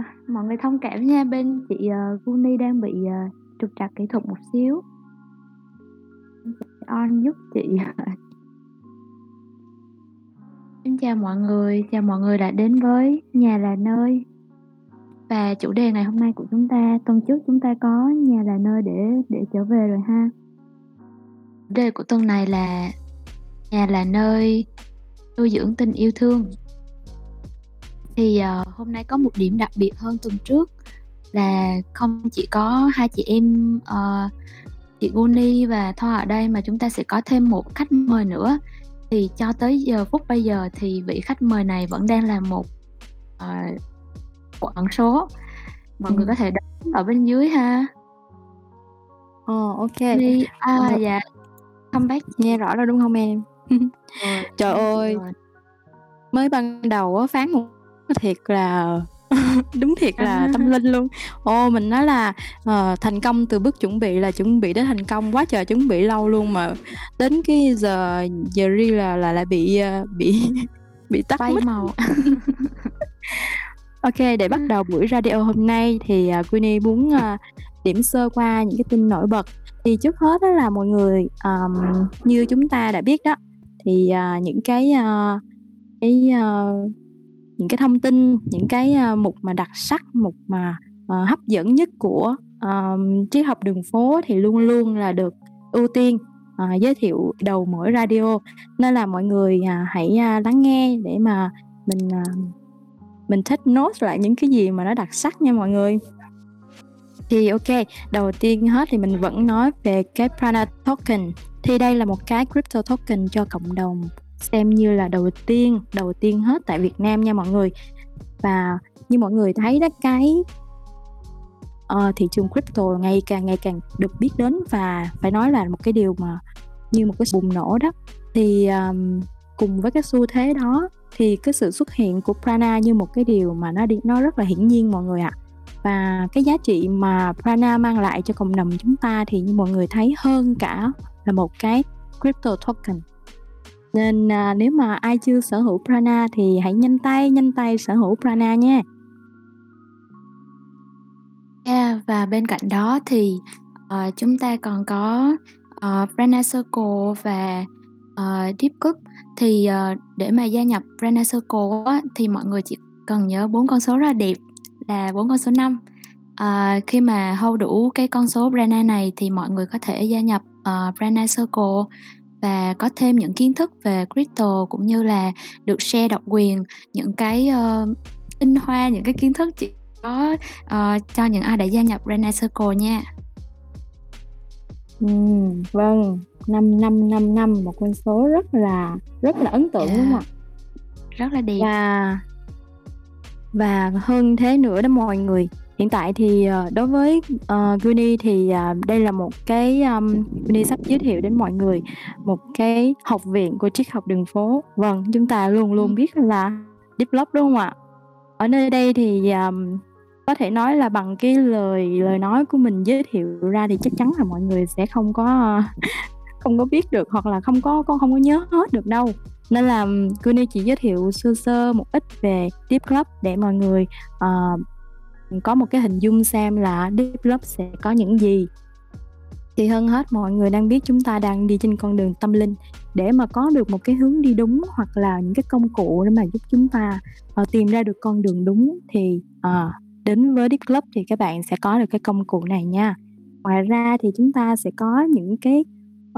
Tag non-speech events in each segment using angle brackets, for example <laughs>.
Ờ, mọi người thông cảm nha, bên chị, ờ, Guni đang bị, uh, trục trặc kỹ thuật một xíu. On giúp chị. <laughs> Xin chào mọi người, chào mọi người đã đến với Nhà là nơi. Và chủ đề ngày hôm nay của chúng ta, tuần trước chúng ta có Nhà là nơi để để trở về rồi ha. Chủ đề của tuần này là Nhà là nơi nuôi dưỡng tình yêu thương. Thì, ờ, hôm nay có một điểm đặc biệt hơn tuần trước là không chỉ có hai chị em, ờ, chị Guni và Thoa ở đây mà chúng ta sẽ có thêm một khách mời nữa. Thì cho tới giờ phút bây giờ thì vị khách mời này vẫn đang là một, ờ, một ẩn số. Mọi người Ừm. có thể đoán ở bên dưới ha. Ờ, ô Đi à, Ờ. dạ. Comeback Nghe rõ rồi, đúng hông em? <laughs> Trời ơi! Mới ban đầu á, phán một thiệt là <laughs> đúng thiệt là tâm linh luôn. Ồ, mình nói là, ờ, thành công từ bước chuẩn bị là chuẩn bị đến thành công, quá trời chuẩn bị lâu luôn mà đến cái giờ giờ real là là lại bị, ờ, bị <laughs> bị tắt Bay mic. màu. <laughs> Ô kê, để bắt đầu buổi radio hôm nay thì, à, Queenie muốn, a, điểm sơ qua những cái tin nổi bật. Thì trước hết á là mọi người, ờm, như chúng ta đã biết đó, thì, à, những cái, a, cái, ơ, những cái thông tin, những cái, uh, mục mà đặc sắc, mục mà, uh, hấp dẫn nhất của, uh, triết học đường phố thì luôn luôn là được ưu tiên, uh, giới thiệu đầu mỗi radio. Nên là mọi người, uh, hãy, uh, lắng nghe để mà mình, uh, mình thích note lại những cái gì mà nó đặc sắc nha mọi người. Thì ok đầu tiên hết thì mình vẫn nói về cái Prana Token. Thì đây là một cái crypto token cho cộng đồng, xem như là đầu tiên, đầu tiên hết tại Việt Nam nha mọi người. Và như mọi người thấy đó, cái uh, thị trường crypto ngày càng, ngày càng được biết đến và phải nói là một cái điều mà như một cái bùng nổ đó. Thì, um, cùng với cái xu thế đó thì cái sự xuất hiện của Prana như một cái điều mà nó đi nó rất là hiển nhiên mọi người ạ. Và cái giá trị mà Prana mang lại cho cộng đồng chúng ta thì như mọi người thấy hơn cả là một cái crypto token. Nên, à, nếu mà ai chưa sở hữu Prana thì hãy nhanh tay, nhanh tay sở hữu Prana nha. Yeah, và bên cạnh đó thì, uh, chúng ta còn có, uh, Prana Circle và, uh, Deep Group. Thì, uh, để mà gia nhập Prana Circle á, thì mọi người chỉ cần nhớ bốn con số rất là đẹp là bốn con số 5. Ờ, khi mà hold đủ cái con số Prana này thì mọi người có thể gia nhập, uh, Prana Circle và có thêm những kiến thức về crypto cũng như là được share độc quyền những cái, tinh hoa, những cái kiến thức chỉ có, ờ, cho những ai đã gia nhập Prana Circle nha. Ừm, vâng, 5555, một con số rất là rất là ấn tượng, đúng hông Yeah. ạ? Rất là đẹp. Và và hơn thế nữa đó mọi người, hiện tại thì, ờ, đối với, ờ, Queenie thì, à, đây là một cái, ưm, Queenie sắp giới thiệu đến mọi người một cái học viện của triết học đường phố. Vâng, chúng ta luôn luôn Ừm. biết là Deep Love, đúng hông ạ? Ở nơi đây thì, ờm, có thể nói là bằng cái lời lời nói của mình giới thiệu ra thì chắc chắn là mọi người sẽ không có, <laughs> không có biết được hoặc là không có có không có nhớ hết được đâu. Nên là Queenie chỉ giới thiệu sơ sơ một ít về Deep Club để mọi người, ờ, có một cái hình dung xem là Deep Club sẽ có những gì. Thì hơn hết mọi người đang biết chúng ta đang đi trên con đường tâm linh. Để mà có được một cái hướng đi đúng hoặc là những cái công cụ để mà giúp chúng ta, uh, tìm ra được con đường đúng thì, ờ, đến với Deep Club thì các bạn sẽ có được cái công cụ này nha. Ngoài ra thì chúng ta sẽ có những cái,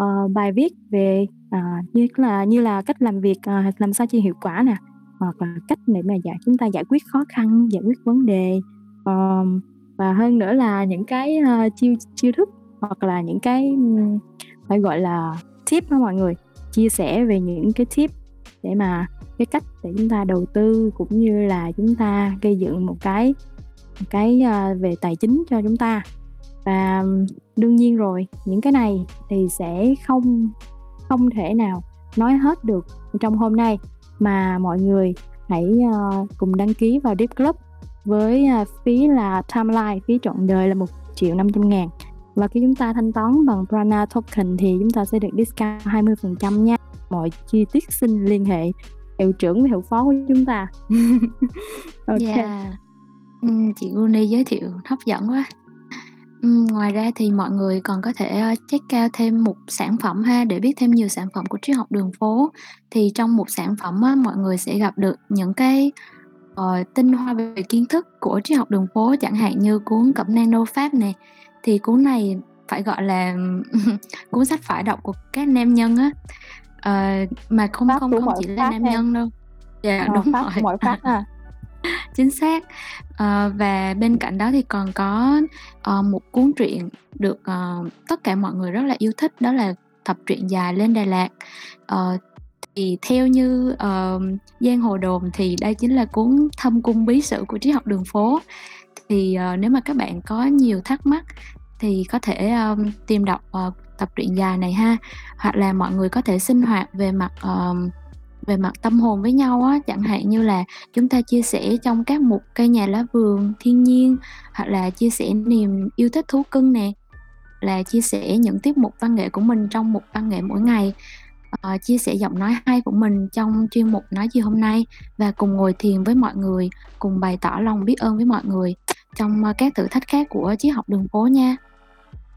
uh, bài viết về, uh, như là như là cách làm việc, uh, làm sao cho hiệu quả nè, hoặc là cách để mà giải chúng ta giải quyết khó khăn, giải quyết vấn đề um, và hơn nữa là những cái, uh, chiêu chiêu thức hoặc là những cái, phải gọi là tip đó mọi người, chia sẻ về những cái tip để mà cái cách để chúng ta đầu tư cũng như là chúng ta gây dựng một cái một cái, uh, về tài chính cho chúng ta. Và đương nhiên rồi, những cái này thì sẽ không không thể nào nói hết được trong hôm nay, mà mọi người hãy, uh, cùng đăng ký vào Deep Club với, à, phí là Timeline, phí trọn đời là 1.500.000. Và khi chúng ta thanh toán bằng Prana Token thì chúng ta sẽ được discount 20% nha. Mọi chi tiết xin liên hệ hiệu trưởng và hiệu phó của chúng ta. <laughs> ok. Dạ. Yeah. Chị Guni giới thiệu hấp dẫn quá. Ngoài ra thì mọi người còn có thể, ờ, check out thêm một sản phẩm ha, để biết thêm nhiều sản phẩm của triết học đường phố. Thì trong một sản phẩm á, mọi người sẽ gặp được những cái, ờ, tinh hoa về kiến thức của triết học đường phố, chẳng hạn như cuốn Cẩm nang Nô Pháp nè. Thì cuốn này phải gọi là <laughs> cuốn sách phải đọc của các nam nhân á, ờ, mà không Pháp không không chỉ là nam ha. nhân đâu. Dạ, Ờ, đúng Pháp rồi. mọi Pháp ha. <laughs> Chính xác. Ờ, và bên cạnh đó thì còn có, ờ, một cuốn truyện được, ờ, tất cả mọi người rất là yêu thích đó là tập truyện dài Lên Đà Lạt. Ờ, thì theo như, uh, giang hồ đồn thì đây chính là cuốn thâm cung bí sử của triết học đường phố. Thì, uh, nếu mà các bạn có nhiều thắc mắc thì có thể, ơ, tìm đọc, uh, tập truyện dài này ha. Hoặc là mọi người có thể sinh hoạt về mặt, ờm, về mặt tâm hồn với nhau á, chẳng hạn như là chúng ta chia sẻ trong các mục cây nhà lá vườn, thiên nhiên, hoặc là chia sẻ niềm yêu thích thú cưng nè, là chia sẻ những tiết mục văn nghệ của mình trong mục văn nghệ mỗi ngày, ờ, chia sẻ giọng nói hay của mình trong chuyên mục Nói Gì Hôm Nay và cùng ngồi thiền với mọi người, cùng bày tỏ lòng biết ơn với mọi người trong, ơ, các thử thách khác của triết học đường phố nha.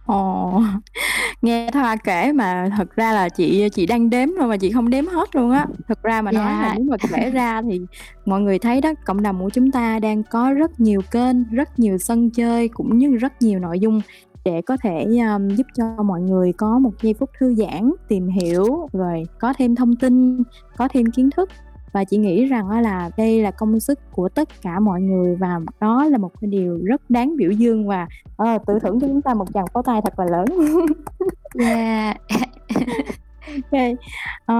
Ồ, <laughs> nghe Thoa kể mà thật ra là chị chị đang đếm thôi mà chị không đếm hết luôn á. Thực ra mà nói là Dạ. nếu mà kể ra thì mọi người thấy đó, cộng đồng của chúng ta đang có rất nhiều kênh, rất nhiều sân chơi cũng như rất nhiều nội dung để có thể, ờm, giúp cho mọi người có một giây phút thư giãn, tìm hiểu, rồi có thêm thông tin, có thêm kiến thức. Và chị nghĩ rằng là đây là công sức của tất cả mọi người và đó là một cái điều rất đáng biểu dương và, ờ, tự thưởng cho chúng ta một tràng pháo tay thật là lớn. Yeah. <laughs> OK. Ờ,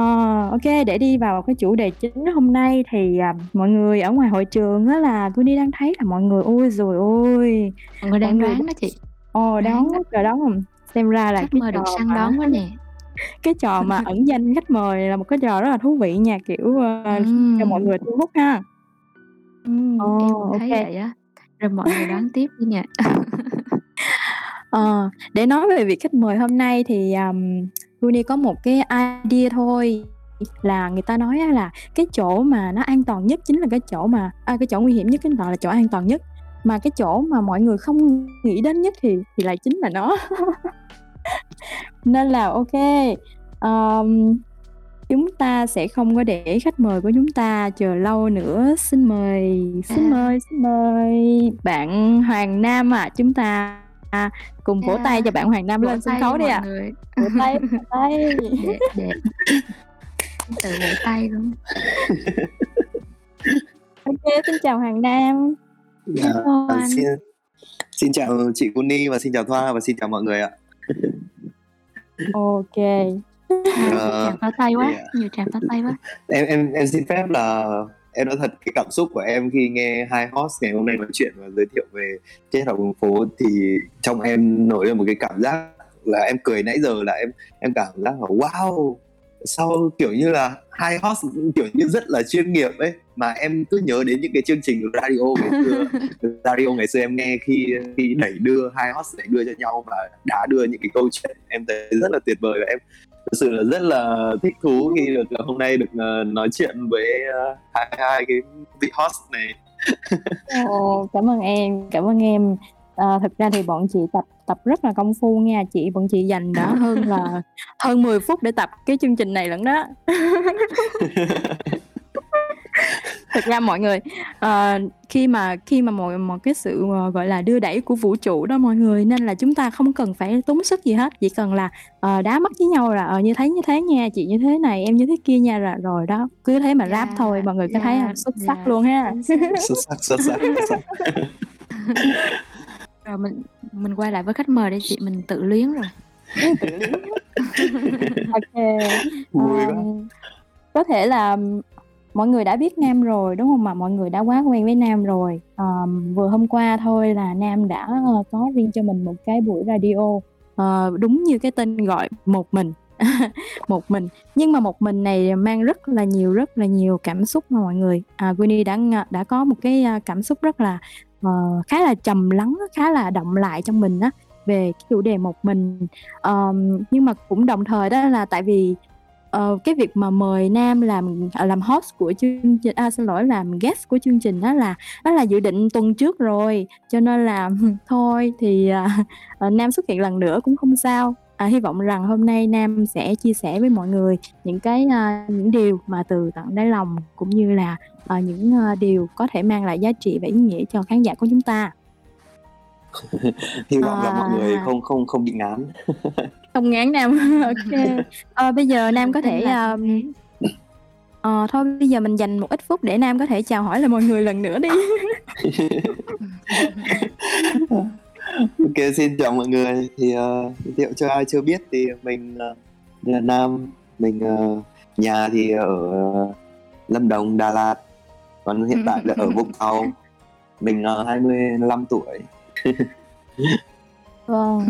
OK, để đi vào cái chủ đề chính hôm nay thì, à, mọi người ở ngoài hội trường á là Tui đang thấy là mọi người ôi giời ơi! Mọi người Mọi đang người đoán đó chị. Ồ, đó. quá trời đoán luôn. Xem ra là Khách cái mời được trò săn mà đón quá nè. <laughs> cái trò mà ẩn danh khách mời là một cái trò rất là thú vị nha, kiểu, ờ, cho mọi Ừm. người thu hút ha. Ừm, Ồ, em cũng thấy OK. vậy á. Rồi mọi người đoán tiếp đi nha. <laughs> Ờ, để nói về vị khách mời hôm nay thì, ờm, Tuni có một cái idea thôi, là người ta nói á là cái chỗ mà nó an toàn nhất chính là cái chỗ mà à, cái chỗ nguy hiểm nhất chính là chỗ an toàn nhất, mà cái chỗ mà mọi người không nghĩ đến nhất thì thì lại chính là nó. <laughs> Nên là OK, ờm, chúng ta sẽ không có để khách mời của chúng ta chờ lâu nữa. Xin mời, xin À. mời, xin mời bạn Hoàng Nam ạ. Chúng ta cùng vỗ tay Yeah. cho bạn Hoàng Nam Vỗ lên sân tay khấu đi ạ. Vỗ tay, vỗ <laughs> tay. Để để tự vỗ tay luôn. <laughs> OK, xin chào Hoàng Nam. Dạ, à, xin xin chào chị Conny và xin chào Thoa và xin chào mọi người ạ. OK. Wow, nhiều pháo tay quá, à, nhiều tràng tay quá. em em em xin phép là em nói thật cái cảm xúc của em khi nghe hai host ngày hôm nay nói chuyện và giới thiệu về triết học đường phố thì trong em nổi lên một cái cảm giác là em cười nãy giờ là em em cảm giác là wow sao kiểu như là hai host kiểu như rất là chuyên nghiệp ấy mà em cứ nhớ đến những cái chương trình radio ngày xưa <laughs> radio ngày xưa em nghe khi khi đẩy đưa hai host đẩy đưa cho nhau và đã đưa những cái câu chuyện em thấy rất là tuyệt vời và em thực sự là rất là thích thú khi được là hôm nay được uh, nói chuyện với uh, hai hai cái vị host này Ồ, cảm ơn em, cảm ơn em. Ờ, thực ra thì bọn chị tập tập rất là công phu nha chị, bọn chị dành đã <laughs> hơn là hơn 10 phút để tập cái chương trình này lận đó. <laughs> Thực ra mọi người, ờ, khi mà khi mà một một cái sự, ờ, gọi là, đưa đẩy của vũ trụ đó mọi người, nên là chúng ta không cần phải tốn sức gì hết, chỉ cần là, ờ, đá mắt với nhau là, ờ, như thế như thế nha, chị như thế này, em như thế kia nha, là rồi đó, cứ thế mà rap thôi, Yeah, mọi người có thấy hông? yeah, Xuất sắc yeah, luôn ha. xuất sắc xuất sắc xuất sắc <laughs> Rồi mình mình quay lại với khách mời đi chị, mình tự luyến rồi. <laughs> Tự luyến quá Ờm, có thể là mọi người đã biết Nam rồi, đúng hông ạ? Mọi người đã quá quen với Nam rồi. Ờm, vừa hôm qua thôi là Nam đã, ơ, có riêng cho mình một cái buổi radio, ờ, đúng như cái tên gọi một mình, <laughs> một mình. Nhưng mà một mình này mang rất là nhiều, rất là nhiều cảm xúc nha mọi người. À, Queenie đã đã có một cái, a, cảm xúc rất là, uh, khá là trầm lắng khá là động lại trong mình á, về cái chủ đề một mình. um, nhưng mà cũng đồng thời đó là tại vì, uh, cái việc mà mời Nam làm ờ, làm host của chương trình à xin lỗi làm guest của chương trình đó là đó là dự định tuần trước rồi cho nên là <laughs> thôi thì uh, Nam xuất hiện lần nữa cũng không sao à, hy vọng rằng hôm nay Nam sẽ chia sẻ với mọi người những cái uh, những điều mà từ tận đáy lòng cũng như là à, những à, điều có thể mang lại giá trị và ý nghĩa cho khán giả của chúng ta. <laughs> Hy vọng là mọi người À. không không không bị ngán. <laughs> Không ngán Nam. <laughs> Ok. Ờ, bây giờ Nam có thể à, ờ, thôi bây giờ mình dành một ít phút để Nam có thể chào hỏi lại mọi người lần nữa đi. Ok xin chào mọi người. Thì uh, giới thiệu cho ai chưa biết thì mình uh, là Nam mình uh, nhà thì ở uh, Lâm Đồng Đà Lạt còn hiện tại là ở Vũng Tàu <laughs> mình uh, 25 tuổi. <laughs> Vâng.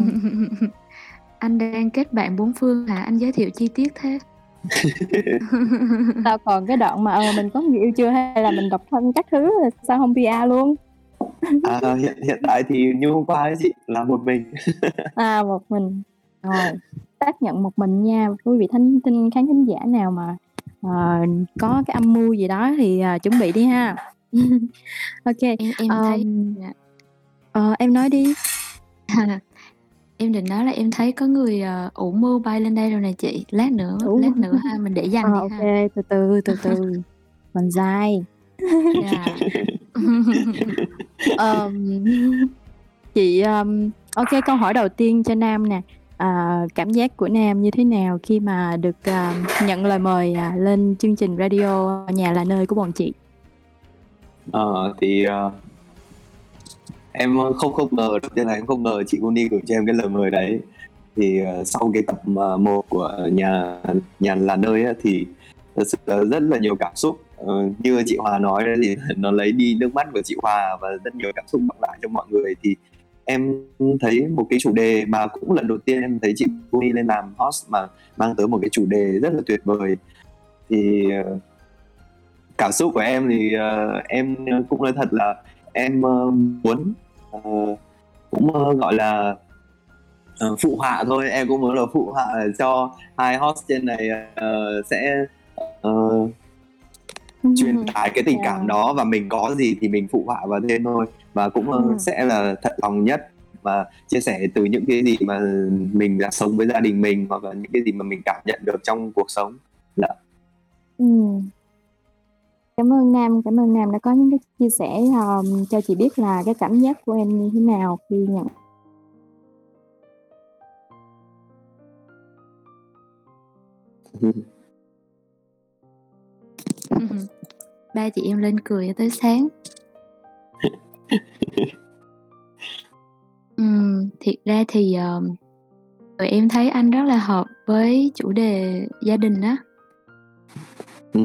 Anh đang kết bạn bốn phương hả? Anh giới thiệu chi tiết thế. <laughs> Sao còn cái đoạn mà ờ, mình có người yêu chưa? Hay là mình độc thân các thứ sao không PR luôn? À, hiện hiện tại thì như hôm qua ấy chị là một mình. À một mình. Rồi xác nhận một mình nha. Quý vị thính thính khán thính giả nào mà ờ, có cái âm mưu gì đó thì ờ, chuẩn bị đi ha <laughs> ok em em thấy um, dạ. ờ, em nói đi <laughs> em định nói là em thấy có người uh, ủ mưu bay lên đây rồi nè chị lát nữa Ủa? lát nữa ha mình để dành Ờ, đi ok ha từ từ từ từ còn dài. <laughs> Ờm, chị um, ok câu hỏi đầu tiên cho Nam nè à, cảm giác của Nam như thế nào khi mà được à, nhận lời mời à, lên chương trình radio nhà là nơi của bọn chị? Ờ, thì à, em không không ngờ đầu tiên là em không ngờ chị Uni gửi cho em cái lời mời đấy. Thì à, sau cái tập à, một của nhà nhà là nơi ấy, thì thật sự là rất là nhiều cảm xúc. Ờ, như chị Hòa nói đấy thì <laughs> nó lấy đi nước mắt của chị Hòa và rất nhiều cảm xúc mang lại cho mọi người. Thì em thấy một cái chủ đề mà cũng lần đầu tiên em thấy chị Uni lên làm host mà mang tới một cái chủ đề rất là tuyệt vời. Thì ờ, cảm xúc của em thì ờ, em cũng nói thật là em ờ, muốn ờ, cũng ờ, gọi là ờ, phụ họa thôi. Em cũng muốn là phụ họa cho hai host trên này ờ, sẽ ờ, truyền tải cái tình cảm Yeah. đó và mình có gì thì mình phụ họa vào thêm thôi và cũng Ừ. sẽ là thật lòng nhất và chia sẻ từ những cái gì mà mình đã sống với gia đình mình hoặc là những cái gì mà mình cảm nhận được trong cuộc sống Ừ. Cảm ơn Nam, cảm ơn Nam đã có những cái chia sẻ um, cho chị biết là cái cảm giác của em như thế nào khi nhận <laughs> ba chị em lên cười tới sáng <laughs> Ừm, thiệt ra thì um, tụi em thấy anh rất là hợp với chủ đề gia đình á. Ừ.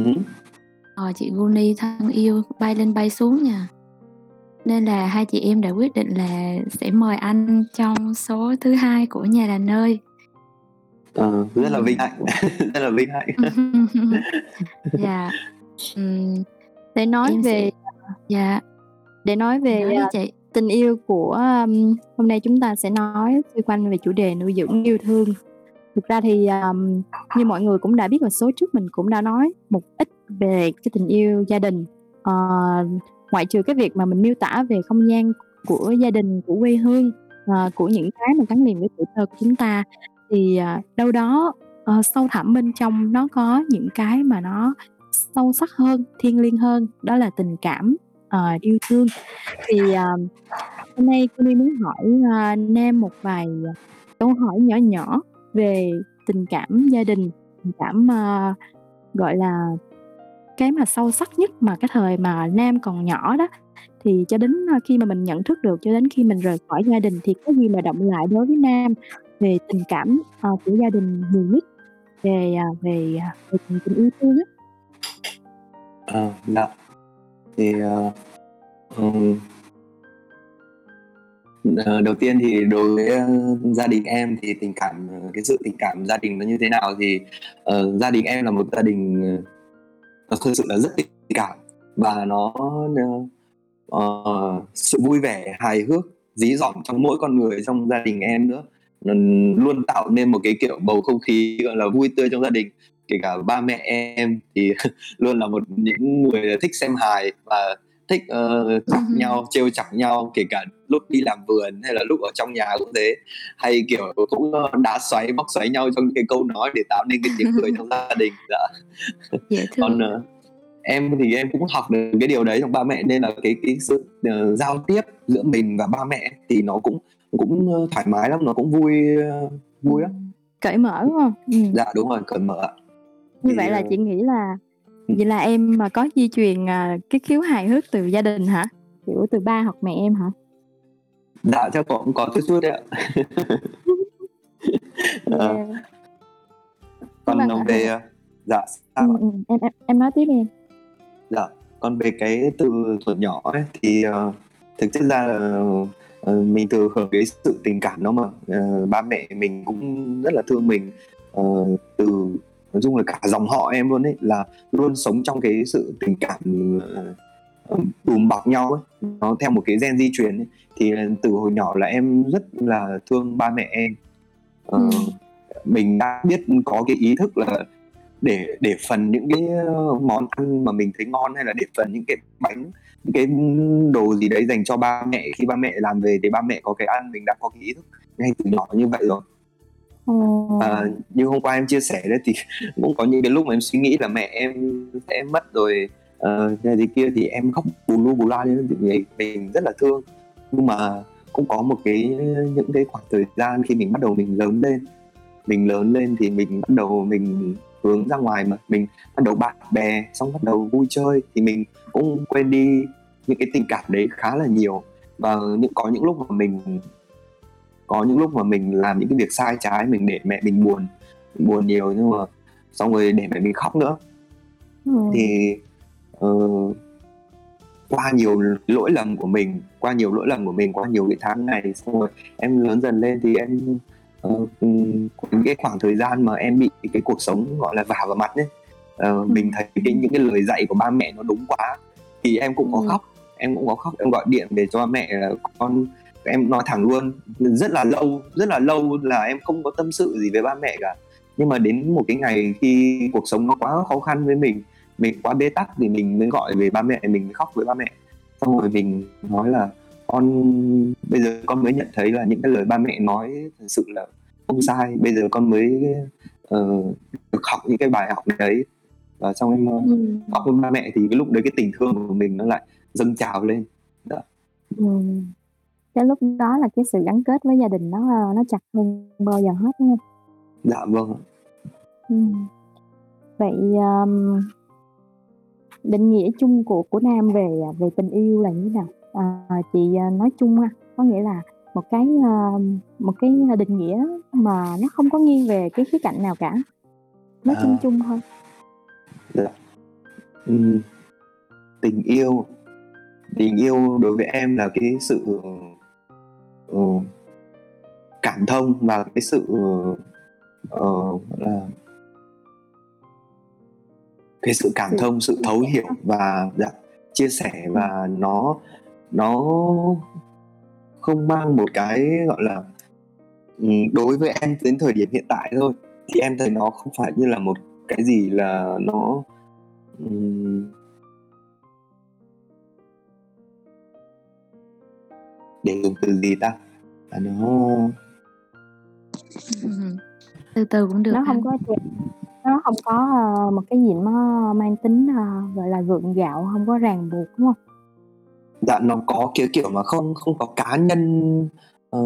Ờ, chị Guni thân yêu bay lên bay xuống nha. Nên là hai chị em đã quyết định là sẽ mời anh trong số thứ hai của nhà là nơi Ờ, <laughs> rất là vinh hạnh rất là vinh hạnh. Dạ. Ừm, để nói Em về dạ để nói về nói đi à, chị tình yêu của um, hôm nay chúng ta sẽ nói xoay quanh về chủ đề nuôi dưỡng yêu thương. Thực ra thì um, như mọi người cũng đã biết là số trước mình cũng đã nói một ít về cái tình yêu gia đình. Ờ, ngoại trừ cái việc mà mình miêu tả về không gian của gia đình của quê hương ờ, của những cái mà gắn liền với tuổi thơ của chúng ta thì à, đâu đó ờ, sâu thẳm bên trong nó có những cái mà nó sâu sắc hơn thiêng liêng hơn đó là tình cảm ờ, yêu thương. Thì à, hôm nay cô Ly muốn hỏi à, Nam một vài câu hỏi nhỏ nhỏ về tình cảm gia đình tình cảm à, gọi là cái mà sâu sắc nhất mà cái thời mà Nam còn nhỏ đó. Thì cho đến à, khi mà mình nhận thức được cho đến khi mình rời khỏi gia đình thì có gì mà động lại đối với Nam về tình cảm à, của gia đình nhiều nhất? Về à, về, à, về tình, tình yêu thương á. Ờ, dạ thì uh, ừm, ờ, đầu tiên thì đối với ờ, gia đình em thì tình cảm cái sự tình cảm gia đình nó như thế nào thì uh, gia đình em là một gia đình nó thực sự là rất tình cảm và nó uh, sự vui vẻ hài hước dí dỏm trong mỗi con người trong gia đình em nữa. Nó luôn tạo nên một cái kiểu bầu không khí gọi là vui tươi trong gia đình kể cả ba mẹ em thì <laughs> luôn là một những người thích xem hài và thích uh, chọc Ừm. nhau trêu chọc nhau kể cả lúc đi làm vườn hay là lúc ở trong nhà cũng thế hay kiểu cũng ờ, đá xoáy móc xoáy nhau trong cái câu nói để tạo nên cái tiếng cười trong gia <laughs> đình dạ Dễ còn ờ, em thì em cũng học được cái điều đấy trong ba mẹ nên là cái cái sự ờ, giao tiếp giữa mình và ba mẹ thì nó cũng cũng thoải mái lắm nó cũng vui ờ, vui lắm Cởi mở, đúng hông? Ừm. dạ đúng rồi cởi mở ạ Như thì vậy là ờ, chị nghĩ là vậy là em mà có di truyền, à, cái khiếu hài hước từ gia đình hả? Kiểu từ ba hoặc mẹ em hả? dạ chắc cũng có chút chút đấy ạ <laughs> Ờ, còn về ờ, dạ sao ạ? ừm, em em em nói tiếp đi. Dạ, còn về cái từ thuở nhỏ ấy thì ờ, thực chất ra là ờ, mình thừa hưởng cái sự tình cảm đó mà Ờ, ba mẹ mình cũng rất là thương mình Ờ, từ nói chung là cả dòng họ em luôn ấy là luôn sống trong cái sự tình cảm ờ, đùm bọc nhau ấy nó theo một cái gen di truyền ấy. thì từ hồi nhỏ là em rất là thương ba mẹ em Ờ, Ừm. mình đã biết có cái ý thức là để để phần những cái ờ, món ăn mà mình thấy ngon hay là để phần những cái bánh những cái đồ gì đấy dành cho ba mẹ khi ba mẹ làm về thì ba mẹ có cái ăn mình đã có cái ý thức ngay từ nhỏ như vậy rồi à, như hôm qua em chia sẻ đấy thì <laughs> cũng có những cái lúc mà em suy nghĩ là mẹ em sẽ mất rồi uh, thế kia thì em khóc bù lu bù la lên thì mình, mình rất là thương. Nhưng mà cũng có một cái những cái khoảng thời gian khi mình bắt đầu mình lớn lên mình lớn lên thì mình bắt đầu mình hướng ra ngoài mà mình bắt đầu bạn bè xong bắt đầu vui chơi thì mình cũng quên đi những cái tình cảm đấy khá là nhiều. Và những có những lúc mà mình có những lúc mà mình làm những cái việc sai trái mình để mẹ mình buồn buồn nhiều nhưng mà xong rồi để mẹ mình khóc nữa Ừm. thì ờ, qua nhiều lỗi lầm của mình qua nhiều lỗi lầm của mình qua nhiều cái tháng ngày xong rồi em lớn dần lên thì em những cái khoảng thời gian mà em bị cái cuộc sống gọi là vả vào mặt ấy Ờ, mình thấy cái những cái lời dạy của ba mẹ nó đúng quá thì em cũng có Ừ. khóc em cũng có khóc em gọi điện về cho mẹ là con em nói thẳng luôn rất là lâu rất là lâu là em không có tâm sự gì với ba mẹ cả. Nhưng mà đến một cái ngày khi cuộc sống nó quá khó khăn với mình mình quá bế tắc thì mình mới gọi về ba mẹ mình mới khóc với ba mẹ. Xong rồi mình nói là con bây giờ con mới nhận thấy là những cái lời ba mẹ nói thật sự là không sai. Bây giờ con mới ờ, được học những cái bài học đấy. Và xong em ờ, khóc với ba mẹ thì cái lúc đấy cái tình thương của mình nó lại dâng trào lên. Ừm. Cái lúc đó là cái sự gắn kết với gia đình nó, ơ, nó chặt hơn bao giờ hết, đúng hông? dạ vâng. Ừm. Vậy, ờm định nghĩa chung của của Nam về, à, về tình yêu là như thế nào? Ờ, chị, à, nói chung ha, có nghĩa là một cái, một cái định nghĩa mà nó không có nghiêng về cái khía cạnh nào cả, nói chung À. chung thôi. Dạ. Ừm, tình yêu tình yêu đối với em là cái sự Ờ, cảm thông và cái sự uh, gọi là cái sự cảm thông sự thấu hiểu và dạ, chia sẻ và nó nó không mang một cái gọi là ừ, đối với em đến thời điểm hiện tại thôi. Thì em thấy nó không phải như là một cái gì là nó ừ, để dùng từ gì ta là nó. <laughs> Từ từ cũng được Nó ha. hông có nó hông có, ơ, một cái gì nó mang tính, ờ, gọi là, gượng gạo, hông có ràng buộc, đúng hông? dạ nó có cái kiểu mà không không có cá nhân ờ,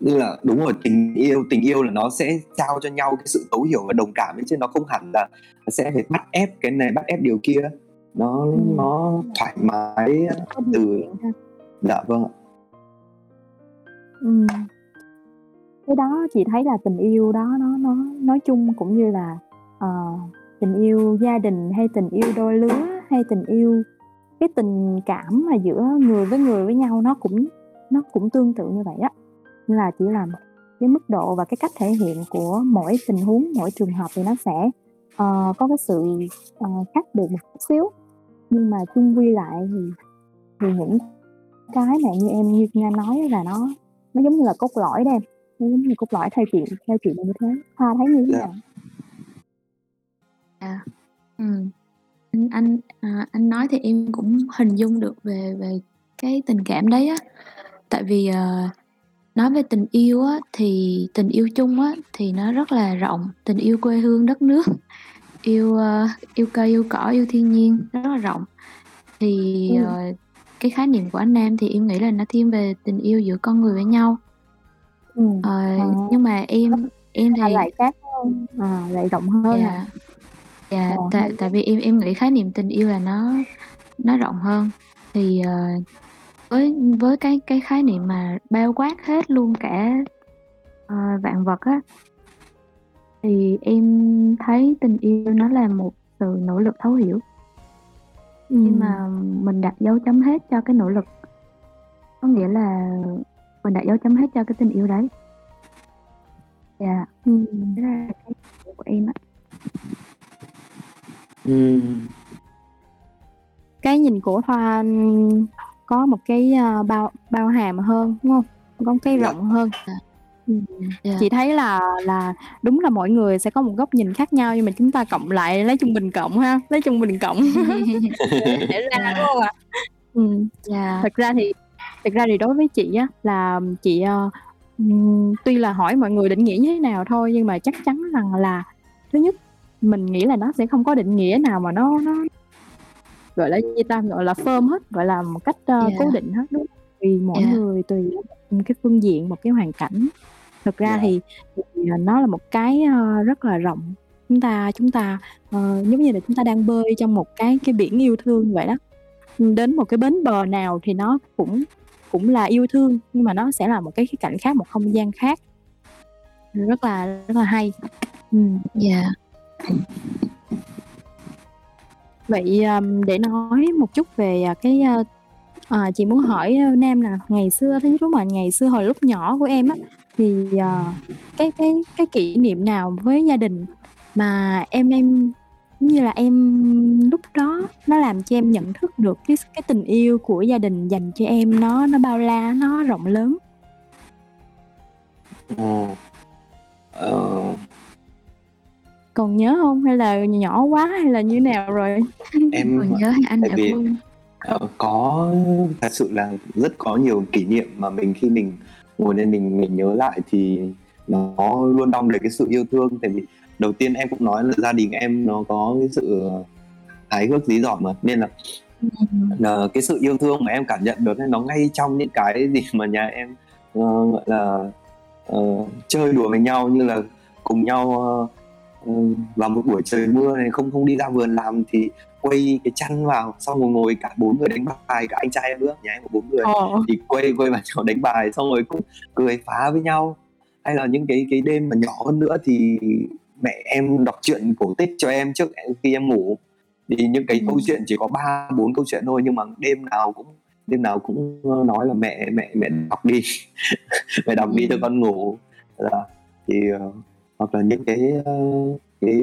như là đúng rồi tình yêu tình yêu là nó sẽ trao cho nhau cái sự thấu hiểu và đồng cảm chứ nó không hẳn là sẽ phải bắt ép cái này bắt ép điều kia nó Ừm. nó thoải mái từ dạ vâng ạ Ừm. Cái đó chị thấy là tình yêu đó nó nó nói chung cũng như là, ờ, tình yêu gia đình hay tình yêu đôi lứa hay tình yêu cái tình cảm mà giữa người với người với nhau nó cũng nó cũng tương tự như vậy á. Nên là chỉ là cái mức độ và cái cách thể hiện của mỗi tình huống, mỗi trường hợp thì nó sẽ, ờ, có cái sự, ờ, khác biệt một chút xíu. Nhưng mà chung quy lại thì thì những cái mà như em như Nga nói là nó nó giống như là cốt lõi đó em, nó giống như cốt lõi theo chị theo chị là như thế. Hoa thấy như thế Dạ. nào? À, ừm. Anh anh, à, anh nói thì em cũng hình dung được về về cái tình cảm đấy á. Tại vì, ờ, nói về tình yêu á, thì tình yêu chung á, thì nó rất là rộng, tình yêu quê hương đất nước, yêu, ơ, yêu cây, yêu cỏ, yêu thiên nhiên, nó rất là rộng. Thì, Ừm. ờ, cái khái niệm của anh Nam thì em nghĩ là nó thiên về tình yêu giữa con người với nhau. Ừm, Ờ, ờ. nhưng mà em em À, thì lại khác hơn, à, lại rộng hơn à? Dạ, Ồ, tại hay tại quá. vì em em nghĩ khái niệm tình yêu là nó nó rộng hơn. Thì, ờ, với với cái cái khái niệm mà bao quát hết luôn cả, ờ, vạn vật á thì em thấy tình yêu nó là một sự nỗ lực thấu hiểu. Khi Ừm. mà mình đặt dấu chấm hết cho cái nỗ lực có nghĩa là mình đặt dấu chấm hết cho cái tình yêu đấy. Dạ. Ừm. Thế là cái của em á. Cái nhìn của Thoa, có một cái, a, bao bao hàm hơn, đúng hông? Có một cái Dạ. rộng hơn. Ừm, Dạ. chị thấy là là đúng là mỗi người sẽ có một góc nhìn khác nhau nhưng mà chúng ta cộng lại lấy trung bình cộng ha, lấy trung bình cộng để <laughs> để ra, đúng hông ạ? Ừm, Dạ. thật ra thì thật ra thì đối với chị á là chị, ờ, ừm, tuy là hỏi mọi người định nghĩa như thế nào thôi nhưng mà chắc chắn rằng là thứ nhất, mình nghĩ là nó sẽ không có định nghĩa nào mà nó nó gọi là gì ta, gọi là firm hết, gọi là một cách, ơ, Dạ. cố định hết, đúng hông? Tùy mỗi Dạ. người, tùy một cái phương diện, một cái hoàn cảnh. Thực ra Dạ. thì thì, ờ, nó là một cái, ơ, rất là rộng. Chúng ta chúng ta, ờ, giống như là chúng ta đang bơi trong một cái cái biển yêu thương vậy đó. Đến một cái bến bờ nào thì nó cũng cũng là yêu thương, nhưng mà nó sẽ là một cái khía cạnh khác, một không gian khác. Rất là rất là hay. Dạ. Vậy, để nói một chút về, à, cái, ờ, chị muốn hỏi, Nam là ngày xưa nhất lúc mà ngày xưa hồi lúc nhỏ của em á, thì, ờ, cái cái cái kỷ niệm nào với gia đình mà em em như là em lúc đó nó làm cho em nhận thức được cái cái tình yêu của gia đình dành cho em nó nó bao la, nó rộng lớn? Ồ. Ờ. Còn nhớ hông? Hay là nhỏ quá hay là như nào rồi? Em Còn nhớ anh tại đã vì, quên. ờ, có thật sự là rất có nhiều kỷ niệm mà mình khi mình ngồi lên mình mình nhớ lại thì nó luôn đong đầy cái sự yêu thương. Tại vì đầu tiên em cũng nói là gia đình em nó có cái sự, ờ, hài hước dí dỏm mà, nên là Ừm. ờ, cái sự yêu thương mà em cảm nhận được nó ngay trong những cái gì <laughs> mà nhà em, ờ, gọi là, ờ, chơi đùa với nhau như là cùng nhau, ừm, vào một buổi trời mưa này không không đi ra vườn làm thì quây cái chăn vào, xong rồi ngồi cả 4 người đánh bài, cả anh trai em nữa, nhà em có 4 người, Ồ. thì quây quây vào nhau đánh bài xong rồi cũng cười phá với nhau. Hay là những cái cái đêm mà nhỏ hơn nữa thì mẹ em đọc truyện cổ tích cho em trước khi em ngủ. Thì những cái câu Ừm. chuyện chỉ có 3, 4 câu chuyện thôi nhưng mà đêm nào cũng đêm nào cũng, ơ, nói là "Mẹ mẹ mẹ đọc đi, <laughs> mẹ đọc đi cho Ừm. con ngủ." Dạ, thì, ờ, hoặc là những cái, ơ, cái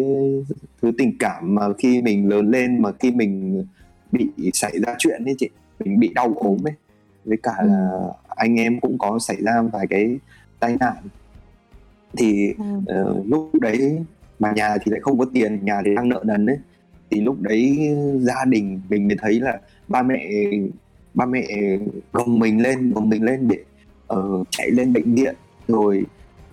thứ tình cảm mà khi mình lớn lên mà khi mình bị xảy ra chuyện ấy chị, mình bị đau ốm ấy, với cả Ừm. là anh em cũng có xảy ra vài cái tai nạn. Thì, Ừm. ờ, lúc đấy mà nhà thì lại không có tiền, nhà thì đang nợ nần ấy, thì lúc đấy gia đình mình mới thấy là ba mẹ ba mẹ gồng mình lên gồng mình lên để, ờ, chạy lên bệnh viện, rồi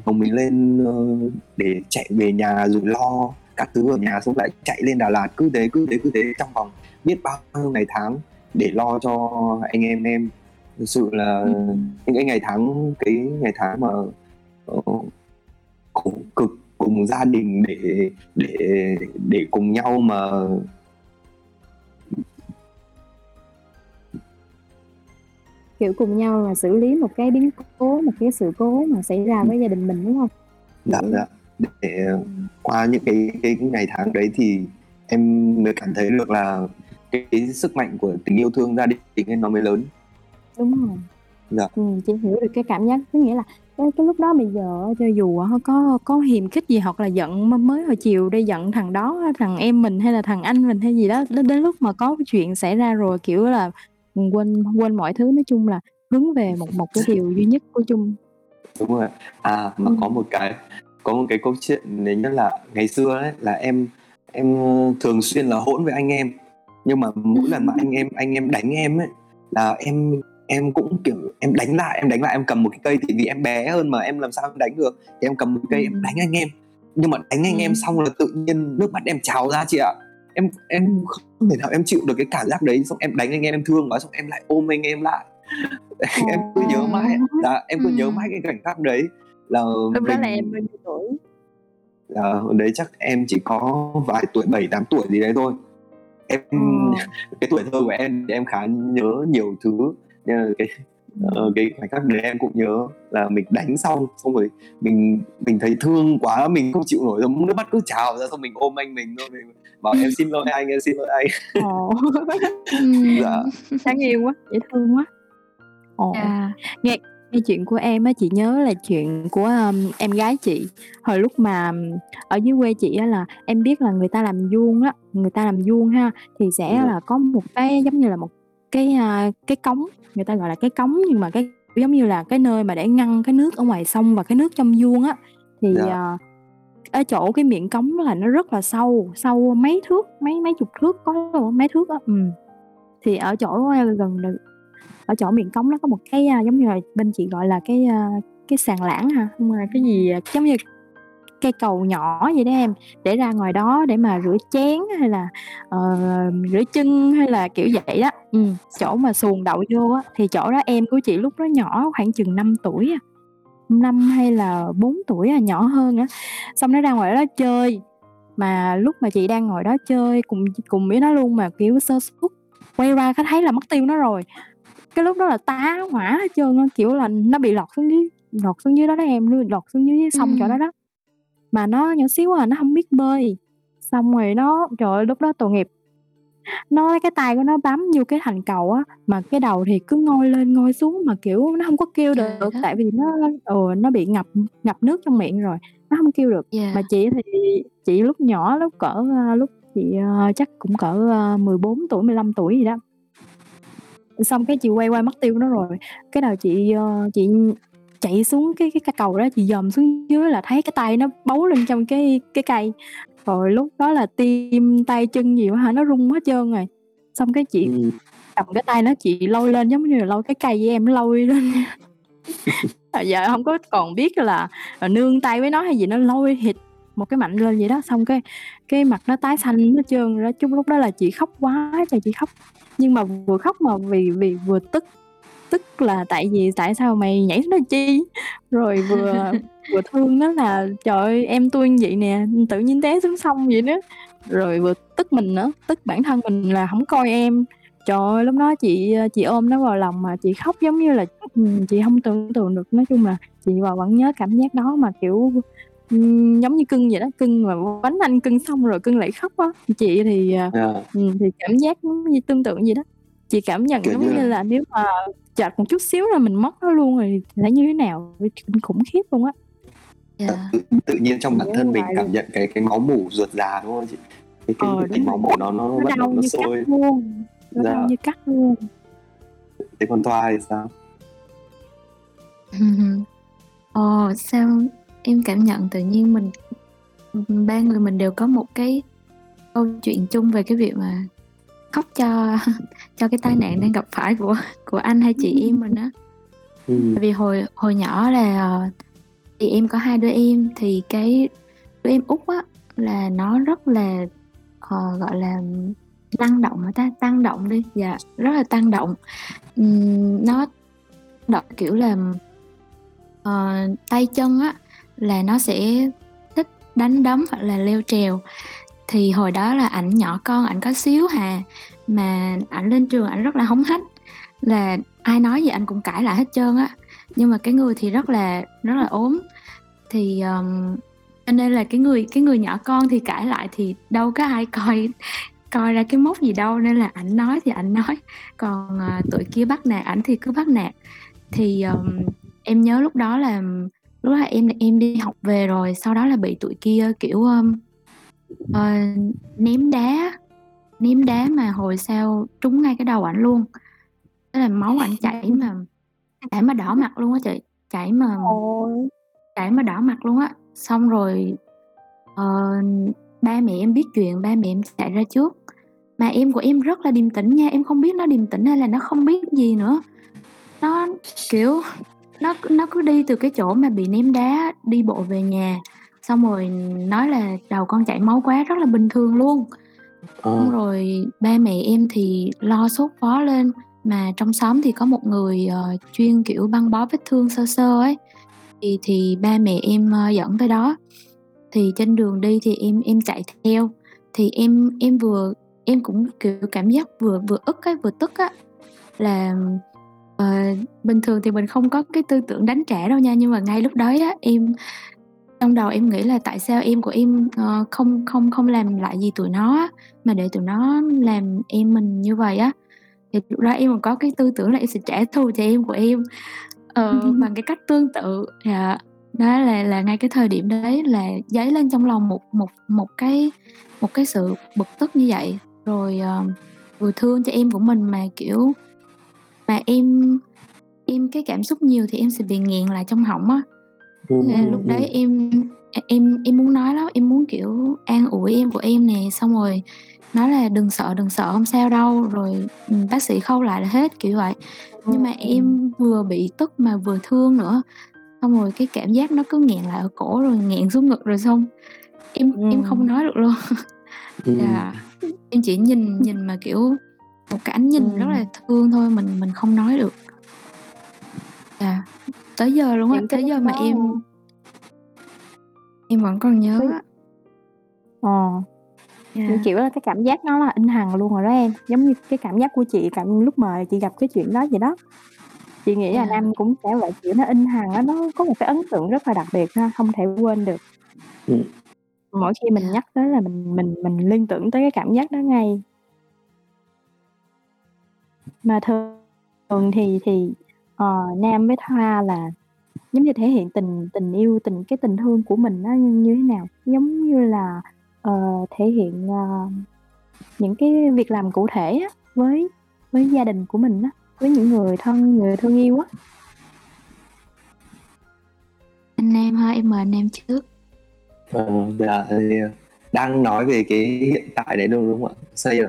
gồng mình lên, ờ, để chạy về nhà rồi lo các thứ ở nhà xong lại chạy lên Đà Lạt, cứ thế, cứ thế, cứ thế trong vòng biết bao nhiêu ngày tháng để lo cho anh em em. Thực sự là những cái ngày tháng cái ngày tháng mà, ờ, cùng khổ cực cùng gia đình để để để cùng nhau mà Kiểu, cùng nhau là xử lý một cái biến cố, một cái sự cố mà xảy ra với gia đình mình, đúng hông? Dạ, dạ. Để Ừm. qua những cái cái ngày tháng đấy thì em mới cảm thấy được là cái cái sức mạnh của tình yêu thương gia đình ấy nó mới lớn. Đúng rồi. Dạ. Ừm, chị hiểu được cái cảm giác, có nghĩa là cái cái lúc đó bây giờ cho dù có có hiềm khích gì hoặc là giận mới hồi chiều đây giận thằng đó, thằng em mình hay là thằng anh mình hay gì đó, đến đến lúc mà có chuyện xảy ra rồi, kiểu là, quên quên mọi thứ, nói chung là hướng về một một cái điều duy nhất của chung. Đúng rồi. À, mà có Ừm. một cái có một cái câu chuyện đấy nhất là ngày xưa ấy là em em ờ, thường xuyên là hỗn với anh em. Nhưng mà mỗi lần mà <laughs> anh em anh em đánh em ấy là em em cũng kiểu em đánh lại em đánh lại em cầm một cái cây thì vì em bé hơn mà em làm sao em đánh được. Thì em cầm một cây em đánh anh em. Nhưng mà đánh anh em xong là tự nhiên nước mắt em trào ra chị ạ em em không thể nào em chịu được cái cảm giác đấy xong em đánh anh em em thương quá xong em lại ôm anh em lại. <laughs> Em cứ nhớ mãi là em cứ nhớ mãi cái cảnh khắc đấy là lúc đó là em bao nhiêu tuổi? Là đấy chắc em chỉ có vài tuổi bảy tám tuổi gì đấy thôi. Em ừ. <laughs> cái tuổi thơ của em thì em khá nhớ nhiều thứ. Nên là cái uh, cái khoảnh khắc đấy em cũng nhớ là mình đánh xong xong rồi mình mình thấy thương quá mình không chịu nổi rồi nước mắt cứ trào ra xong mình ôm anh mình thôi mình bảo em xin lỗi anh em xin lỗi anh Ồ. <laughs> dạ <laughs> đáng yêu quá dễ thương quá Ồ. À, nghe nghe chuyện của em á chị nhớ là chuyện của um, em gái chị hồi lúc mà ở dưới quê chị á là em biết là người ta làm vuông á người ta làm vuông ha thì sẽ ừ. là có một cái giống như là một cái uh, cái cống người ta gọi là cái cống nhưng mà cái giống như là cái nơi mà để ngăn cái nước ở ngoài sông và cái nước trong vuông á thì dạ. uh, ở chỗ cái miệng cống là nó rất là sâu sâu mấy thước mấy mấy chục thước có mấy thước á ừ. thì ở chỗ gần ở chỗ miệng cống nó có một cái uh, giống như là bên chị gọi là cái uh, cái sàn lãng ha không là cái gì giống như cây cầu nhỏ vậy đó em để ra ngoài đó để mà rửa chén hay là uh, rửa chân hay là kiểu vậy đó. Ừ, chỗ mà xuồng đậu vô á thì chỗ đó em của chị lúc đó nhỏ khoảng chừng 5 tuổi à năm hay là 4 tuổi à nhỏ hơn á. Xong nó ra ngoài đó chơi mà lúc mà chị đang ngồi đó chơi cùng cùng với nó luôn mà kiểu sơ suất quay ra thấy là mất tiêu nó rồi. Cái lúc đó là tá hỏa hết trơn kiểu là nó bị lọt xuống dưới lọt xuống dưới đó đó em luôn lọt xuống dưới sông ừ. chỗ đó đó mà nó nhỏ xíu à nó không biết bơi. Xong rồi nó trời ơi lúc đó tội nghiệp. Nó cái tay của nó bám vô cái thành cầu á mà cái đầu thì cứ ngoi lên ngoi xuống mà kiểu nó không có kêu được à, tại vì nó ừ, nó bị ngập ngập nước trong miệng rồi nó không kêu được. Yeah. mà chị thì chị lúc nhỏ lúc cỡ lúc chị uh, chắc cũng cỡ uh, 14 tuổi 15 tuổi gì đó. Xong cái chị quay quay mất tiêu nó rồi. Cái đầu chị uh, chị chạy xuống cái cái, cái cầu đó chị dòm xuống dưới là thấy cái tay nó bấu lên trong cái cái cây. Rồi lúc đó là tim tay chân gì hả nó rung hết trơn rồi. Xong cái chị ừ. cầm cái tay nó chị lôi lên giống như là lôi cái cây với em lôi lên. <laughs> Giờ không có còn biết là, là nương tay với nó hay gì nó lôi hịt một cái mạnh lên vậy đó. Xong cái cái mặt nó tái xanh hết trơn rồi đó. Chút lúc đó là chị khóc quá trời chị khóc. Nhưng mà vừa khóc mà vì vì vừa tức tức là tại vì tại sao mày nhảy xuống đó chi? Rồi vừa <laughs> vừa thương nó là trời ơi em tôi vậy nè tự nhiên té xuống sông vậy đó. Rồi vừa tức mình nữa tức bản thân mình là không coi em. Trời ơi lúc đó chị chị ôm nó vào lòng mà chị khóc giống như là chị không tưởng tượng được. Nói chung là chị vào vẫn nhớ cảm giác đó mà kiểu giống như cưng vậy đó cưng mà bánh anh cưng xong rồi cưng lại khóc á. Chị thì yeah. Dạ. thì cảm giác như tương tự gì đó chị cảm nhận Kiểu giống như như là nếu mà chệch một chút xíu là mình mất nó luôn rồi thì sẽ như thế nào? Kinh khủng khiếp luôn á. Yeah. Tự, tự nhiên trong bản thân mình cảm nhận cái cái máu mủ ruột già đúng không chị? Cái cái, ờ, cái máu mủ nó nó nó đau nó sôi. luôn. Nó dạ. đau như cắt luôn. Thế con toa thì sao? Ồ, <laughs> sao em cảm nhận tự nhiên mình ba người mình đều có một cái câu chuyện chung về cái việc mà khóc cho <laughs> cho cái tai nạn đang gặp phải của của anh hay chị em mình á. Ừ. vì hồi hồi nhỏ là thì em có hai đứa em thì cái đứa em út á là nó rất là uh, gọi là tăng động mà ta? Tăng động đi. Dạ rất là tăng động. Uhm, nó động kiểu là uh, tay chân á là nó sẽ thích đánh đấm hoặc là leo trèo thì hồi đó là ảnh nhỏ con ảnh có xíu hà mà ảnh lên trường ảnh rất là hống hách. Là ai nói gì anh cũng cãi lại hết trơn á. Nhưng mà cái người thì rất là rất là ốm. Thì um, cho nên là cái người cái người nhỏ con thì cãi lại thì đâu có ai coi coi ra cái mốc gì đâu. Nên là ảnh nói thì ảnh nói. Còn uh, tụi kia bắt nạt ảnh thì cứ bắt nạt. Thì um, em nhớ lúc đó là lúc đó em em đi học về rồi sau đó là bị tụi kia kiểu um, uh, ném đá ném đá mà hồi sau trúng ngay cái đầu ảnh luôn. Thế là máu ảnh chảy mà chảy mà đỏ mặt luôn á chị chảy mà chảy mà đỏ mặt luôn á. Xong rồi uh, ba mẹ em biết chuyện ba mẹ em chạy ra trước. Mà em của em rất là điềm tĩnh nha em không biết nó điềm tĩnh hay là nó không biết gì nữa. Nó kiểu nó nó cứ đi từ cái chỗ mà bị ném đá đi bộ về nhà xong rồi nói là đầu con chảy máu quá rất là bình thường luôn. Xong Ờ, rồi ba mẹ em thì lo sốt vó lên mà trong xóm thì có một người ờ, chuyên kiểu băng bó vết thương sơ sơ ấy. Thì thì ba mẹ em ờ, dẫn tới đó. Thì trên đường đi thì em em chạy theo. Thì em em vừa em cũng kiểu cảm giác vừa vừa ức ấy vừa tức á. Là ờ, bình thường thì mình không có cái tư tưởng đánh trả đâu nha nhưng mà ngay lúc đó á em trong đầu em nghĩ là tại sao em của em ờ, không không không làm lại gì tụi nó á, mà để tụi nó làm em mình như vậy á. Thì lúc đó em còn có cái tư tưởng là em sẽ trả thù cho em của em. Ờ, <laughs> bằng cái cách tương tự dạ. Đó là là ngay cái thời điểm đấy là dấy lên trong lòng một một một cái một cái sự bực tức như vậy. Rồi ờ, vừa thương cho em của mình mà kiểu mà em em cái cảm xúc nhiều thì em sẽ bị nghẹn lại trong họng á là ừ, lúc ừ. đấy em em em muốn nói lắm em muốn kiểu an ủi em của em nè xong rồi nói là đừng sợ đừng sợ không sao đâu rồi ừ, bác sĩ khâu lại là hết kiểu vậy. Nhưng mà em vừa bị tức mà vừa thương nữa xong rồi cái cảm giác nó cứ nghẹn lại ở cổ rồi nghẹn xuống ngực rồi xong em em không nói được luôn. Ừ. <laughs> dạ. Em chỉ nhìn nhìn mà kiểu một cái ánh nhìn Ừm. rất là thương thôi mình mình không nói được. Dạ tới giờ luôn á tới giờ mà em em vẫn còn nhớ á Ờ, Dạ. như kiểu là cái cảm giác nó là in hằn luôn rồi đó em giống như cái cảm giác của chị cảm lúc mà chị gặp cái chuyện đó vậy đó chị nghĩ là Dạ. nam cũng sẽ vậy kiểu nó in hằn á nó có một cái ấn tượng rất là đặc biệt ha không thể quên được Ừ. mỗi khi mình Dạ. nhắc tới là mình mình mình liên tưởng tới cái cảm giác đó ngay mà thường thường thì thì ờ, nam với thoa là giống như thể hiện tình tình yêu tình cái tình thương của mình nó như, như thế nào? Giống như là ờ, thể hiện ờ, những cái việc làm cụ thể á, với với gia đình của mình á, với những người thân người thương yêu á. Anh Nam ha em mời anh Nam trước. Ờ, dạ, thì đang nói về cái hiện tại đấy đúng không ạ? Xây là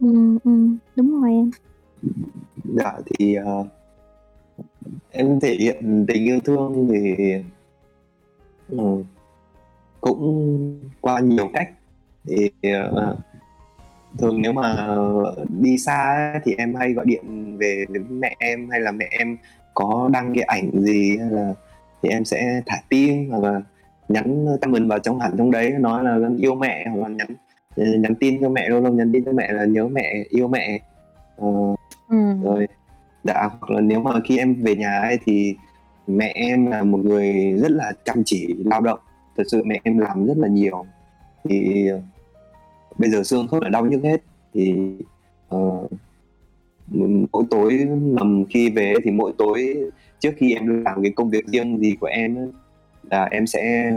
ừ, ừ, đúng rồi em. Dạ thì ờ, em thể hiện tình yêu thương thì ừ, cũng qua nhiều cách thì ờ, thường nếu mà đi xa ấy, thì em hay gọi điện về đến mẹ em hay là mẹ em có đăng cái ảnh gì hay là thì em sẽ thả tim hoặc là nhắn comment vào trong hẳn trong đấy nói là yêu mẹ hoặc là nhắn nhắn tin cho mẹ luôn không nhắn tin cho mẹ là nhớ mẹ yêu mẹ Ờ, ừ. rồi dạ hoặc là nếu mà khi em về nhà ấy thì mẹ em là một người rất là chăm chỉ lao động. Thật sự mẹ em làm rất là nhiều. Thì ờ, bây giờ xương khớp đã đau nhức hết. Thì uh, mỗi tối nằm khi về thì mỗi tối trước khi em làm cái công việc riêng gì của em là em sẽ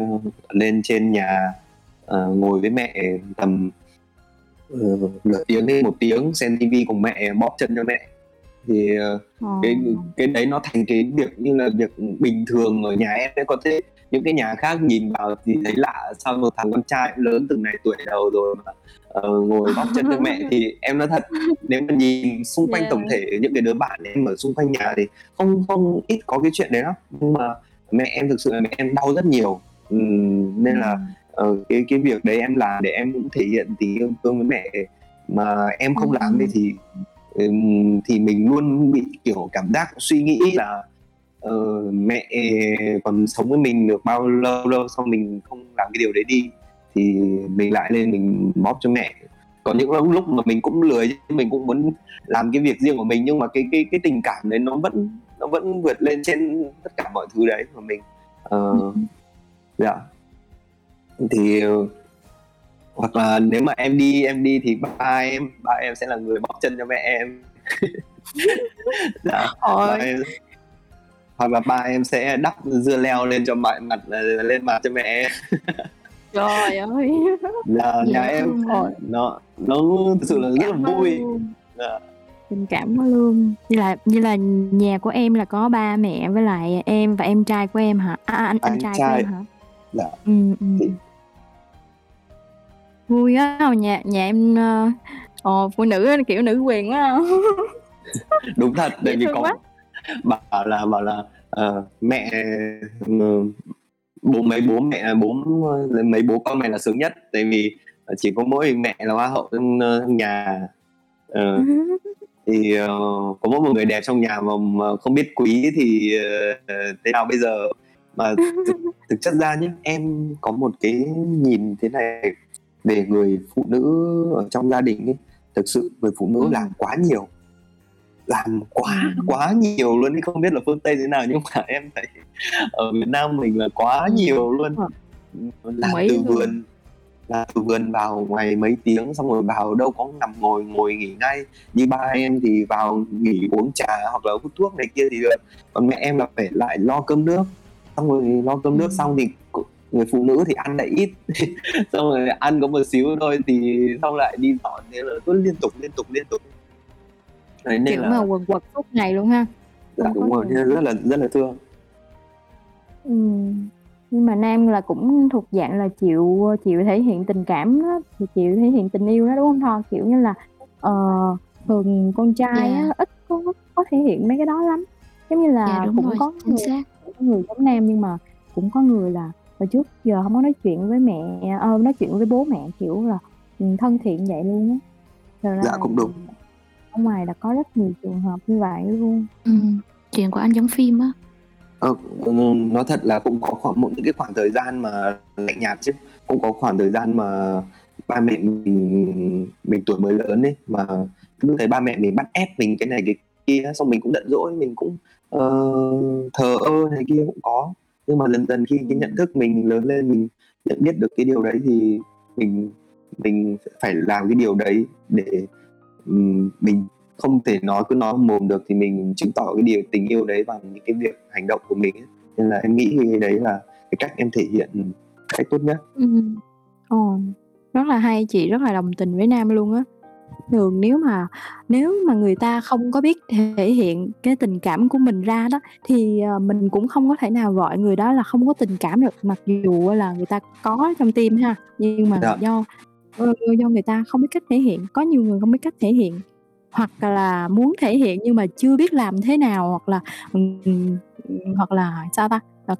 lên trên nhà uh, ngồi với mẹ tầm uh, nửa tiếng đến một tiếng xem tivi cùng mẹ bóp chân cho mẹ thì Ờ. cái cái đấy nó thành cái việc như là việc bình thường ở nhà em ấy. Có thể những cái nhà khác nhìn vào thì thấy lạ sao một thằng con trai lớn từng này tuổi đầu rồi mà ờ, ngồi bóp chân cho mẹ. <laughs> Thì em nói thật nếu mà nhìn xung quanh Yeah. tổng thể những cái đứa bạn em ở xung quanh nhà thì không không ít có cái chuyện đấy lắm. Nhưng mà mẹ em thực sự là mẹ em đau rất nhiều. Ừm, nên là ờ, cái cái việc đấy em làm để em cũng thể hiện tình yêu thương với mẹ. Mà em không làm thì thì mình luôn bị kiểu cảm giác suy nghĩ là ờ, mẹ còn sống với mình được bao lâu đâu xong mình không làm cái điều đấy đi thì mình lại lên mình bóp cho mẹ. Có những lúc mà mình cũng lười mình cũng muốn làm cái việc riêng của mình nhưng mà cái cái cái tình cảm đấy nó vẫn nó vẫn vượt lên trên tất cả mọi thứ đấy mà mình ờ, dạ. Thì ờ, hoặc là nếu mà em đi em đi thì ba em ba em sẽ là người bóp chân cho mẹ em <laughs> dạ ba em hoặc là ba em sẽ đắp dưa leo lên cho mặt mặt lên mặt cho mẹ em <laughs> trời ơi là nhà Dễ em nó nó thực sự là rất là vui. Dạ. tình cảm quá luôn như là như là nhà của em là có ba mẹ với lại em và em trai của em hả à, anh anh Anh trai, trai. của em hả Dạ. ừ, ừ. Thì- Vui á, nhà nhà em, ơ, ờ, phụ nữ kiểu nữ quyền quá <laughs> Đúng thật, tại vì có bảo là bảo là, ờ, mẹ, ờ, bố mấy bố mẹ bố mấy bố con mày là sướng nhất, tại vì, ờ, chỉ có mỗi mẹ là hoa hậu trong, nhà. Ờ, <laughs> thì, ờ, có mỗi một người đẹp trong nhà mà mà không biết quý thì, ờ, thế nào bây giờ? Mà thực thực chất ra nhá, em có một cái nhìn thế này về người phụ nữ ở trong gia đình ấy, thực sự người phụ nữ làm Ừm. quá nhiều. Làm quá, Ừm. quá nhiều luôn ấy, không biết là phương Tây thế nào nhưng mà em thấy ở Việt Nam mình là quá Ừm, nhiều luôn. rồi. Đồng làm ý từ vườn làm từ vườn vào ngày mấy tiếng xong rồi vào đâu có nằm ngồi ngồi nghỉ ngay. Như ba em thì vào nghỉ uống trà hoặc là hút thuốc này kia thì được, còn mẹ em là phải lại lo cơm nước, xong rồi lo cơm nước Ừm. xong thì người phụ nữ thì ăn lại ít, <laughs> xong rồi ăn có một xíu thôi thì xong lại đi dọn, thế là cứ liên tục, liên tục, liên tục. Đấy, nên Kiểu mà là quần quật suốt ngày luôn ha, Dạ, không đúng rồi, nên rất là rất là thương. Ừm, nhưng mà nam là cũng thuộc dạng là chịu, chịu thể hiện tình cảm đó, thì chịu thể hiện tình yêu đó, đúng hông Thoa? Kiểu như là, ờ, thường con trai á Dạ. ít có có thể hiện mấy cái đó lắm. Giống như Dạ, là đúng cũng rồi, có người xác. cũng có người giống nam nhưng mà cũng có người là hồi trước giờ hông có nói chuyện với mẹ ơ, nói chuyện với bố mẹ, kiểu là, ừm, thân thiện vậy luôn á. Thật ra Dạ, là cũng đúng. ở ngoài là có rất nhiều trường hợp như vậy luôn. Ừm, chuyện của anh giống phim á. Ờ, nói thật là cũng có khoảng một những cái khoảng thời gian mà lạnh nhạt chứ, cũng có khoảng thời gian mà ba mẹ mình mình tuổi mới lớn ấy, mà cứ thấy ba mẹ mình bắt ép mình cái này cái kia, xong mình cũng giận dỗi, mình cũng, ờ, thờ ơ này kia cũng có. Nhưng mà dần dần khi cái nhận Ừm. thức mình lớn lên, mình nhận biết được cái điều đấy thì mình mình phải làm cái điều đấy để, ừm, mình không thể nói cứ nói mồm được thì mình chứng tỏ cái điều tình yêu đấy bằng những cái việc hành động của mình ấy. Nên là em nghĩ cái đấy là cái cách em thể hiện cách tốt nhất. Ừm, ờ, rất là hay, chị rất là đồng tình với Nam luôn á. Thường nếu mà nếu mà người ta không có biết thể hiện cái tình cảm của mình ra đó, thì, ờ, mình cũng không có thể nào gọi người đó là không có tình cảm được, mặc dù là người ta có trong tim ha, nhưng mà Dạ. do, ơ, do người ta không biết cách thể hiện. Có nhiều người không biết cách thể hiện, hoặc là muốn thể hiện nhưng mà chưa biết làm thế nào, hoặc là, ừm, hoặc là sao ta? Ờ,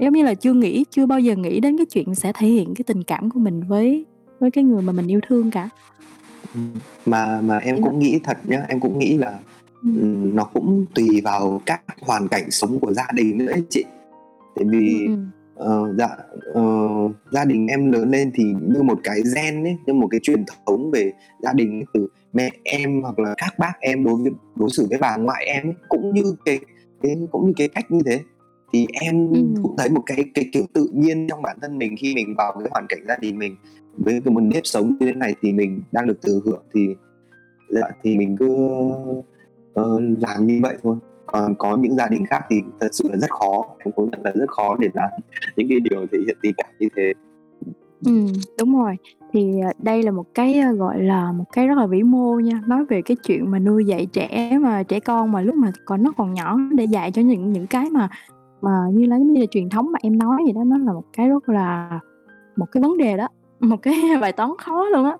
giống như là chưa nghĩ chưa bao giờ nghĩ đến cái chuyện sẽ thể hiện cái tình cảm của mình với với cái người mà mình yêu thương cả. Mà mà em cũng nghĩ thật nhá, em cũng nghĩ là, Ừm. ừm, nó cũng tùy vào các hoàn cảnh sống của gia đình nữa ấy chị. Tại vì, ờ, dạ, ờ, gia đình em lớn lên thì như một cái gen ấy, như một cái truyền thống về gia đình ấy, từ mẹ em hoặc là các bác em đối với đối xử với bà ngoại em ấy, cũng như cái cái cũng như cái cách như thế. Thì em Ừm. cũng thấy một cái cái kiểu tự nhiên trong bản thân mình khi mình vào cái hoàn cảnh gia đình mình với cái một nếp sống như thế này thì mình đang được thừa hưởng thì dạ, thì mình cứ, uh, làm như vậy thôi. Còn có những gia đình khác thì thật sự là rất khó, em cũng nhận là rất khó để làm <laughs> những cái điều thể hiện tình cảm như thế. ừ đúng rồi. Thì, ờ, đây là một cái, ờ, gọi là, một cái rất là vĩ mô nha, nói về cái chuyện mà nuôi dạy trẻ mà trẻ con mà lúc mà còn nó còn nhỏ để dạy cho những những cái mà mà như là như là truyền thống mà em nói vậy đó, nó là một cái rất là một cái vấn đề đó, một cái <laughs> bài toán khó luôn á.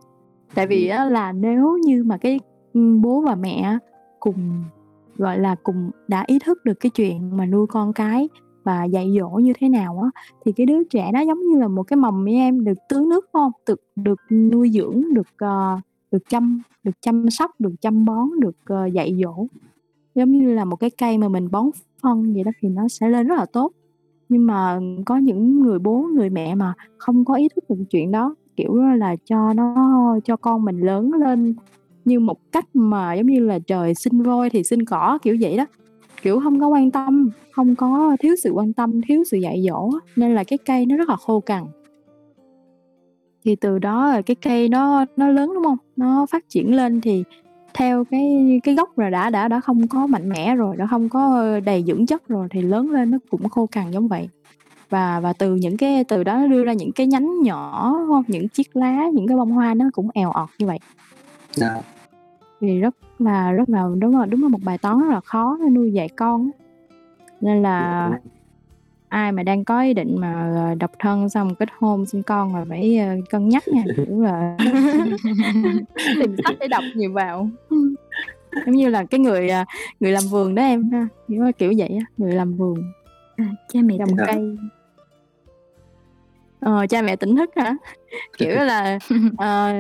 Tại vì Ừm. á là nếu như mà cái, ưm, bố và mẹ cùng, gọi là, cùng đã ý thức được cái chuyện mà nuôi con cái và dạy dỗ như thế nào á, thì cái đứa trẻ đó giống như là một cái mầm vậy em, được tưới nước, phải hông? Được được nuôi dưỡng, được, ờ, được chăm được chăm sóc, được chăm bón, được, ờ, dạy dỗ. Giống như là một cái cây mà mình bón phân vậy đó thì nó sẽ lên rất là tốt. Nhưng mà có những người bố, người mẹ mà không có ý thức được chuyện đó, kiểu là cho nó cho con mình lớn lên như một cách mà giống như là trời sinh voi thì sinh cỏ, kiểu vậy đó. Kiểu không có quan tâm, không có thiếu sự quan tâm, thiếu sự dạy dỗ nên là cái cây nó rất là khô cằn. Thì từ đó rồi cái cây nó nó lớn, đúng không Nó phát triển lên thì theo cái cái gốc là đã đã đã không có mạnh mẽ rồi, đã không có, ơ, đầy dưỡng chất rồi thì lớn lên nó cũng khô cằn giống vậy. Và và từ những cái từ đó nó đưa ra những cái nhánh nhỏ, đúng hông? Những chiếc lá, những cái bông hoa nó cũng èo ọt như vậy. Dạ. Thì rất là rất là đúng là đúng là một bài toán rất là khó để nuôi dạy con. Nên Dạ, là đúng. Ai mà đang có ý định mà ờ, độc thân xong kết hôn sinh con mà phải ờ, cân nhắc nha kiểu là tìm sách để đọc nhiều vào. Giống như là cái người à, người làm vườn đó em ha kiểu kiểu vậy á người làm vườn. À, cha mẹ trồng tỉnh Dạ. cây. Ờ, cha mẹ tỉnh thức hả? Kiểu là <laughs> ờ,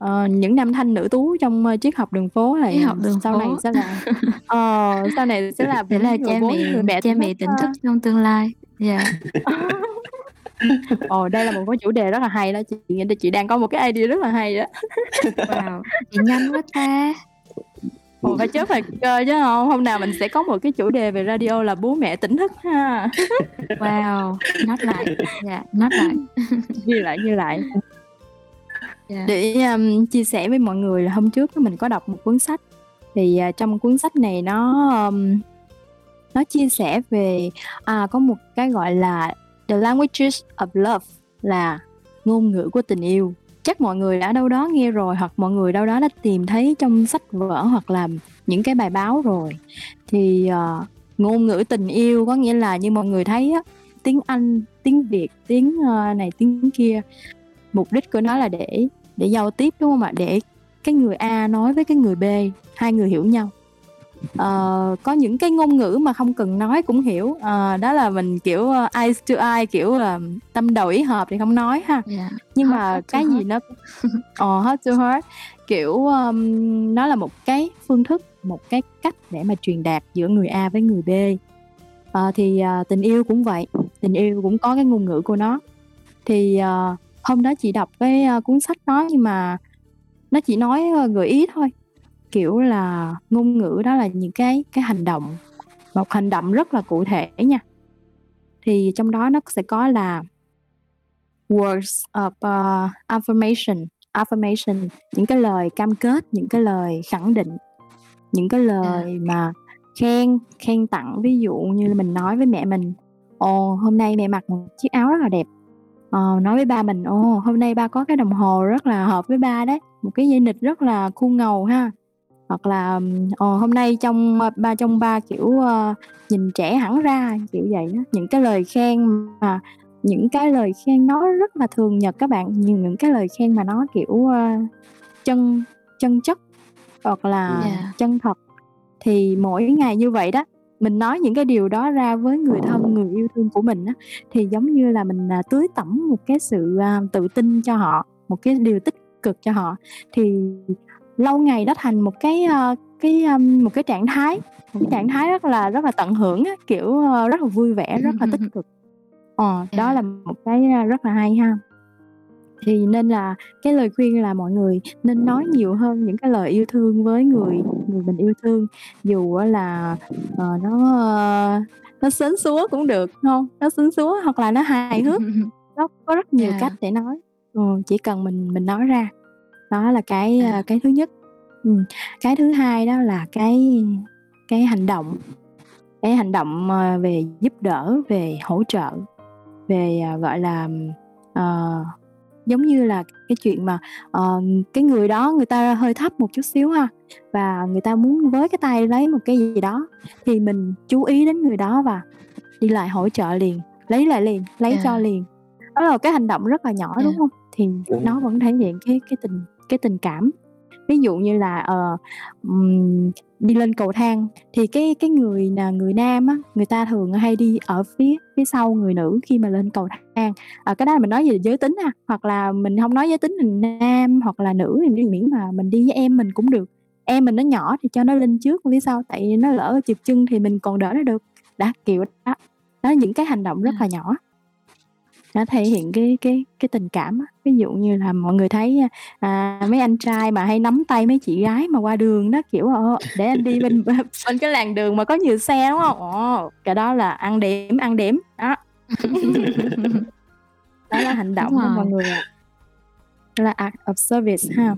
ờ, những nam thanh nữ tú trong ờ, triết học đường phố này Triết học đường sau phố. này sẽ là <laughs> ờ, sau này sẽ là Để là cha mẹ mẹ cha mẹ tỉnh thức trong tương lai. Dạ. <laughs> Ồ, đây là một cái chủ đề rất là hay đó chị nghĩ chị đang có một cái idea rất là hay đó Wow. Chị nhanh quá ta. Ồ, phải chốt phải cơ chứ không hôm nào mình sẽ có một cái chủ đề về radio là bố mẹ tỉnh thức ha Wow. Nốt lại. Dạ, nốt lại. <laughs> ghi lại ghi lại Dạ. Để um, chia sẻ với mọi người là hôm trước mình có đọc một cuốn sách. Thì uh, trong cuốn sách này nó um, nó chia sẻ về à, có một cái gọi là the languages of love là ngôn ngữ của tình yêu. Chắc mọi người đã đâu đó nghe rồi hoặc mọi người đâu đó đã tìm thấy trong sách vở hoặc là những cái bài báo rồi. Thì uh, ngôn ngữ tình yêu có nghĩa là như mọi người thấy á, tiếng Anh tiếng Việt tiếng uh, này tiếng kia. Mục đích của nó là để để giao tiếp đúng không ạ? Để cái người A nói với cái người B hai người hiểu nhau. Ờ, có những cái ngôn ngữ mà không cần nói cũng hiểu. Ờ, đó là mình kiểu uh, eyes to eye kiểu là tâm đầu ý hợp thì không nói ha. Dạ. nhưng Heart mà to cái heart. gì nó <laughs> ờ heart to heart kiểu um, nó là một cái phương thức một cái cách để mà truyền đạt giữa người A với người B. Ờ, thì à, tình yêu cũng vậy. Tình yêu cũng có cái ngôn ngữ của nó. Thì à, hôm đó chị đọc cái à, cuốn sách đó nhưng mà nó chỉ nói à, gợi ý thôi. Kiểu là ngôn ngữ đó là những cái cái hành động một hành động rất là cụ thể nha. Thì trong đó nó sẽ có là words of uh, affirmation affirmation những cái lời cam kết những cái lời khẳng định những cái lời mà khen khen tặng ví dụ như mình nói với mẹ mình ồ hôm nay mẹ mặc một chiếc áo rất là đẹp ờ, nói với ba mình ồ hôm nay ba có cái đồng hồ rất là hợp với ba đấy một cái dây nịt rất là cool ngầu ha. Hoặc là ồ hôm nay trong ba trong ba kiểu uh, nhìn trẻ hẳn ra kiểu vậy đó những cái lời khen mà những cái lời khen nó rất là thường nhật các bạn nhưng những cái lời khen mà nó kiểu uh, chân chân chất hoặc là Dạ. chân thật thì mỗi ngày như vậy đó mình nói những cái điều đó ra với người thân người yêu thương của mình á thì giống như là mình à, tưới tẩm một cái sự à, tự tin cho họ một cái điều tích cực cho họ. Thì lâu ngày nó thành một cái à, cái um, một cái trạng thái một cái trạng thái rất là rất là tận hưởng á, kiểu ờ, rất là vui vẻ rất là tích cực. Ờ đó Dạ. là một cái à, rất là hay ha thì nên là cái lời khuyên là mọi người nên nói nhiều hơn những cái lời yêu thương với người người mình yêu thương. Dù là ờ, nó ờ, nó sến súa cũng được không? Nó sến súa hoặc là nó hài hước. <laughs> Nó có rất nhiều Dạ. cách để nói. Ừ, chỉ cần mình mình nói ra. Đó là cái à, cái thứ nhất. Ừ. cái thứ hai đó là cái cái hành động. Cái hành động ờ, về giúp đỡ về hỗ trợ về à, gọi là ờ, giống như là cái chuyện mà ờ, cái người đó người ta hơi thấp một chút xíu ha và người ta muốn với cái tay lấy một cái gì đó thì mình chú ý đến người đó và đi lại hỗ trợ liền lấy lại liền lấy Dạ. cho liền đó là cái hành động rất là nhỏ đúng Dạ. không thì Đúng. nó vẫn thể hiện cái cái tình cái tình cảm ví dụ như là ờ, ừm, đi lên cầu thang thì cái cái người là người nam á người ta thường hay đi ở phía phía sau người nữ khi mà lên cầu thang. À, cái đó là mình nói về giới tính à hoặc là mình không nói giới tính mình nam hoặc là nữ thì miễn mà mình đi với em mình cũng được. Em mình nó nhỏ thì cho nó lên trước phía sau tại nó lỡ chụp chân thì mình còn đỡ nó được. Đã kiểu đó. Đó những cái hành động rất là nhỏ nó thể hiện cái cái cái tình cảm á. ví dụ như là mọi người thấy à, mấy anh trai mà hay nắm tay mấy chị gái mà qua đường đó kiểu ờ, để anh đi bên <laughs> bên cái làn đường mà có nhiều xe đúng không? Ồ, cái đó là ăn điểm ăn điểm đó. <laughs> Đó là hành động của mọi người ạ. Là act of service ha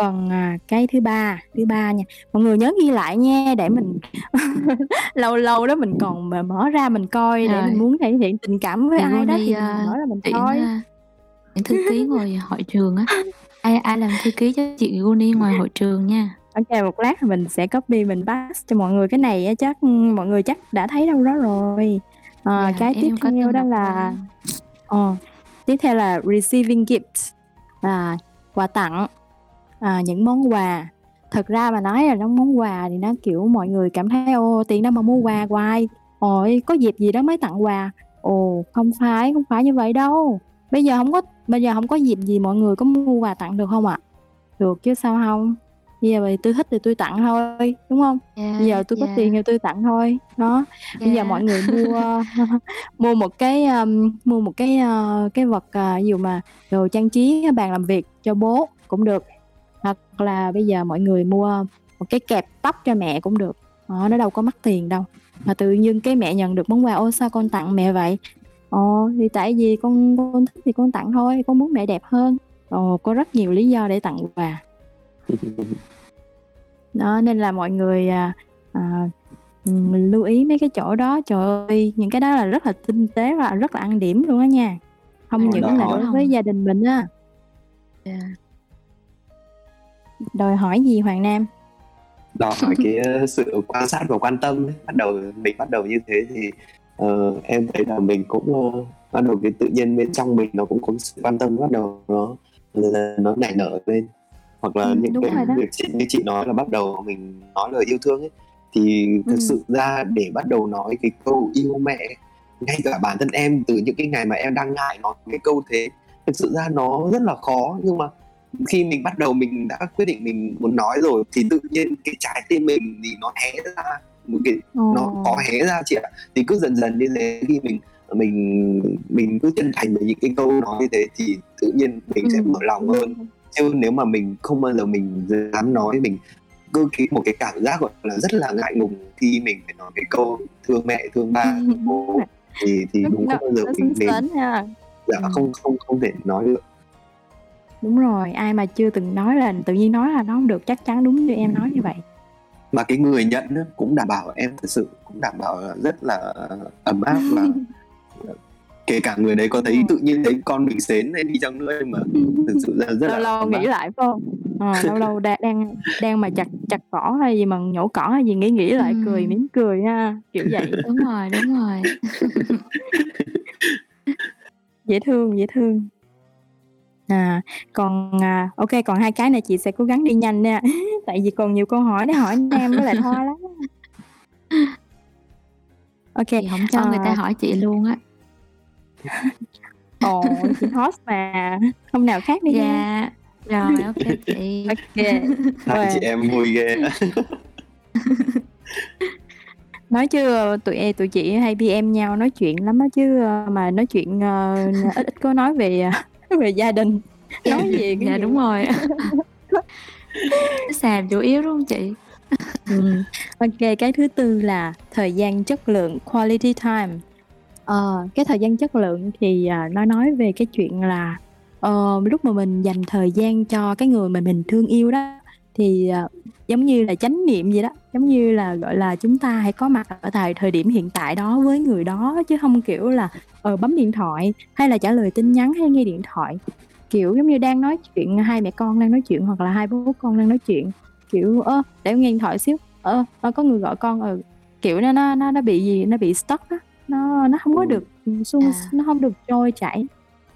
còn à, cái thứ ba thứ ba nha. Mọi người nhớ ghi lại nha để mình <laughs> lâu lâu đó mình còn mà mở ra mình coi để Rồi. mình muốn thể hiện tình cảm với Thì ai đó Ronnie, thì à, mình mở ra mình coi. à, tuyển thư ký ngoài <laughs> hội trường á. Ai ai làm thư ký cho chị Guni ngoài hội trường nha. Ok một lát mình sẽ copy mình pass cho mọi người cái này á chắc mọi người chắc đã thấy đâu đó rồi. Ờ, Dạ, cái tiếp theo đó là ờ, tiếp theo là receiving gifts là quà tặng à, những món quà. Thật ra mà nói là nó món quà thì nó kiểu mọi người cảm thấy ô tiền đâu mà mua quà hoài. Ôi có dịp gì đó mới tặng quà. Ồ không phải không phải như vậy đâu. Bây giờ không có bây giờ không có dịp gì mọi người có mua quà tặng được không ạ? Được chứ sao không? Bây giờ tôi thích thì tôi tặng thôi đúng không? Dạ, bây giờ tôi có dạ, tiền thì tôi tặng thôi. Đó bây giờ dạ. mọi người mua <laughs> mua một cái um, mua một cái uh, cái vật uh, ví dụ mà đồ trang trí bàn làm việc cho bố cũng được hoặc là bây giờ mọi người mua một cái kẹp tóc cho mẹ cũng được. Đó, nó đâu có mắc tiền đâu. Mà tự nhiên cái mẹ nhận được món quà ô sao con tặng mẹ vậy? Ồ thì tại vì con con thích thì con tặng thôi con muốn mẹ đẹp hơn. Ồ có rất nhiều lý do để tặng quà. Đó nên là mọi người à, à, lưu ý mấy cái chỗ đó. Trời ơi những cái đó là rất là tinh tế và rất là ăn điểm luôn á nha. Không những là đối với gia đình mình á. Dạ. Đòi hỏi gì Hoàng Nam đòi hỏi cái ờ, sự quan sát và quan tâm ấy. bắt đầu mình bắt đầu như thế thì ờ, em thấy là mình cũng ờ, bắt đầu cái tự nhiên bên trong mình nó cũng có sự quan tâm bắt đầu nó nó nảy nở lên hoặc là Ừ, những cái việc chị như chị nói là bắt đầu mình nói lời yêu thương ấy thì thực Ừ. sự ra để bắt đầu nói cái câu yêu mẹ ngay cả bản thân em từ những cái ngày mà em đang ngại nói cái câu thế thực sự ra nó rất là khó nhưng mà khi mình bắt đầu mình đã quyết định mình muốn nói rồi thì tự nhiên cái trái tim mình thì nó hé ra một cái nó Ồ. có hé ra chị ạ thì cứ dần dần như thế khi mình mình mình cứ chân thành với những cái câu nói như thế thì tự nhiên mình sẽ Ừ. mở lòng hơn chứ nếu mà mình không bao giờ mình dám nói mình cứ cái một cái cảm giác gọi là rất là ngại ngùng khi mình phải nói cái câu thương mẹ thương ba thương <laughs> bố thì thì đúng nó, không bao giờ nó mình ha dạ không không không thể nói được đúng rồi ai mà chưa từng nói là tự nhiên nói là nó không được chắc chắn đúng như em nói như vậy. Mà cái người nhận cũng đảm bảo em thật sự cũng đảm bảo là rất là ấm áp <laughs> và kể cả người đấy có thấy tự nhiên thấy con mình xến hay đi chăng nữa nhưng mà thực sự là rất là lâu lâu ấm áp. nghĩ lại phải không? Ờ, lâu lâu đang đang đang mà chặt chặt cỏ hay gì mà nhổ cỏ hay gì nghĩ nghĩ lại Ừ. cười mỉm cười ha kiểu vậy. <laughs> Đúng rồi đúng rồi. <laughs> Dễ thương dễ thương à còn à, ok còn hai cái này chị sẽ cố gắng đi nhanh nha. <laughs> Tại vì còn nhiều câu hỏi để hỏi nam với lại thoa lắm. Ok chị không cho người ta à, hỏi chị luôn á. Ồ chị host mà. Hôm nào khác đi nha. Dạ. Rồi ok chị. <laughs> Ok. Hai Rồi. chị em vui ghê. <laughs> Nói chứ ờ, tụi em tụi chị hay PM nhau nói chuyện lắm á chứ ờ, mà nói chuyện ờ, ít ít có nói về ờ, về gia đình <laughs> nói gì cái dạ gì đúng rồi <laughs> xàm chủ yếu đúng không chị Ừ. Ok, cái thứ tư là thời gian chất lượng quality time. Ờ, cái thời gian chất lượng thì à, nó nói về cái chuyện là ờ, lúc mà mình dành thời gian cho cái người mà mình thương yêu đó thì à, giống như là chánh niệm vậy đó, giống như là gọi là chúng ta hãy có mặt ở tại thời điểm hiện tại đó với người đó chứ không kiểu là ờ bấm điện thoại hay là trả lời tin nhắn hay nghe điện thoại. Kiểu giống như đang nói chuyện hai mẹ con đang nói chuyện hoặc là hai bố con đang nói chuyện kiểu ơ để nghe điện thoại xíu ờ, ờ có người gọi con ừ kiểu nó nó nó bị gì nó bị stuck á nó nó không có Ừ. được suôn À. nó không được trôi chảy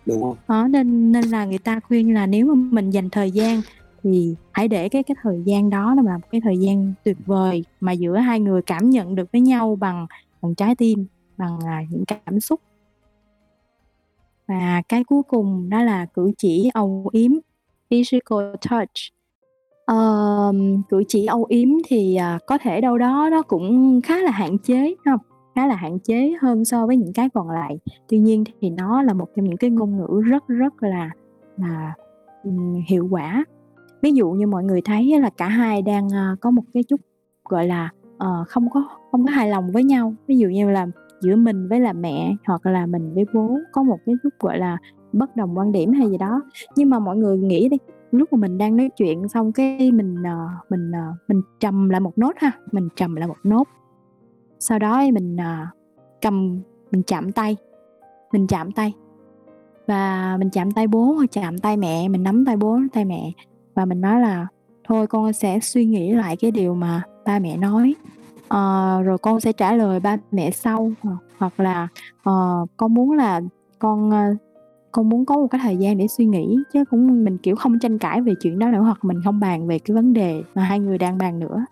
đúng không đó nên nên là người ta khuyên là nếu mà mình dành thời gian thì hãy để cái cái thời gian đó là một cái thời gian tuyệt vời mà giữa hai người cảm nhận được với nhau bằng bằng trái tim bằng à, những cảm xúc. Và cái cuối cùng đó là cử chỉ âu yếm physical touch. Um, cử chỉ âu yếm thì uh, có thể đâu đó nó cũng khá là hạn chế không? Khá là hạn chế hơn so với những cái còn lại. Tuy nhiên thì nó là một trong những cái ngôn ngữ rất rất là là um, hiệu quả ví dụ như mọi người thấy là cả hai đang ờ, có một cái chút gọi là uh, không có không có hài lòng với nhau. Ví dụ như là giữa mình với là mẹ hoặc là mình với bố có một cái chút gọi là bất đồng quan điểm hay gì đó. Nhưng mà mọi người nghĩ đi lúc mà mình đang nói chuyện xong cái mình uh, mình uh, mình trầm lại một nốt ha mình trầm lại một nốt. Sau đó mình uh, cầm mình chạm tay mình chạm tay. Và mình chạm tay bố hoặc chạm tay mẹ mình nắm tay bố tay mẹ và mình nói là thôi con sẽ suy nghĩ lại cái điều mà ba mẹ nói. Ờ, rồi con sẽ trả lời ba mẹ sau. Ờ, hoặc, là ờ, con muốn là con ờ, con muốn có một cái thời gian để suy nghĩ chứ cũng mình kiểu không tranh cãi về chuyện đó nữa hoặc mình không bàn về cái vấn đề mà hai người đang bàn nữa.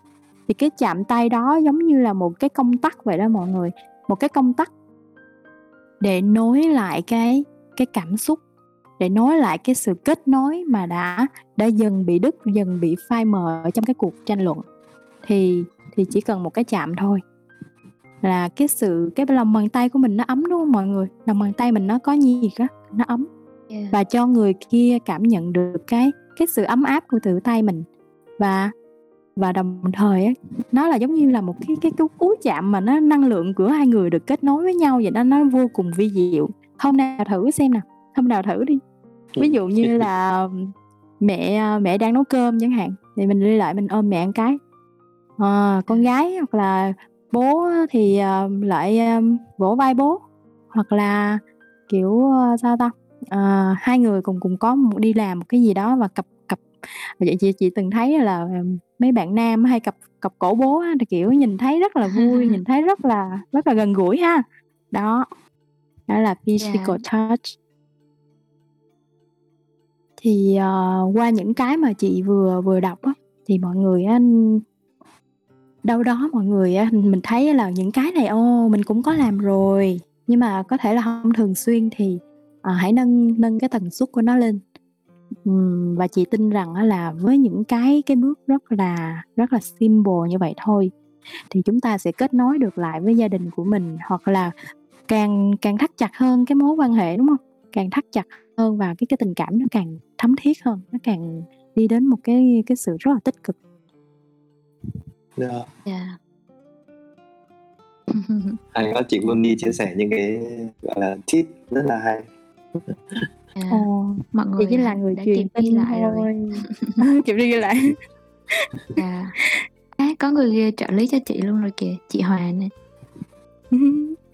Thì cái chạm tay đó giống như là một cái công tắc vậy đó mọi người. Một cái công tắc để nối lại cái cái cảm xúc để nối lại cái sự kết nối mà đã đã dần bị đứt dần bị phai mờ trong cái cuộc tranh luận. Thì thì chỉ cần một cái chạm thôi. Là cái sự cái lòng bàn tay của mình nó ấm đúng không mọi người? Lòng bàn tay mình nó có nhiệt á nó ấm. Yeah. và cho người kia cảm nhận được cái cái sự ấm áp của tự tay mình. Và và đồng thời á nó là giống như là một cái cái cú, cú chạm mà nó năng lượng của hai người được kết nối với nhau vậy đó nó vô cùng vi diệu. Hôm nào thử xem nào hôm nào thử đi. Ví dụ như <laughs> là mẹ mẹ đang nấu cơm chẳng hạn thì mình đi lại mình ôm mẹ một cái. À, con gái hoặc là bố thì ờ, lại ờ, vỗ vai bố hoặc là kiểu sao ta? Ờ, hai người cùng cùng có một đi làm một cái gì đó và cặp cặp vậy chị chị từng thấy là mấy bạn nam hay cặp cặp cổ bố á, thì kiểu nhìn thấy rất là vui <laughs> nhìn thấy rất là rất là gần gũi ha. Đó đó là physical touch thì uh, qua những cái mà chị vừa vừa đọc á thì mọi người á đâu đó mọi người á mình thấy là những cái này ô mình cũng có làm rồi. Nhưng mà có thể là không thường xuyên thì à, hãy nâng nâng cái tần suất của nó lên. Uhm, và chị tin rằng á là với những cái cái bước rất là rất là simple như vậy thôi thì chúng ta sẽ kết nối được lại với gia đình của mình hoặc là càng càng thắt chặt hơn cái mối quan hệ đúng không? Càng thắt chặt hơn và cái cái tình cảm nó càng thấm thiết hơn nó càng đi đến một cái cái sự rất là tích cực Dạ. Yeah. hay quá chị Vương đi chia sẻ những cái gọi là tip rất là hay Yeah. Ồ, mọi người chỉ là người đã truyền tin lại rồi thôi <laughs> <laughs> kịp đi ghi lại à. à, có người ghi trợ lý cho chị luôn rồi kìa chị Hòa nè <laughs>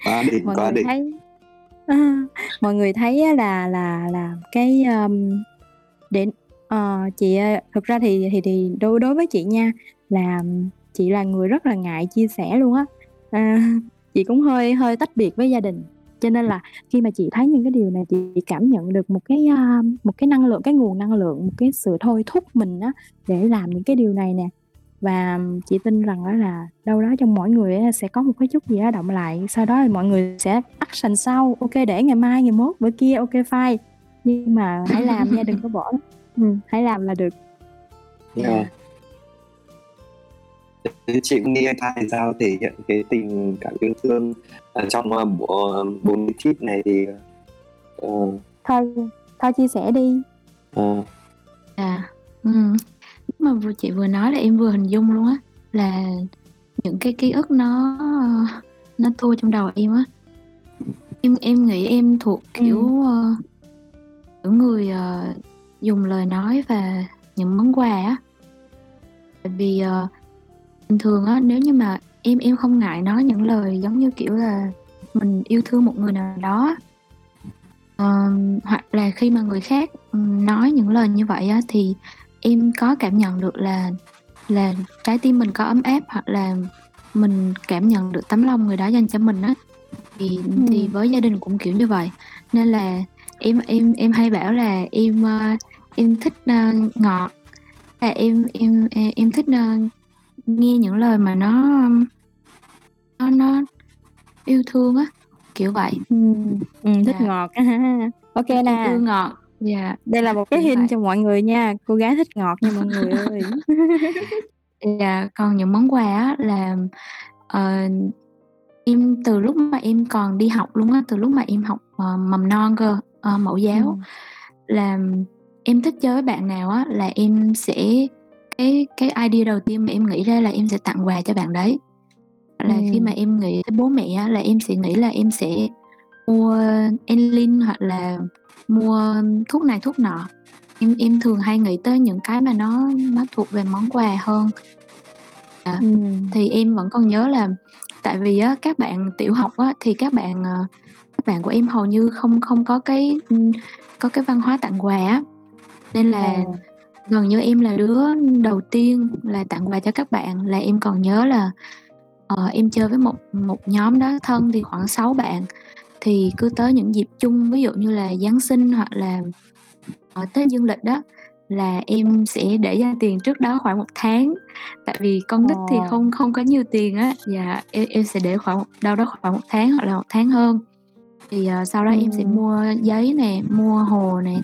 quá đỉnh mọi quá người đỉnh thấy à, mọi người thấy á là là là cái um, để uh, ờ, chị ờ, thực ra thì thì thì đối đối với chị nha là chị là người rất là ngại chia sẻ luôn á. À, chị cũng hơi hơi tách biệt với gia đình cho nên là khi mà chị thấy những cái điều này chị cảm nhận được một cái uh, một cái năng lượng cái nguồn năng lượng một cái sự thôi thúc mình á để làm những cái điều này nè. Và chị tin rằng đó là đâu đó trong mỗi người sẽ có một cái chút gì đó động lại sau đó thì mọi người sẽ action sau. Ok để ngày mai ngày mốt bữa kia ok fine nhưng mà hãy làm nha đừng có bỏ ừ, hãy làm là được Dạ. Thế chị cũng nghĩ thì sao thể hiện cái tình cảm yêu thương ở trong uh, bộ bốn cái tip này thì uh, thôi thôi chia sẻ đi uh, à ừ. lúc mà vừa chị vừa nói là em vừa hình dung luôn á là những cái ký ức nó nó thua trong đầu em á em em nghĩ em thuộc Ừ. kiểu uh, kiểu người uh, dùng lời nói và những món quà á. Tại vì uh, bình thường á nếu như mà em em không ngại nói những lời giống như kiểu là mình yêu thương một người nào đó Ờ, hoặc là khi mà người khác nói những lời như vậy á thì em có cảm nhận được là là trái tim mình có ấm áp hoặc là mình cảm nhận được tấm lòng người đó dành cho mình á. Thì thì với gia đình cũng kiểu như vậy. Nên là em em em hay bảo là em ờ, em thích ờ, ngọt. Là em em em, thích ờ, nghe những lời mà nó nó nó yêu thương á kiểu vậy. Ừ, ừ, thích Dạ. ngọt. <laughs> Ok yêu nè. thương ngọt. Dạ đây là một cái vậy. cho mọi người nha. Cô gái thích ngọt nha mọi người ơi. <laughs> Dạ, còn những món quà á là ờ, em từ lúc mà em còn đi học luôn á, từ lúc mà em học ờ, mầm non cơ, ờ, mẫu giáo Ừ. là em thích chơi với bạn nào á là em sẽ cái cái idea đầu tiên mà em nghĩ ra là em sẽ tặng quà cho bạn đấy. Là Ừ. khi mà em nghĩ tới bố mẹ á là em sẽ nghĩ là em sẽ mua Enlin hoặc là mua thuốc này thuốc nọ. Em em thường hay nghĩ tới những cái mà nó nó thuộc về món quà hơn. À, Ừ. thì em vẫn còn nhớ là tại vì á các bạn tiểu học á thì các bạn ờ, các bạn của em hầu như không không có cái có cái văn hóa tặng quà á nên là Ờ. gần như em là đứa đầu tiên là tặng quà cho các bạn là em còn nhớ là ờ, em chơi với một một nhóm đó thân thì khoảng 6 bạn thì cứ tới những dịp chung ví dụ như là Giáng sinh hoặc là ở Tết dương lịch đó là em sẽ để ra tiền trước đó khoảng một tháng tại vì con nít thì Ờ. không không có nhiều tiền á và em, em sẽ để khoảng đâu đó khoảng một tháng hoặc là một tháng hơn thì ờ, sau đó em sẽ mua giấy nè mua hồ nè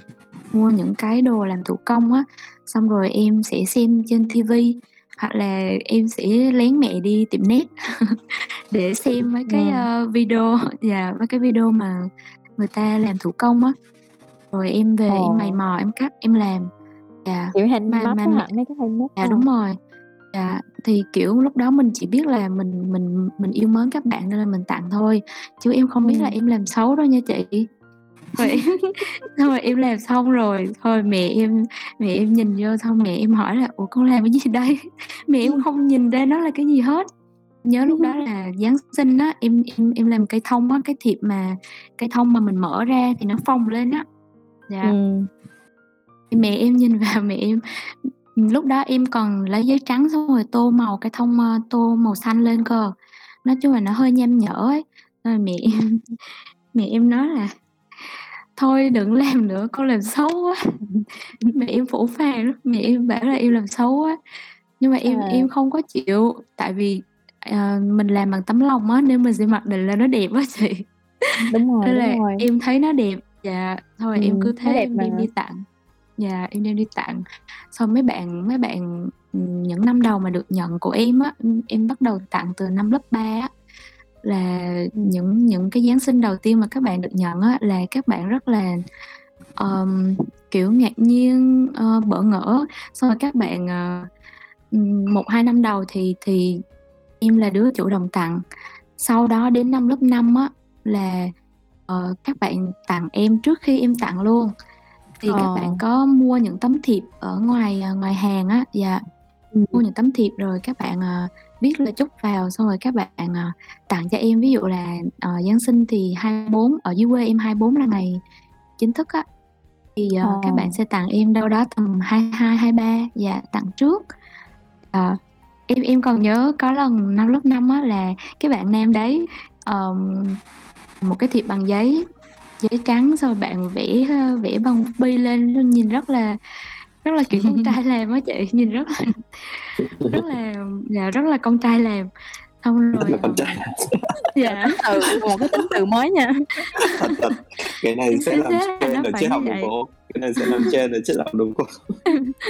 mua những cái đồ làm thủ công á. Xong rồi em sẽ xem trên tivi hoặc là em sẽ lén mẹ đi tiệm net <laughs> để xem mấy cái ờ, video và mấy cái video mà người ta làm thủ công á. Rồi em về em mày mò em cắt em làm dạ. Kiểu mà handmade mà mà hả? Mấy cái handmade dạ phải đúng rồi dạ thì kiểu lúc đó mình chỉ biết là mình mình mình yêu mến các bạn nên là mình tặng thôi. Chứ em không biết là Ừm. em làm xấu đâu nha chị. Rồi em xong rồi em làm xong rồi thôi mẹ em mẹ em nhìn vô xong mẹ em hỏi là ủa con làm cái gì đây? <laughs> Mẹ em không nhìn ra nó là cái gì hết. Nhớ lúc đó là giáng sinh á em em em làm cây thông á cái thiệp mà cây thông mà mình mở ra thì nó phồng lên á. Dạ. Thì mẹ em nhìn vào mẹ em lúc đó em còn lấy giấy trắng xong rồi tô màu cây thông ờ, tô màu xanh lên cơ nói chung là nó hơi nham nhở ấy rồi mẹ em <laughs> mẹ em nói là thôi đừng làm nữa con làm xấu quá <laughs> mẹ em phũ phàng lắm mẹ em bảo là em làm xấu quá nhưng mà em À. em không có chịu tại vì ờ, mình làm bằng tấm lòng á nên mình sẽ mặc định là nó đẹp á chị Đúng rồi, nên đúng là rồi. em thấy nó đẹp dạ thôi em Ừm, cứ nó thế đẹp em đem mà. đi tặng dạ em đem đi tặng. Xong mấy bạn mấy bạn ừm, những năm đầu mà được nhận của em á em- em bắt đầu tặng từ năm lớp 3 á. Là Ừm. những những cái Giáng sinh đầu tiên mà các bạn được nhận á là các bạn rất là ờm, kiểu ngạc nhiên ờ, bỡ ngỡ. Xong rồi các bạn ờ, ừm, một hai năm đầu thì thì em là đứa chủ động tặng. Sau đó đến năm lớp 5 á là ờ, các bạn tặng em trước khi em tặng luôn thì các Ờ. bạn có mua những tấm thiệp ở ngoài ờ, ngoài hàng á dạ Ừm. mua những tấm thiệp rồi các bạn ờ, viết lời chúc vào xong rồi các bạn ờ, tặng cho em ví dụ là ờ, Giáng sinh thì 24 ở dưới quê em 24 là ngày chính thức á thì ờ, Ờ. các bạn sẽ tặng em đâu đó tầm 22 23 dạ tặng trước Ờ, em em còn nhớ có lần năm lớp 5 á là cái bạn nam đấy ờm, một cái thiệp bằng giấy giấy trắng xong rồi bạn vẽ ờ, vẽ bằng bút bi lên nhìn rất là rất là kiểu con trai làm á chị nhìn rất là rất là dạ rất là con trai làm. Xong rất rồi là con ờm, trai dạ. Từ một cái tính từ mới nha. cái này sẽ làm xác là triết học đường vậy. phố cái này sẽ làm trend ở triết học đường phố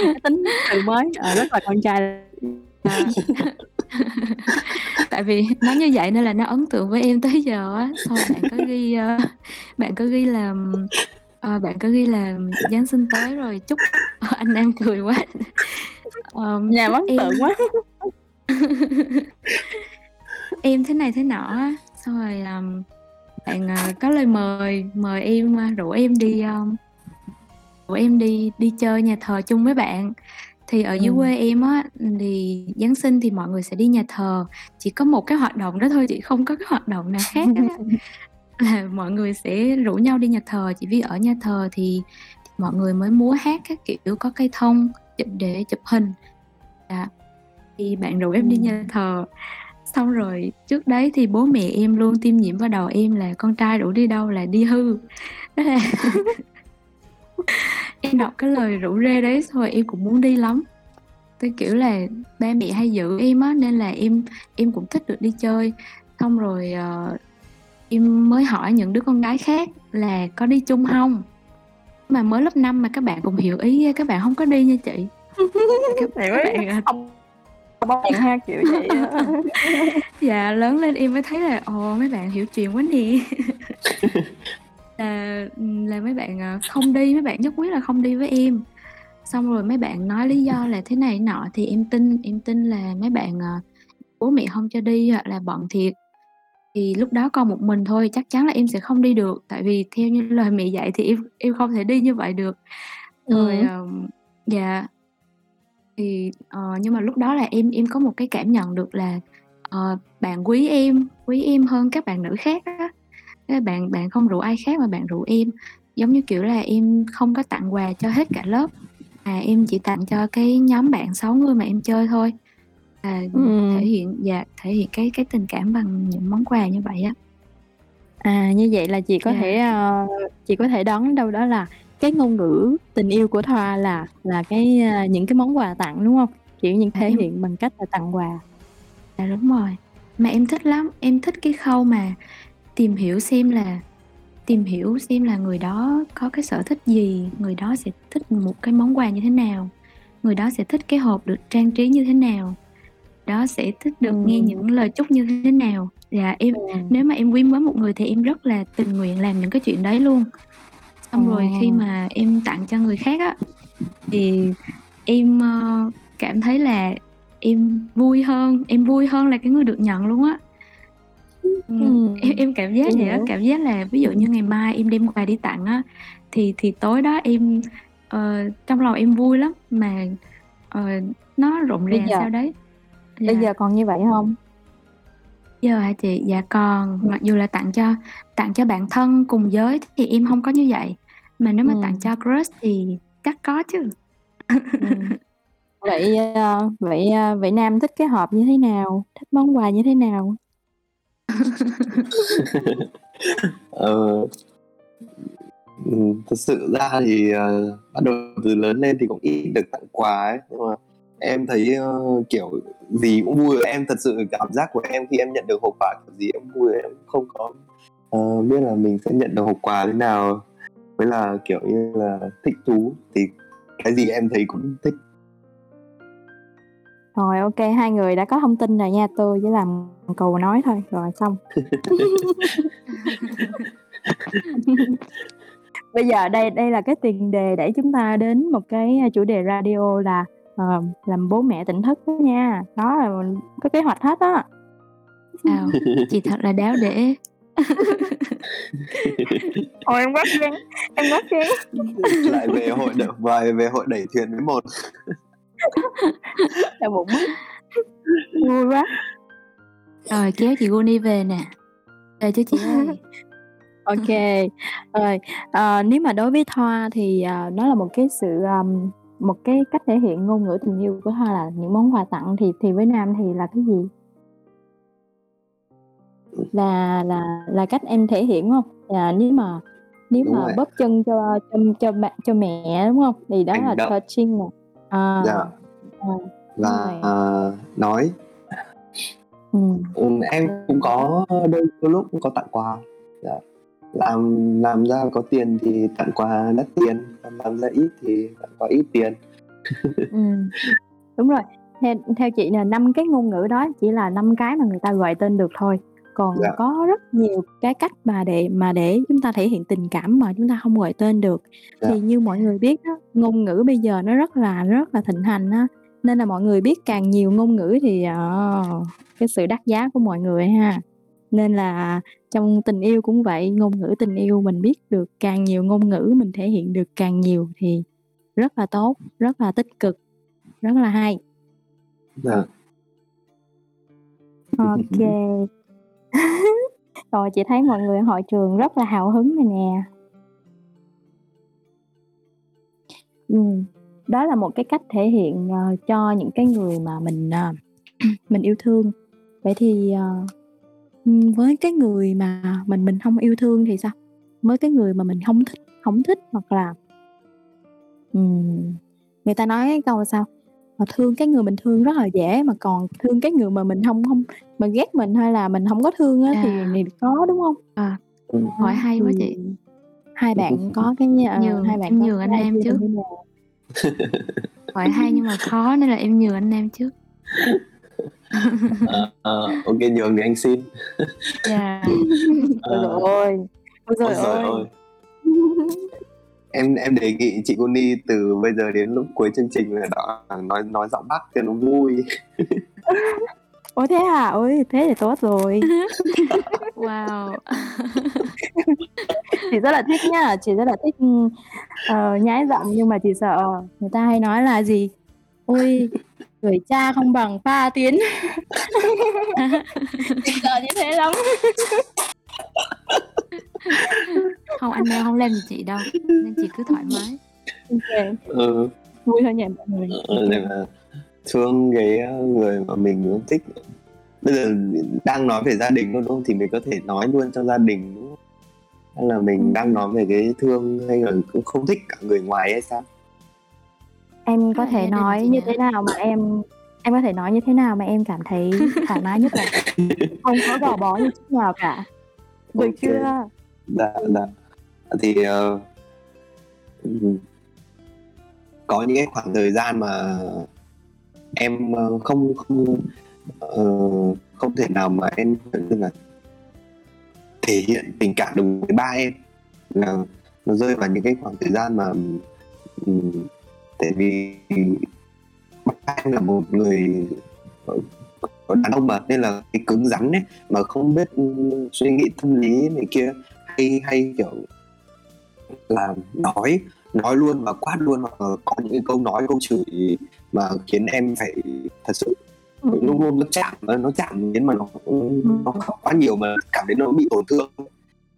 Một cái tính từ mới, ờ, rất là con trai. <laughs> <laughs> tại vì nó như vậy nên là nó ấn tượng với em tới giờ á. Rồi bạn có ghi ờ, bạn có ghi là ờ, bạn có ghi là Giáng sinh tới rồi chúc <laughs> anh Nam cười quá. Ờm, Nhà ấn em tượng quá. <laughs> em thế này thế nọ xong rồi ờm, bạn ờ, có lời mời mời em ờ, rủ em đi ờm, rủ em đi đi chơi nhà thờ chung với bạn thì ở dưới Ừm. quê em á thì Giáng sinh thì mọi người sẽ đi nhà thờ. Chỉ có một cái hoạt động đó thôi chị không có cái hoạt động nào khác á. <laughs> Là mọi người sẽ rủ nhau đi nhà thờ. Chỉ vì ở nhà thờ thì mọi người mới múa hát các kiểu có cây thông chụp để chụp hình. Dạ. Thì bạn rủ em đi Ừm. nhà thờ. Xong rồi trước đấy thì bố mẹ em luôn tiêm nhiễm vào đầu em là con trai rủ đi đâu là đi hư. Đó là <laughs> em đọc cái lời rủ rê đấy rồi em cũng muốn đi lắm. Tôi kiểu là ba mẹ hay giữ em á nên là em em cũng thích được đi chơi. Xong rồi ờ, em mới hỏi những đứa con gái khác là có đi chung không? Mà mới lớp 5 mà các bạn cũng hiểu ý các bạn không có đi nha chị. Các, các bạn không bạn ha, kiểu vậy <laughs> dạ lớn lên em mới thấy là ồ mấy bạn hiểu chuyện quá nè <laughs> là là mấy bạn ờ, không đi mấy bạn nhất quyết là không đi với em. Xong rồi mấy bạn nói lý do là thế này nọ thì em tin em tin là mấy bạn ờ, bố mẹ không cho đi hoặc là bận thiệt. Thì lúc đó con một mình thôi chắc chắn là em sẽ không đi được. Tại vì theo như lời mẹ dạy thì em em không thể đi như vậy được. Rồi Ừm. ờm, dạ. Thì ờ, nhưng mà lúc đó là em em có một cái cảm nhận được là ờ, bạn quý em quý em hơn các bạn nữ khác á Thế bạn bạn không rủ ai khác mà bạn rủ em giống như kiểu là em không có tặng quà cho hết cả lớp à em chỉ tặng cho cái nhóm bạn 6 người mà em chơi thôi và Ừm. thể hiện dạ, thể hiện cái cái tình cảm bằng những món quà như vậy á. À, như vậy là chị có Dạ. thể, ờ, chị có thể đoán đâu đó là cái ngôn ngữ tình yêu của Thoa là là cái, a, những cái món quà tặng, đúng hông? Kiểu, những À, thể em hiện bằng cách là tặng quà. Dạ, đúng rồi. Mà em thích lắm, em thích cái khâu mà tìm hiểu xem là tìm hiểu xem là người đó có cái sở thích gì, người đó sẽ thích một cái món quà như thế nào, người đó sẽ thích cái hộp được trang trí như thế nào, đó sẽ thích được nghe Ừm. những lời chúc như thế nào. Và em Ừm. nếu mà em quý mến một người thì em rất là tình nguyện làm những cái chuyện đấy luôn. Xong rồi khi mà em tặng cho người khác á, thì em, ơ, cảm thấy là em vui hơn, em vui hơn là cái người được nhận luôn á. Ừm, Ừm. em em cảm giác Chị vậy á, hiểu. cảm giác là ví dụ như ngày mai em đem quà đi tặng á, thì thì tối đó em, ờ, trong lòng em vui lắm, mà, ờ, nó rộn Bây ràng giờ sao đấy. bây Dạ. giờ còn như vậy hông? Giờ hả chị? Dạ còn, mặc dù là tặng cho tặng cho bạn thân cùng giới thì em hông có như vậy, mà nếu mà tặng Ừm. cho crush thì chắc có chứ. Ừm. Vậy, ờ, vậy, a, vậy Nam thích cái hộp như thế nào? Thích món quà như thế nào? <laughs> Ờ. Ừ, thật thực sự ra thì, uh, bắt đầu từ lớn lên thì cũng ít được tặng quà ấy, nhưng mà em thấy, uh, kiểu, gì cũng vui. Em thật sự cảm giác của em khi em nhận được hộp quà kiểu gì em vui, em không có, uh, biết là mình sẽ nhận được hộp quà thế nào, với là, kiểu như là, thích thú, thì cái gì em thấy cũng thích. Rồi, kê, hai người đã có thông tin rồi nha, tôi chỉ làm cầu nối thôi, rồi xong. <laughs> Bây giờ đây đây là cái tiền đề để chúng ta đến một cái, a, chủ đề radio là, ờ, làm bố mẹ tỉnh thức đó nha. Đó là mình có kế hoạch hết á. Wow, chị thật là đáo để. <laughs> Ôi, em quá khen, em quá khen. Lại về hội đ vài về hội đẩy thuyền với một. <laughs> Đau bụng. Vui quá. Rồi, kéo chị Guni về nè. Về cho chị ơi. <laughs> Kê. Rồi, ờ, nếu mà đối với Thoa thì, ờ, nó là một cái sự, ờm, một cái cách thể hiện ngôn ngữ tình yêu của Thoa là những món quà tặng, thì thì với Nam thì là cái gì? Là là là cách em thể hiện, đúng hông? Và nếu mà nếu Đúng mà rồi. bóp chân cho cho cho ba cho mẹ, đúng hông? Thì đó là Hành động. touching nè. À. Dạ. Đúng Và, ờ, nói. Ừm. Ừm, em cũng có đôi đôi lúc cũng có tặng quà. Dạ. Làm làm ra có tiền thì tặng quà đắt tiền, làm ra ít thì tặng quà ít tiền. <laughs> Ừm. Đúng rồi. Theo theo chị là 5 cái ngôn ngữ đó chỉ là 5 cái mà người ta gọi tên được thôi. Còn Dạ. có rất nhiều cái cách mà để mà để chúng ta thể hiện tình cảm mà chúng ta không gọi tên được. Dạ. Thì như mọi người biết á, ngôn ngữ bây giờ nó rất là rất là thịnh hành á, nên là mọi người biết càng nhiều ngôn ngữ thì, ờ, cái sự đắt giá của mọi người ha. Nên là trong tình yêu cũng vậy, ngôn ngữ tình yêu mình biết được càng nhiều ngôn ngữ, mình thể hiện được càng nhiều thì rất là tốt, rất là tích cực, rất là hay. Dạ. Kê. Rồi, chị thấy mọi người ở hội trường rất là hào hứng này nè. ừ. đó là một cái cách thể hiện, uh, cho những cái người mà mình, uh, <clears throat> mình yêu thương. Vậy thì, uh, với cái người mà mình mình không yêu thương thì sao? Với cái người mà mình không thích không thích hoặc là um, người ta nói cái câu sao? Mà thương cái người mình thương rất là dễ, mà còn thương cái người mà mình hông hông mà ghét mình hay là mình hông có thương á thì À. thì khó, đúng hông? À, Ừm. hỏi hay quá chị. Thì hai bạn có cái, ờ, Nhường hai bạn em có nhường anh idea trước. <laughs> Hỏi hay nhưng mà khó nên là em nhường anh Nam trước. Ờ, ô kê, nhường thì anh xin. Dạ. <laughs> Ôi giời ơi! Ôi Ôi giời giời ơi! <laughs> Em em đề nghị chị Guni từ bây giờ đến lúc cuối chương trình là đó nói nói giọng Bắc cho nó vui. Ủa, thế à? Ôi, thế thì tốt rồi. <laughs> Wow! <laughs> Chị rất là thích nhá, chị rất là thích, ờ, nhái giọng nhưng mà chị sợ người ta hay nói là gì? "Ôi, tuổi cha không bằng pha tiến." <laughs> Chị sợ như thế lắm. Không, anh Nam hông làm gì chị đâu, nên chị cứ thoải mái. Kê. Ừ. Vui thôi nhỉ mọi người? Ờ, nên là thương cái ờ, người mà mình thích bây giờ đang nói về gia đình luôn đúng không thì mình có thể nói luôn trong gia đình đúng không hay là mình Ừ. đang nói về cái thương hay là cũng không thích cả người ngoài hay sao em có thể nói như thế nào mà em em có thể nói như thế nào mà em cảm thấy thoải mái nhất là <laughs> không có gò bó như chút nào cả được Ok. chưa dạ dạ. Thì uh, có những cái khoảng thời gian mà em ờ, không không uh, không thể nào mà em như là thể hiện tình cảm được với ba em. Là nó rơi vào những cái khoảng thời gian mà um, tại vì ba em là một người đàn ông mà nên là cái cứng rắn ấy mà không biết suy nghĩ tâm lý này kia hay hay kiểu là nói nói luôn và quát luôn là có những cái câu nói câu chửi mà khiến em phải thật sự Ừ. luôn luôn nó chạm nó chạm đến mà nó nó khóc quá nhiều mà cảm thấy nó bị tổn thương.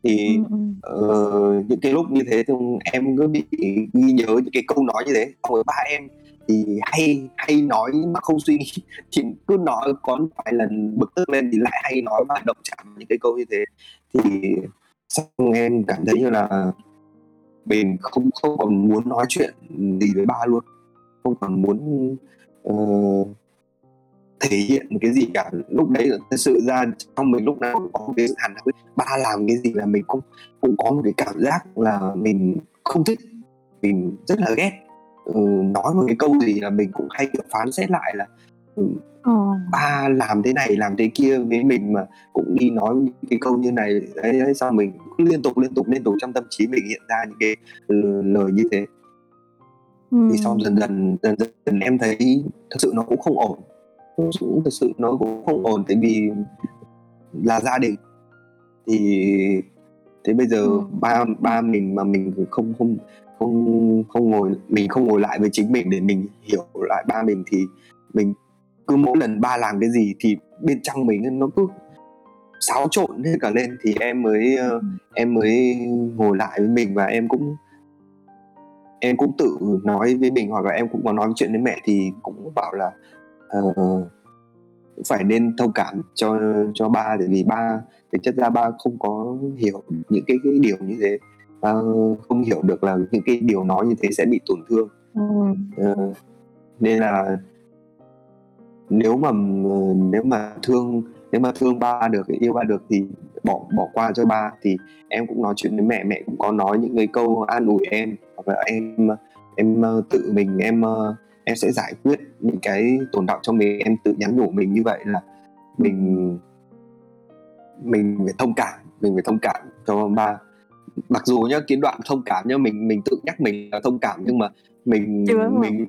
Thì Ừ, ừ. ờ, những cái lúc như thế thì em cứ bị ghi nhớ những cái câu nói như thế. Xong rồi ba em thì hay hay nói mà không suy nghĩ. <laughs> Thì cứ nói có vài lần bực tức lên thì lại hay nói và động chạm những cái câu như thế. Thì xong em cảm thấy như là mình không không còn muốn nói chuyện gì với ba luôn? Không còn muốn uh, thể hiện một cái gì cả. Lúc đấy thật sự ra trong mình lúc nào cũng có một cái sự hằn ba làm cái gì là mình cũng cũng có một cái cảm giác là mình không thích mình rất là ghét. Ừ, nói một cái câu gì là mình cũng hay kiểu phán xét lại là ừ, Ờ. ba làm thế này làm thế kia với mình mà cũng đi nói những cái câu như này đấy, đấy sao mình cứ liên tục liên tục liên tục trong tâm trí mình hiện ra những cái ừ, lời như thế Ừ. thì xong dần dần dần dần em thấy thật sự nó cũng không ổn cũng thật sự nó cũng không ổn tại vì là gia đình thì thế bây giờ Ừ. ba ba mình mà mình không không không không ngồi mình không ngồi lại với chính mình để mình hiểu lại ba mình thì mình cứ mỗi lần ba làm cái gì thì bên trong mình nó cứ xáo trộn hết cả lên thì em mới ờ, em mới ngồi lại với mình và em cũng em cũng tự nói với mình hoặc là em cũng có nói chuyện với mẹ thì cũng bảo là ờ, phải nên thông cảm cho cho ba tại vì ba thực chất ra ba không có hiểu những cái cái điều như thế. Ba không hiểu được là những cái điều nói như thế sẽ bị tổn thương. Ừ. Ờ, nên là nếu mà ờ, nếu mà thương nếu mà thương ba được yêu ba được thì bỏ bỏ qua cho ba. Thì em cũng nói chuyện với mẹ mẹ cũng có nói những cái câu an ủi em. Hoặc là em em ờ, tự mình em ờ, em sẽ giải quyết những cái tồn đọng trong mình. Em tự nhắn nhủ mình như vậy là mình mình phải thông cảm mình phải thông cảm cho ba. Mặc dù nhá cái đoạn thông cảm nhá mình mình tự nhắc mình là thông cảm nhưng mà mình Chưa mình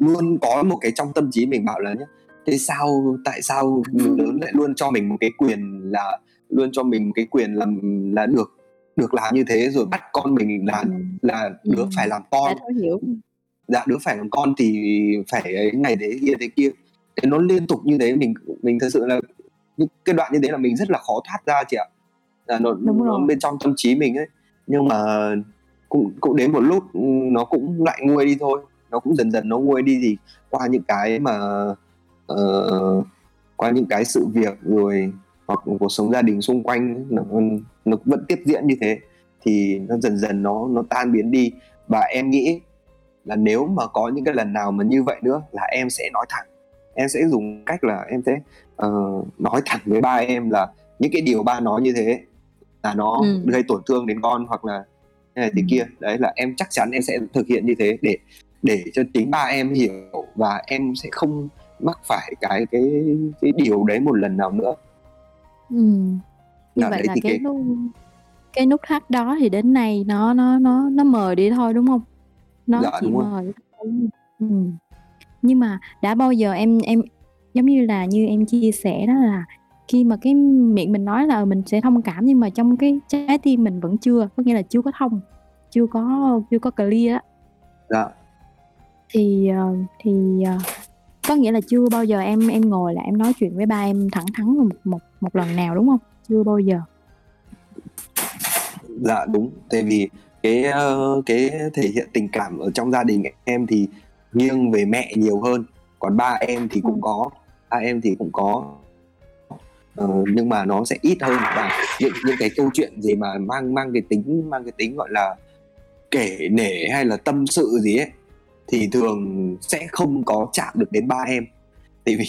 luôn có một cái trong tâm trí mình bảo là nhá thế sao tại sao người lớn lại luôn cho mình một cái quyền là luôn cho mình một cái quyền là là được được làm như thế rồi bắt con mình là Ừ. là đứa Ừ. phải làm con dạ đứa phải làm con thì phải ấy này thế kia thế kia thế nó liên tục như thế mình mình thật sự là những cái đoạn như thế là mình rất là khó thoát ra chị ạ là nó, Đúng nó rồi. bên trong tâm trí mình ấy nhưng mà cũng cũng đến một lúc ừ, nó cũng lại nguôi đi thôi nó cũng dần dần nó nguôi đi thì qua những cái mà ờ, qua những cái sự việc rồi hoặc cuộc sống gia đình xung quanh nó, nó vẫn tiếp diễn như thế thì nó dần dần nó nó tan biến đi và em nghĩ là nếu mà có những cái lần nào mà như vậy nữa là em sẽ nói thẳng em sẽ dùng cách là em sẽ ờ, nói thẳng với ba em là những cái điều ba nói như thế là nó Ừ. gây tổn thương đến con hoặc là thế này thế Ừ. kia đấy là em chắc chắn em sẽ thực hiện như thế để để cho chính ba em hiểu và em sẽ không mắc phải cái cái cái điều đấy một lần nào nữa Ừ. Như Dạ, vậy là cái cái- nút cái nút thắt đó thì đến nay nó nó nó nó mờ đi thôi đúng không? Nó Dạ, chỉ đúng rồi. mờ đi thôi. Ừ. Nhưng mà đã bao giờ em em giống như là như em chia sẻ đó là khi mà cái miệng mình nói là mình sẽ thông cảm nhưng mà trong cái trái tim mình vẫn chưa, có nghĩa là chưa có thông, chưa có chưa có clear á dạ thì ờ, thì ờ, có nghĩa là chưa bao giờ em em ngồi lại em nói chuyện với ba em thẳng thắn một một một lần nào đúng không? Chưa bao giờ. dạ đúng tại vì cái ờ, cái thể hiện tình cảm ở trong gia đình em thì nghiêng về mẹ nhiều hơn còn ba em thì cũng Ừ. có ba em thì cũng có Ờ, nhưng mà nó sẽ ít hơn và những những cái câu chuyện gì mà mang mang cái tính mang cái tính gọi là kể nể hay là tâm sự gì ấy thì thường sẽ không có chạm được đến ba em. Tại vì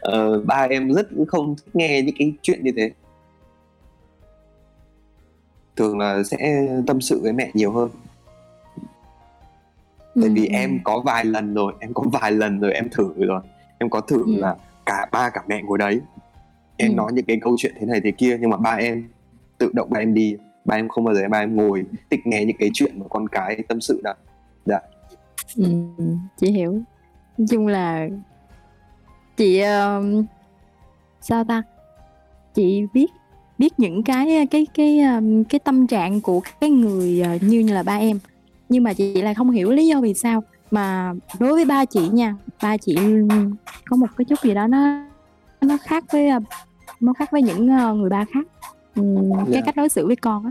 ờ, ba em rất không thích nghe những cái chuyện như thế. Thường là sẽ tâm sự với mẹ nhiều hơn. Tại vì Ừ, em có vài lần rồi em có vài lần rồi em thử rồi. Em có thử Ừ. là cả ba cả mẹ ngồi đấy. Em Ừ. nói những cái câu chuyện thế này thế kia nhưng mà ba em tự động ba em đi. Ba em không bao giờ ba em ngồi thích nghe những cái chuyện mà con cái tâm sự đâu ừ, chị hiểu. Nói chung là chị ờ, sao ta? Chị biết biết những cái cái cái cái tâm trạng của cái người ờ, như như là ba em. Nhưng mà chị lại không hiểu lý do vì sao. Mà đối với ba chị nha ba chị có một cái chút gì đó nó nó khác với nó khác với những ờ, người ba khác. Cái Dạ. cách đối xử với con á.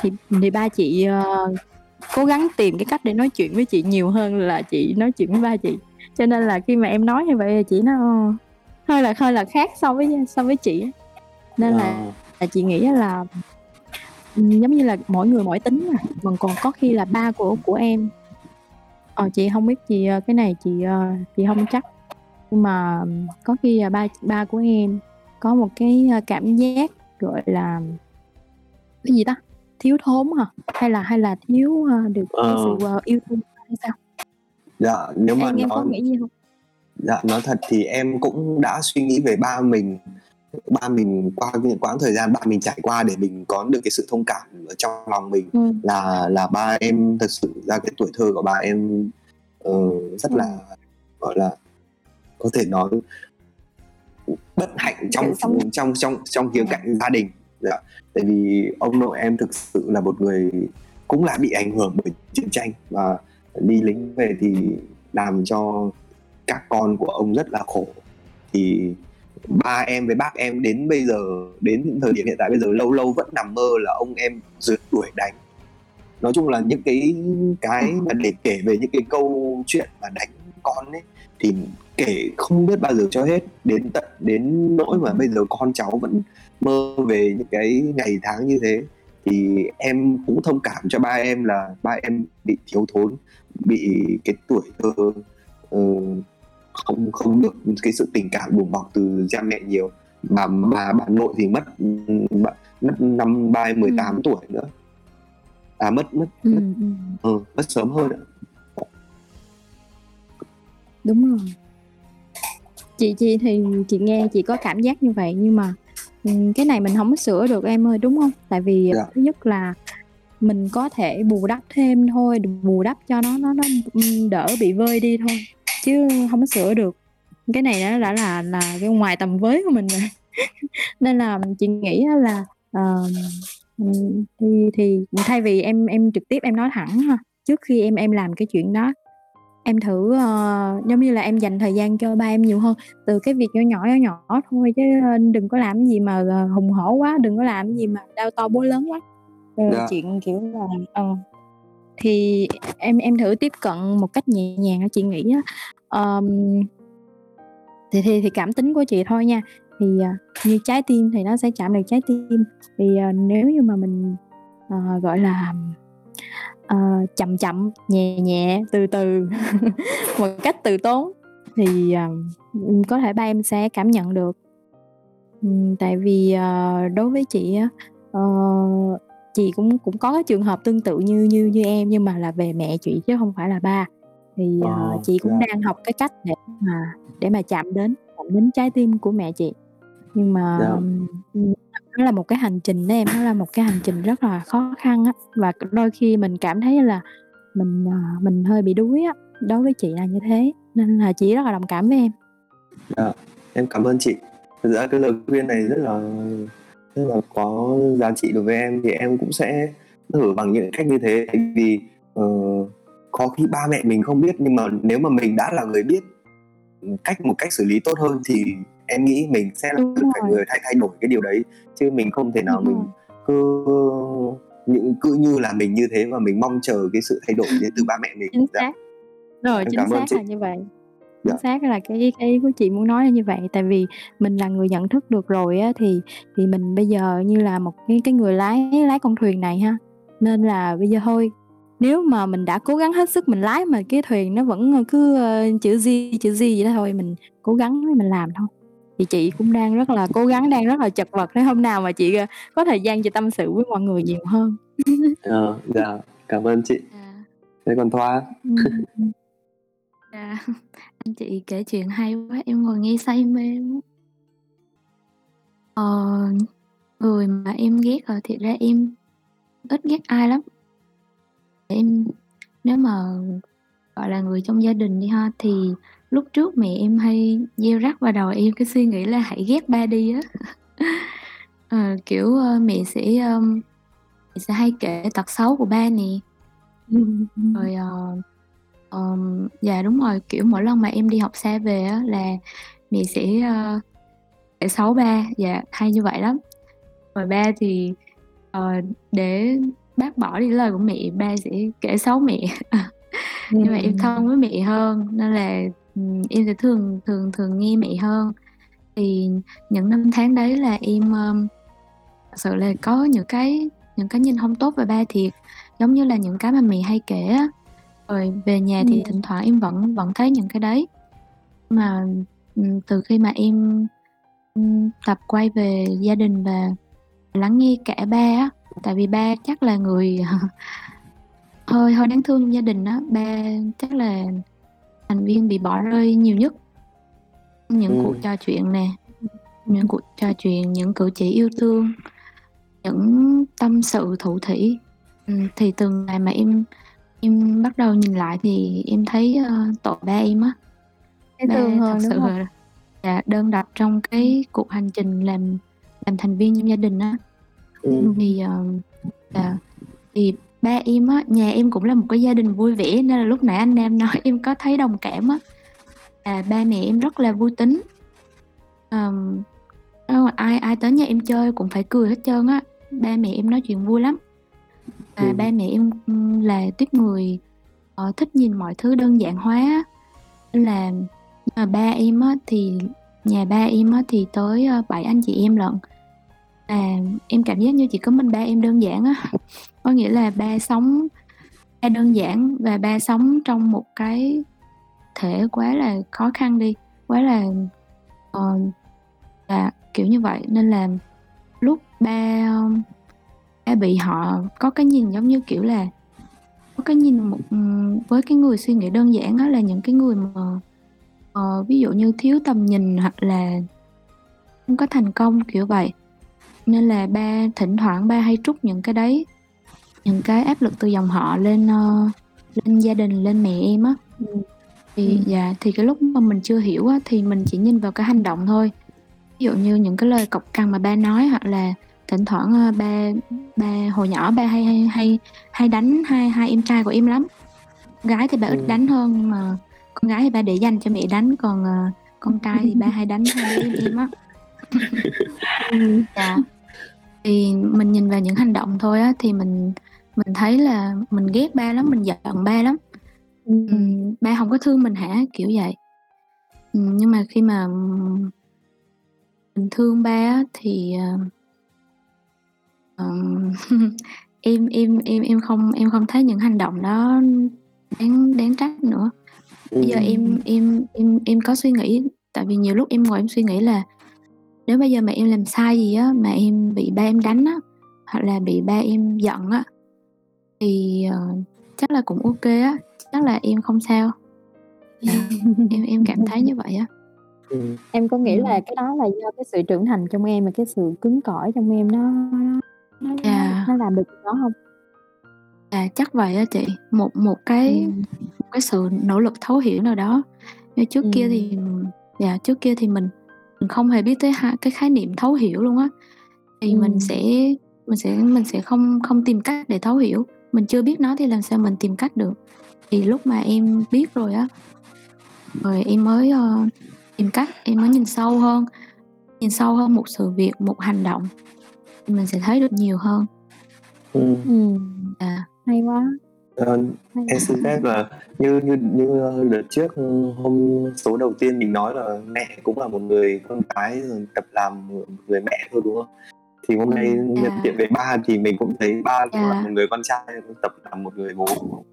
Thì thì ba chị ờ, cố gắng tìm cái cách để nói chuyện với chị nhiều hơn là chị nói chuyện với ba chị. Cho nên là khi mà em nói như vậy chị nó ờ, hơi là hơi là khác so với so với chị nên là Ờ, là chị nghĩ là giống như là mỗi người mỗi tính mà mà còn có khi là ba của của em. Ờ chị không biết chị ờ, cái này chị ờ, chị không chắc. Nhưng mà có khi là ba ba của em có một cái ờ, cảm giác gọi là cái gì ta thiếu thốn hả hay là hay là thiếu ờ, được Ờ. sự ờ, yêu thương hay sao dạ nếu mà em em có nói nghĩ gì không dạ nói thật thì em cũng đã suy nghĩ về ba mình ba mình qua những quãng thời gian ba mình trải qua để mình có được cái sự thông cảm ở trong lòng mình ừ. là là ba em thật sự ra cái tuổi thơ của ba em ờ, rất Ừ. là gọi là có thể nói bất hạnh trong trong trong trong khía cạnh gia đình dạ. tại vì ông nội em thực sự là một người cũng là bị ảnh hưởng bởi chiến tranh và đi lính về thì làm cho các con của ông rất là khổ. Thì ba em với bác em đến bây giờ, đến thời điểm hiện tại bây giờ lâu lâu vẫn nằm mơ là ông em rượt đuổi đánh. Nói chung là những cái cái mà để kể về những cái câu chuyện mà đánh con ấy, thì kể không biết bao giờ cho hết. Đến tận, đến nỗi mà bây giờ con cháu vẫn mơ về những cái ngày tháng như thế thì em cũng thông cảm cho ba em là ba em bị thiếu thốn bị cái tuổi thơ ờ, không không được cái sự tình cảm đùm bọc từ cha mẹ nhiều. Mà bà bà nội thì mất mất năm ba em 18 tuổi nữa. À mất mất Ừ, mất, ừ. ừ, mất sớm hơn ạ. Đúng rồi. Chị chị thì chị nghe chị có cảm giác như vậy nhưng mà cái này mình không có sửa được em ơi đúng không? Tại vì Dạ. thứ nhất là mình có thể bù đắp thêm thôi bù đắp cho nó nó nó đỡ bị vơi đi thôi chứ không có sửa được. Cái này nó đã là là cái ngoài tầm với của mình rồi. <laughs> Nên là chị nghĩ là ừm, thì thì thay vì em em trực tiếp em nói thẳng ha trước khi em em làm cái chuyện đó em thử ờ, giống như là em dành thời gian cho ba em nhiều hơn từ cái việc nhỏ nhỏ nhỏ nhỏ thôi chứ ờ, đừng có làm gì mà ờ, hùng hổ quá đừng có làm gì mà đau to búa lớn quá. Ờ, Dạ. chuyện kiểu là ờ, thì em em thử tiếp cận một cách nhẹ nhàng chị nghĩ á. Ờm, thì thì thì cảm tính của chị thôi nha. Thì à, như trái tim thì nó sẽ chạm được trái tim. Thì à, nếu như mà mình à, gọi là à, chậm chậm nhẹ nhẹ từ từ <laughs> một cách từ tốn thì à, có thể ba em sẽ cảm nhận được Ừm, tại vì à, đối với chị ờ, chị cũng cũng có cái trường hợp tương tự như như như em nhưng mà là về mẹ chị chứ không phải là ba thì à, Ờ, chị cũng dạ. đang học cái cách để mà để mà chạm đến chạm đến trái tim của mẹ chị nhưng mà Dạ nó là một cái hành trình đó em nó là một cái hành trình rất là khó khăn á. Và đôi khi mình cảm thấy là mình à, mình hơi bị đuối á đối với chị là như thế nên là chị rất là đồng cảm với em. Dạ, em cảm ơn chị. Thực ra cái lời khuyên này rất là rất là có giá trị đối với em. Thì em cũng sẽ thử bằng những cách như thế. Vì uh, có khi ba mẹ mình không biết nhưng mà nếu mà mình đã là người biết cách một cách xử lý tốt hơn thì em nghĩ mình sẽ là Đúng phải rồi. người thay thay đổi cái điều đấy chứ mình không thể nào Đúng mình rồi. cứ những cứ như là mình như thế và mình mong chờ cái sự thay đổi đến từ ba mẹ mình chính Dạ. xác rồi Em chính cảm ơn xác chị. là như vậy Dạ. chính xác là cái cái ý của chị muốn nói là như vậy, tại vì mình là người nhận thức được rồi á, thì thì mình bây giờ như là một cái cái người lái lái con thuyền này ha, nên là bây giờ thôi, nếu mà mình đã cố gắng hết sức mình lái mà cái thuyền nó vẫn cứ, ơ, chữ G, chữ G vậy đó thôi, mình cố gắng mình làm thôi. Thì chị cũng đang rất là cố gắng, đang rất là chật vật, để hôm nào mà chị, ờ, có thời gian chị tâm sự với mọi người nhiều hơn. <laughs> Ờ, dạ, cảm ơn chị. À. Thế còn Thoa? Ừm, ừm. <laughs> Dạ, anh chị kể chuyện hay quá, em ngồi nghe say mê luôn. Ờ, người mà em ghét hả? Thiệt ra em ít ghét ai lắm. Em nếu mà, gọi là, người trong gia đình đi ha, thì lúc trước mẹ em hay gieo rắc vào đầu em cái suy nghĩ là hãy ghét ba đi á. <laughs> Ờ, kiểu, ơ, mẹ sẽ, ờm, mẹ sẽ hay kể tật xấu của ba nè. <laughs> Rồi, ờ, ờm, dạ, đúng rồi, kiểu, mỗi lần mà em đi học xa về á là mẹ sẽ, ơ, kể xấu ba, dạ, hay như vậy lắm. Rồi ba thì, ờ, để bác bỏ đi lời của mẹ, ba sẽ kể xấu mẹ. <laughs> Nhưng mà em thân với mẹ hơn nên là, em sẽ thường thường thường nghe mẹ hơn. Thì những năm tháng đấy là em, ờm, thật sự là có những cái những cái nhìn hông tốt về ba thiệt, giống như là những cái mà mẹ hay kể. Rồi về nhà thì thỉnh thoảng em vẫn vẫn thấy những cái đấy. Mà, từ khi mà em, tập quay về gia đình và lắng nghe cả ba á, tại vì ba chắc là người <laughs> hơi hơi đáng thương trong gia đình á, ba chắc là thành viên bị bỏ rơi nhiều nhất. Những cuộc Ừm. trò chuyện nè, những cuộc trò chuyện, những cử chỉ yêu thương, những tâm sự thủ thỉ. Ừm, thì từ ngày mà em em bắt đầu nhìn lại thì em thấy, ơ, tội ba em á. Ba thật sự là dạ, đơn độc trong cái cuộc hành trình làm làm thành viên trong gia đình á. Ừm. Thì, ờ, dạ, thì ba em á, nhà em cũng là một cái gia đình vui vẻ nên là lúc nãy anh Nam nói em có thấy đồng cảm á. À, ba mẹ em rất là vui tính. Ơ, ai ai tới nhà em chơi cũng phải cười hết trơn á, ba mẹ em nói chuyện vui lắm. Và Ừm. ba mẹ em, ừm, là tuýp người, ờ, thích nhìn mọi thứ đơn giản hóa nên là mà ba em á thì nhà ba em á thì tới, 7 anh chị em lận. À, em cảm giác như chỉ có mình ba em đơn giản á, có nghĩa là ba sống ba đơn giản và ba sống trong một cái thể quá là khó khăn đi, quá là, uh, là kiểu như vậy. Nên là lúc ba, ba bị họ có cái nhìn giống như, kiểu là, có cái nhìn một ừ, với cái người suy nghĩ đơn giản đó là những cái người mà, uh, ví dụ như thiếu tầm nhìn hoặc là không có thành công, kiểu vậy. Nên là ba thỉnh thoảng ba hay trút những cái đấy, những cái áp lực từ dòng họ lên, ơ, lên gia đình, lên mẹ em á. Ừm. Thì Ừm. dạ, thì cái lúc mà mình chưa hiểu á thì mình chỉ nhìn vào cái hành động thôi. Ví dụ như những cái lời cộc cằn mà ba nói hoặc là thỉnh thoảng, ơ, ba ba hồi nhỏ ba hay hay hay hay đánh hai hai em trai của em lắm. Gái thì ba ít Ừm. đánh hơn nhưng mà con gái thì ba để dành cho mẹ đánh, còn, ờ, con trai thì ba hay đánh hai đứa em em á. <laughs> Ừm. Dạ. Thì mình nhìn vào những hành động thôi á thì mình mình thấy là mình ghét ba lắm, mình giận ba lắm. Ừm, ba hông có thương mình hả? Kiểu vậy. Ừm, nhưng mà khi mà, mình thương ba thì, ờm, <laughs> em em em em không em không thấy những hành động đó đáng đáng trách nữa. Bây giờ em em em em có suy nghĩ tại vì nhiều lúc em ngồi em suy nghĩ là nếu bây giờ mà em làm sai gì á, mà em bị ba em đánh á, hoặc là bị ba em giận á, thì, ờ, chắc là cũng kê á, chắc là em không sao. Dạ, em em cảm thấy như vậy á. Ừm. Em có nghĩ Ừm. là cái đó là do cái sự trưởng thành trong em và cái sự cứng cỏi trong em nó nó nó nó làm được đó hông? À, chắc vậy á chị. Một một cái Ừm. một cái sự nỗ lực thấu hiểu nào đó. Như trước kia Ừm. thì dạ, trước kia thì mình mình không hề biết tới hai cái khái niệm thấu hiểu luôn á. Thì mình Ừm. sẽ mình sẽ mình sẽ không không tìm cách để thấu hiểu, mình chưa biết nó thì làm sao mình tìm cách được. Thì lúc mà em biết rồi á, rồi em mới, ơ, tìm cách, em mới nhìn sâu hơn, nhìn sâu hơn một sự việc, một hành động thì mình sẽ thấy được nhiều hơn. Ừm. Ừm. Dạ. Hay quá. Ờ, em xin phép là như như như đợt trước hôm số đầu tiên mình nói là mẹ cũng là một người con gái rồi tập làm một người mẹ thôi đúng không? Thì hôm nay Ừm, nhận diện về ba thì mình cũng thấy ba cũng là Dạ. một người con trai tập làm một người bố. <laughs>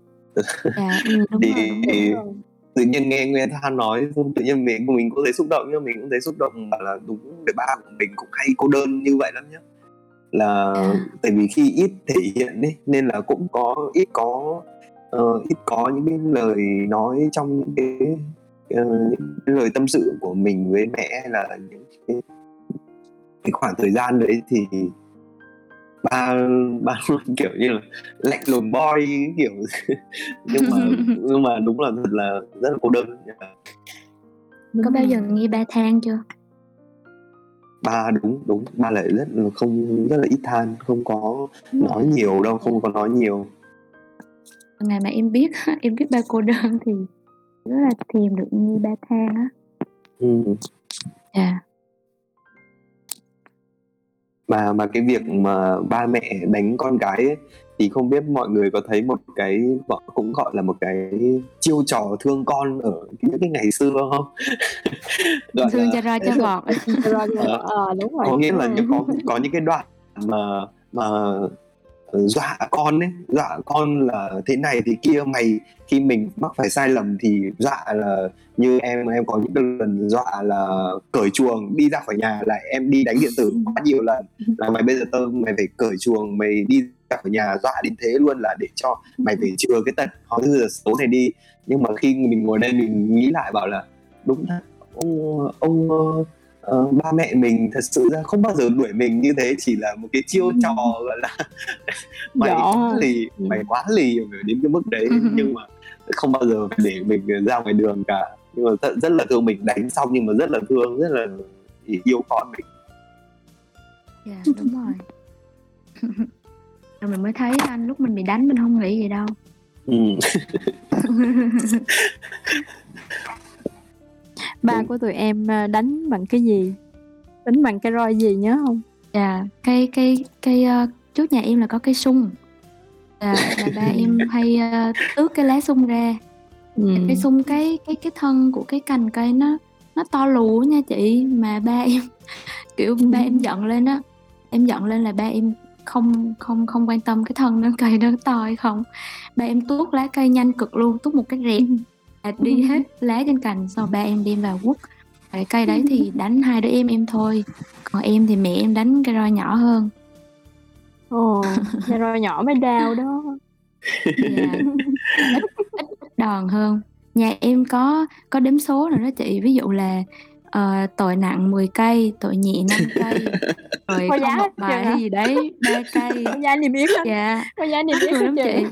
Dạ, ừm, đúng Thì rồi, đúng thì rồi. tự nhiên nghe Nguyên Than nói tự nhiên mình mình cũng thấy xúc động nhưng mình cũng thấy xúc động bảo là đúng người ba của mình cũng hay cô đơn như vậy lắm nhá. Là À. tại vì khi ít thể hiện ấy nên là cũng có ít có ờ, ít có những cái lời nói trong những cái ờ, những cái lời tâm sự của mình với mẹ hay là những cái cái khoảng thời gian đấy thì ba ba <laughs> kiểu như là lạnh lùng boy kiểu <laughs> nhưng mà <laughs> nhưng mà đúng là thật là rất là cô đơn Có bao giờ nghe ba than chưa? ba đúng đúng ba lại rất là không rất là ít than không có nói nhiều đâu không có nói nhiều Ngày mà em biết em biết ba cô đơn thì rất là thèm được nghe ba than á. ừ. Dạ. Mà mà cái việc mà ba mẹ đánh con gái ấy, thì không biết mọi người có thấy một cái gọi- cũng gọi là một cái chiêu trò thương con ở những cái ngày xưa không <laughs> gọi Thương là cho roi cho vọt. ờ đúng rồi có nghĩa là rồi. có có những cái đoạn mà mà dọa con ấy. Dọa con là thế này thế kia mày khi mình mắc phải sai lầm thì dọa là như em em có những lần dọa là cởi chuồng đi ra khỏi nhà là em đi đánh điện tử <laughs> quá nhiều lần. Là mày bây giờ tao mày phải cởi chuồng mày đi ra khỏi nhà dọa đến thế luôn là để cho mày phải chừa cái tật. Thư giờ xấu này đi. Nhưng mà khi mình ngồi đây mình nghĩ lại bảo là đúng thật ông ông ờ, ba mẹ mình thật sự ra không bao giờ đuổi mình như thế chỉ là một cái chiêu trò gọi là <laughs> mày Dọ. quá lì mày quá lì đến cái mức đấy nhưng mà không bao giờ để mình ra ngoài đường cả nhưng mà rất, rất là thương mình đánh xong nhưng mà rất là thương rất là yêu con mình Dạ, đúng rồi. Rồi mình mới thấy anh lúc mình bị đánh mình không nghĩ gì đâu. ừ. <laughs> ba Đúng. của tụi em ờ, đánh bằng cái gì đánh bằng cái roi gì nhớ không Dạ, cây cây cây ờ, trước nhà em là có cây sung. Là, là ba <laughs> em hay ờ, tước cái lá sung ra. ừ. Cái sung cái cái cái thân của cái cành cây nó nó to lù nha chị mà ba em <laughs> kiểu ba em giận lên á em giận lên là ba em không không không quan tâm cái thân nó cây nó to hay không ba em tuốt lá cây nhanh cực luôn tuốt một cái rẹt là đi hết lá trên cành sau ba em đem vào quất. Cái cây đấy thì đánh hai đứa em em thôi. Còn em thì mẹ em đánh cái roi nhỏ hơn. Ồ cái roi nhỏ mới đau đó. Dạ. ít, ít, đòn hơn. Nhà em có có đếm số rồi đó chị. Ví dụ là ờ, tội nặng 10 cây tội nhẹ 5 cây <laughs> rồi Có không một bài hay gì đấy ba cây. Có giá niêm yết á dạ. Có giá hết lắm chị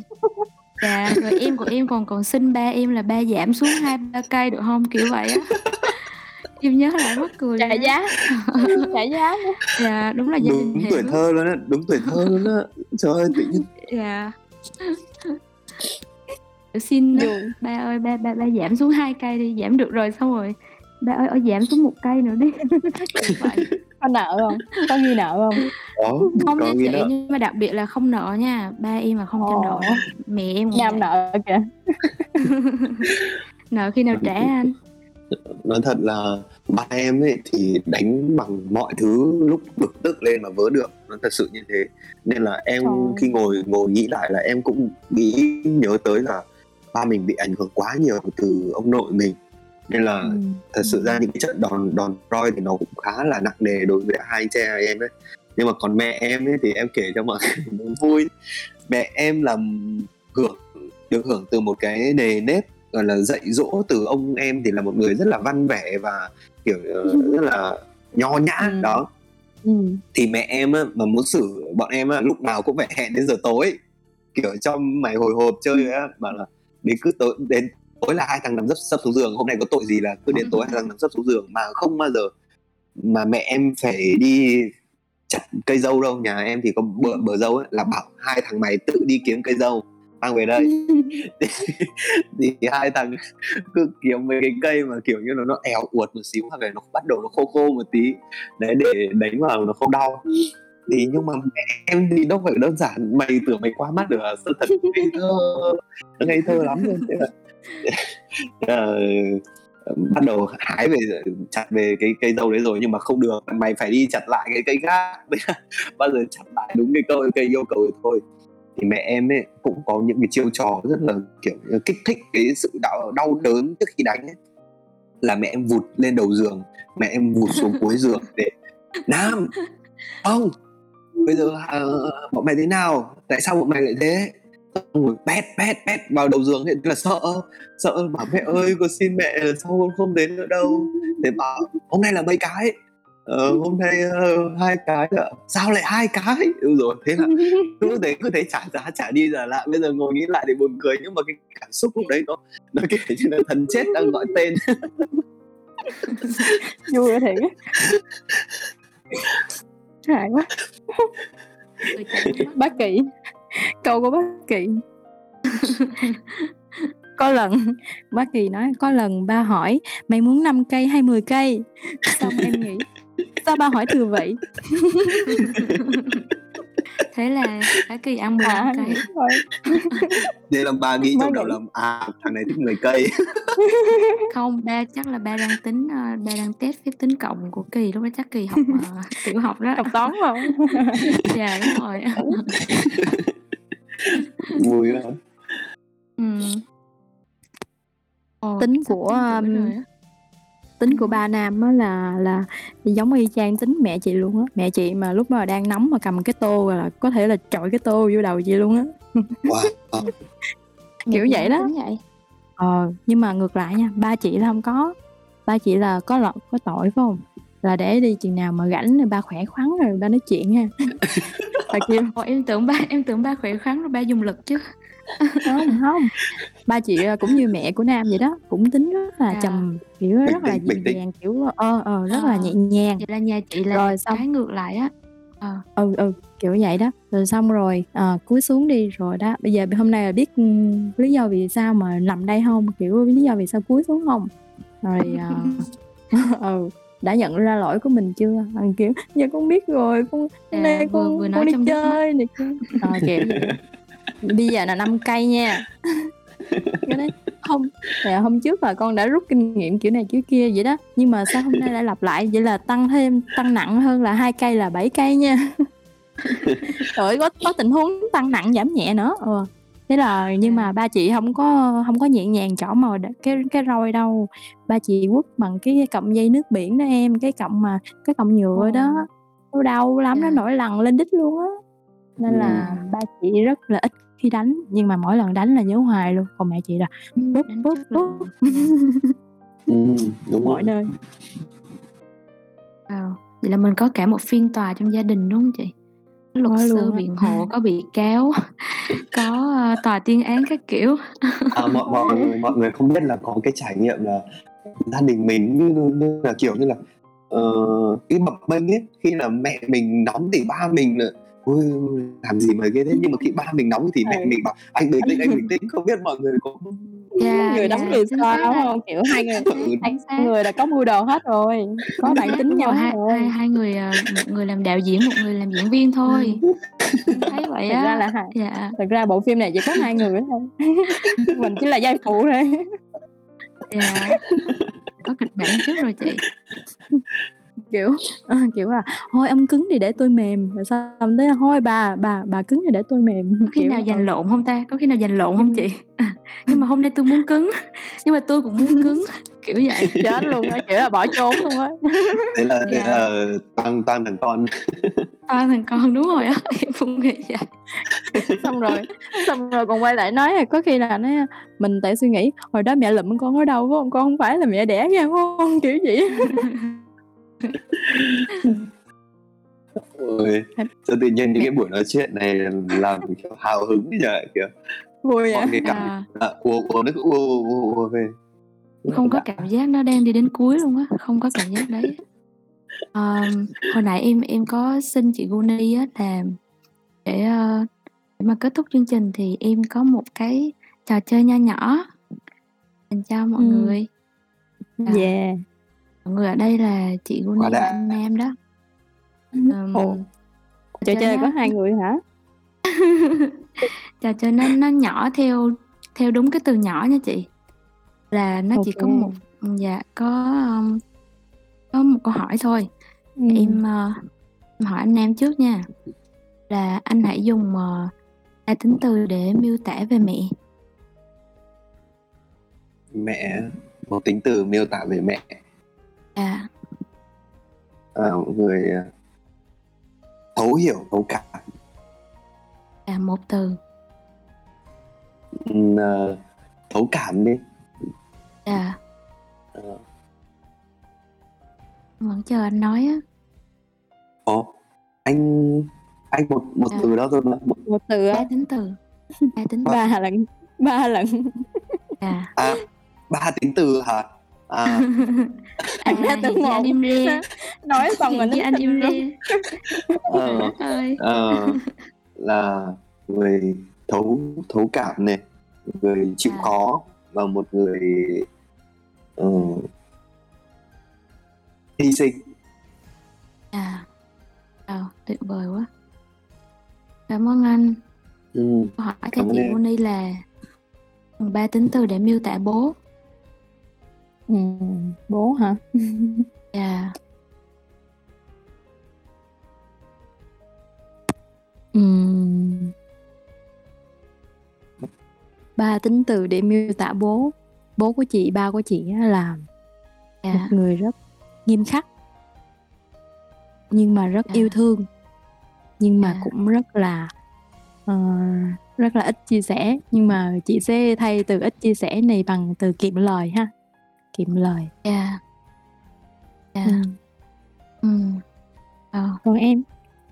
dạ rồi em của em còn còn xin ba em là ba giảm xuống hai ba cây được không? Kiểu vậy á. <laughs> Em nhớ lại mắc cười trả lắm. giá. Trả giá nữa. Dạ đúng là gia đình đúng tuổi thơ luôn á đúng tuổi thơ luôn á. Trời ơi tự nhiên. <laughs> Dạ. Xin dù. ba ơi ba ba ba giảm xuống hai cây đi giảm được rồi xong rồi ba ơi ơi giảm xuống một cây nữa đi. Kiểu vậy. Có nợ không? Có ghi nợ không? Có không có nha chị đó nhưng mà đặc biệt là không nợ nha. Ba em mà không cho nợ mẹ em vậy. nợ kìa. <laughs> Nợ khi nào trả anh? Nói thật là ba em ấy thì đánh bằng mọi thứ lúc bực tức lên mà vớ được. Nó thật sự như thế. Nên là em Trời. khi ngồi ngồi nghĩ lại là em cũng nghĩ nhớ tới là ba mình bị ảnh hưởng quá nhiều từ ông nội mình nên là ừ. thật sự ra những cái trận đòn đòn roi thì nó cũng khá là nặng nề đối với hai anh trai em ấy nhưng mà còn mẹ em ấy thì em kể cho mọi người <laughs> vui mẹ em là hưởng được hưởng từ một cái nề nếp gọi là dạy dỗ từ ông em thì là một người rất là văn vẻ và kiểu ờ, <laughs> rất là nho nhã Ừ. đó Ừ. thì mẹ em á, mà muốn xử bọn em á, lúc nào cũng phải hẹn đến giờ tối kiểu cho mày hồi hộp chơi á bảo là đến cứ tối đến tối là hai thằng nằm sấp sấp xuống giường hôm nay có tội gì là cứ đến tối hai thằng nằm sấp xuống giường mà không bao giờ mà mẹ em phải đi chặt cây dâu đâu. Nhà em thì có bờ bờ dâu ấy là bảo hai thằng mày tự đi kiếm cây dâu mang về đây. <laughs> Thì hai thằng cứ kiếm mấy cái cây mà kiểu như là nó èo uột một xíu hoặc là nó bắt đầu nó khô khô một tí. Đấy để đánh vào nó không đau. Thì nhưng mà mẹ em thì đâu phải đơn giản mày tưởng mày qua mắt được à? sơ thật ngây thơ. Ngây thơ lắm luôn. Thế là uh, <laughs> bắt đầu hái về chặt về cái cây dâu đấy rồi nhưng mà không được. Mày phải đi chặt lại cái cây khác. <laughs> Bao giờ chặt lại đúng cái câu cây yêu cầu thôi. Thì mẹ em ấy cũng có những cái chiêu trò rất là kiểu kích thích cái sự đau đau đớn trước khi đánh ấy. Là mẹ em vụt lên đầu giường mẹ em vụt xuống cuối <laughs> giường để nam không bây giờ uh, bọn mày thế nào? Tại sao bọn mày lại thế ngồi pét pét pét vào đầu giường thì là sợ sợ bảo mẹ ơi con xin mẹ sao con không đến nữa đâu. Thế bảo hôm nay là mấy cái? Ờ, hôm nay uh, hai cái ạ. Sao lại hai cái? Ừ rồi thế là cứ thế cứ thế trả giá trả đi trả lại. Bây giờ ngồi nghĩ lại thì buồn cười nhưng mà cái cảm xúc lúc đấy nó nó kiểu như là thần chết đang gọi tên. <laughs> Vui thiệt. <laughs> Hại quá. Bác kỵ <laughs> câu của bác kỵ có lần bác kỳ nói có lần ba hỏi mày muốn 5 cây hay 10 cây? Xong em nghĩ sao ba hỏi thừa vậy? <laughs> Thế là bác kỳ ăn 15 à, cây. nên <laughs> là ba nghĩ trong đầu là à thằng này thích 10 cây. Không ba chắc là ba đang tính uh, ba đang test phép tính cộng của kỳ lúc đó chắc kỳ học uh, tiểu học đó. Học toán không dạ đúng rồi vui lắm. Ừ. Ồ, tính của um, tính của ba nam á là là giống y chang tính mẹ chị luôn á. Mẹ chị mà lúc mà đang nóng mà cầm cái tô là có thể là trội cái tô vô đầu chị luôn á. Wow. <laughs> kiểu vậy đó. Vậy. ờ nhưng mà ngược lại nha ba chị là không có. Ba chị là có lọt có tội phải không là để đi chừng nào mà rảnh rồi ba khỏe khoắn rồi ba nói chuyện ha. <laughs> Bà kêu em tưởng ba em tưởng ba khỏe khoắn rồi ba dùng lực chứ. <laughs> Không không. Ba chị ờ, cũng như mẹ của nam vậy đó cũng tính rất là à. trầm kiểu rất là dịu dàng kiểu ờ ờ rất à. là nhẹ nhàng. Vậy là nhà chị là rồi xong cái ngược lại á. À. ừ ừ kiểu vậy đó. Rồi xong rồi à, cúi xuống đi rồi đó. Bây giờ hôm nay là biết ừ, lý do vì sao mà nằm đây không? Kiểu lý do vì sao cúi xuống không? Rồi à, <laughs> ừ đã nhận ra lỗi của mình chưa? Thằng kiểu giờ con biết rồi con à, nay con vừa, vừa con đi chơi này à, kiểu bây giờ là năm cây nha. Cái đấy không thì hôm trước là con đã rút kinh nghiệm kiểu này kiểu kia vậy đó nhưng mà sao hôm nay lại lặp lại? Vậy là tăng thêm tăng nặng hơn là hai cây là bảy cây nha. <laughs> Rồi có có tình huống tăng nặng giảm nhẹ nữa. Ừ. thế là nhưng mà ba chị không có không có nhẹ nhàng chỏ màu cái cái roi đâu. Ba chị quất bằng cái cọng dây nước biển đó em cái cọng mà cái cọng nhựa đó. Nó đau lắm nó nổi lằn lên đít luôn á. Nên là ba chị rất là ít khi đánh nhưng mà mỗi lần đánh là nhớ hoài luôn. Còn mẹ chị là bút bút bút ừ, đúng mọi nơi. Wow. vậy là mình có cả một phiên tòa trong gia đình đúng không chị luật sư biện hộ có bị cáo <laughs> có uh, tòa tuyên án các kiểu. <laughs> À, mọi, mọi, mọi người không biết là có cái trải nghiệm là gia đình mình như, như là kiểu như là uh, cái bập bênh ấy khi là mẹ mình nóng thì ba mình là ôi làm gì mà ghê thế? Nhưng mà khi ba mình nóng thì mẹ mình bảo anh bình tĩnh anh bình <laughs> tĩnh. Không biết mọi người có yeah, người đóng người xoa đúng không? Kiểu hai người ừ. hai người là có mưu đồ hết rồi có bản tính nhau hai, hai hai người ờ, một người làm đạo diễn một người làm diễn viên thôi. Thấy vậy á thật ra là hai dạ. thật ra bộ phim này chỉ có hai người thôi. <laughs> Mình chỉ là giai phụ thôi. Dạ. Có kịch bản trước rồi chị kiểu à, kiểu là thôi ông cứng thì để tôi mềm. Rồi xong tới thôi bà bà bà cứng thì để tôi mềm. Có khi kiểu nào giành lộn không ta? Có khi nào giành lộn không chị? Nhưng mà hôm nay tôi muốn cứng nhưng mà tôi cũng muốn cứng kiểu vậy. <laughs> Chết luôn á kiểu là bỏ trốn luôn á. Thế là thế dạ. là toàn toàn thằng con. Toàn thằng con đúng rồi á <laughs> em cũng nghĩ vậy. Xong rồi xong rồi còn quay lại nói là có khi là nói mình tại suy nghĩ hồi đó mẹ lụm con ở đâu phải không con không phải là mẹ đẻ nha không? Kiểu vậy <laughs> Ôi, sao tự nhiên những cái buổi nói chuyện này làm kiểu hào hứng nhờ kiểu vui mọi cái cảm à. à, nó cứ ùa ùa ùa về. Không có cảm giác nó đang đi đến cuối luôn á không có cảm giác đấy. À, hồi nãy em em có xin chị Guni á là để, uh, để mà kết thúc chương trình thì em có một cái trò chơi nho nhỏ dành cho mọi ừ. người. À, yeah người ở đây là chị Guni và anh Nam đó. Um, trò chơi nó- có hai người hả? <laughs> Trò chơi nó nó nhỏ theo theo đúng cái từ nhỏ nha chị. Là nó chỉ có Ok. một dạ có um, có một câu hỏi thôi. Ừ. em ờ, em hỏi anh em trước nha. Là anh hãy dùng uh, ba tính từ để miêu tả về mẹ. Mẹ một tính từ miêu tả về mẹ à. À, một người à, thấu hiểu thấu cảm. Là một từ. Ừm, à, thấu cảm đi. À. Ờ, vẫn chờ anh nói á. Ồ, anh anh một một À. từ đó thôi mà. Một, một từ ba á tính từ. Ba tính từ. ba lần. Ba lần. À. À ba tính từ hả à. À. <laughs> Anh ra giờ một. anh im re nói xong rồi anh im re ờ, ờ, là người thấu thấu cảm này người chịu À. khó và một người ờ, hy sinh. À. Wow, tuyệt vời quá. Cảm ơn anh. Ừ. hỏi ơn chị. Moni là ba tính từ để miêu tả bố ừ, bố hả <laughs> dạ Ừm. ba tính từ để miêu tả bố bố của chị ba của chị á là một dạ người rất nghiêm khắc nhưng mà rất À. yêu thương nhưng mà À. cũng rất là ờ, rất là ít chia sẻ nhưng mà chị sẽ thay từ ít chia sẻ này bằng từ kiệm lời ha kiệm lời. Dạ. Dạ. Ừ. ừ. Ờ, còn em?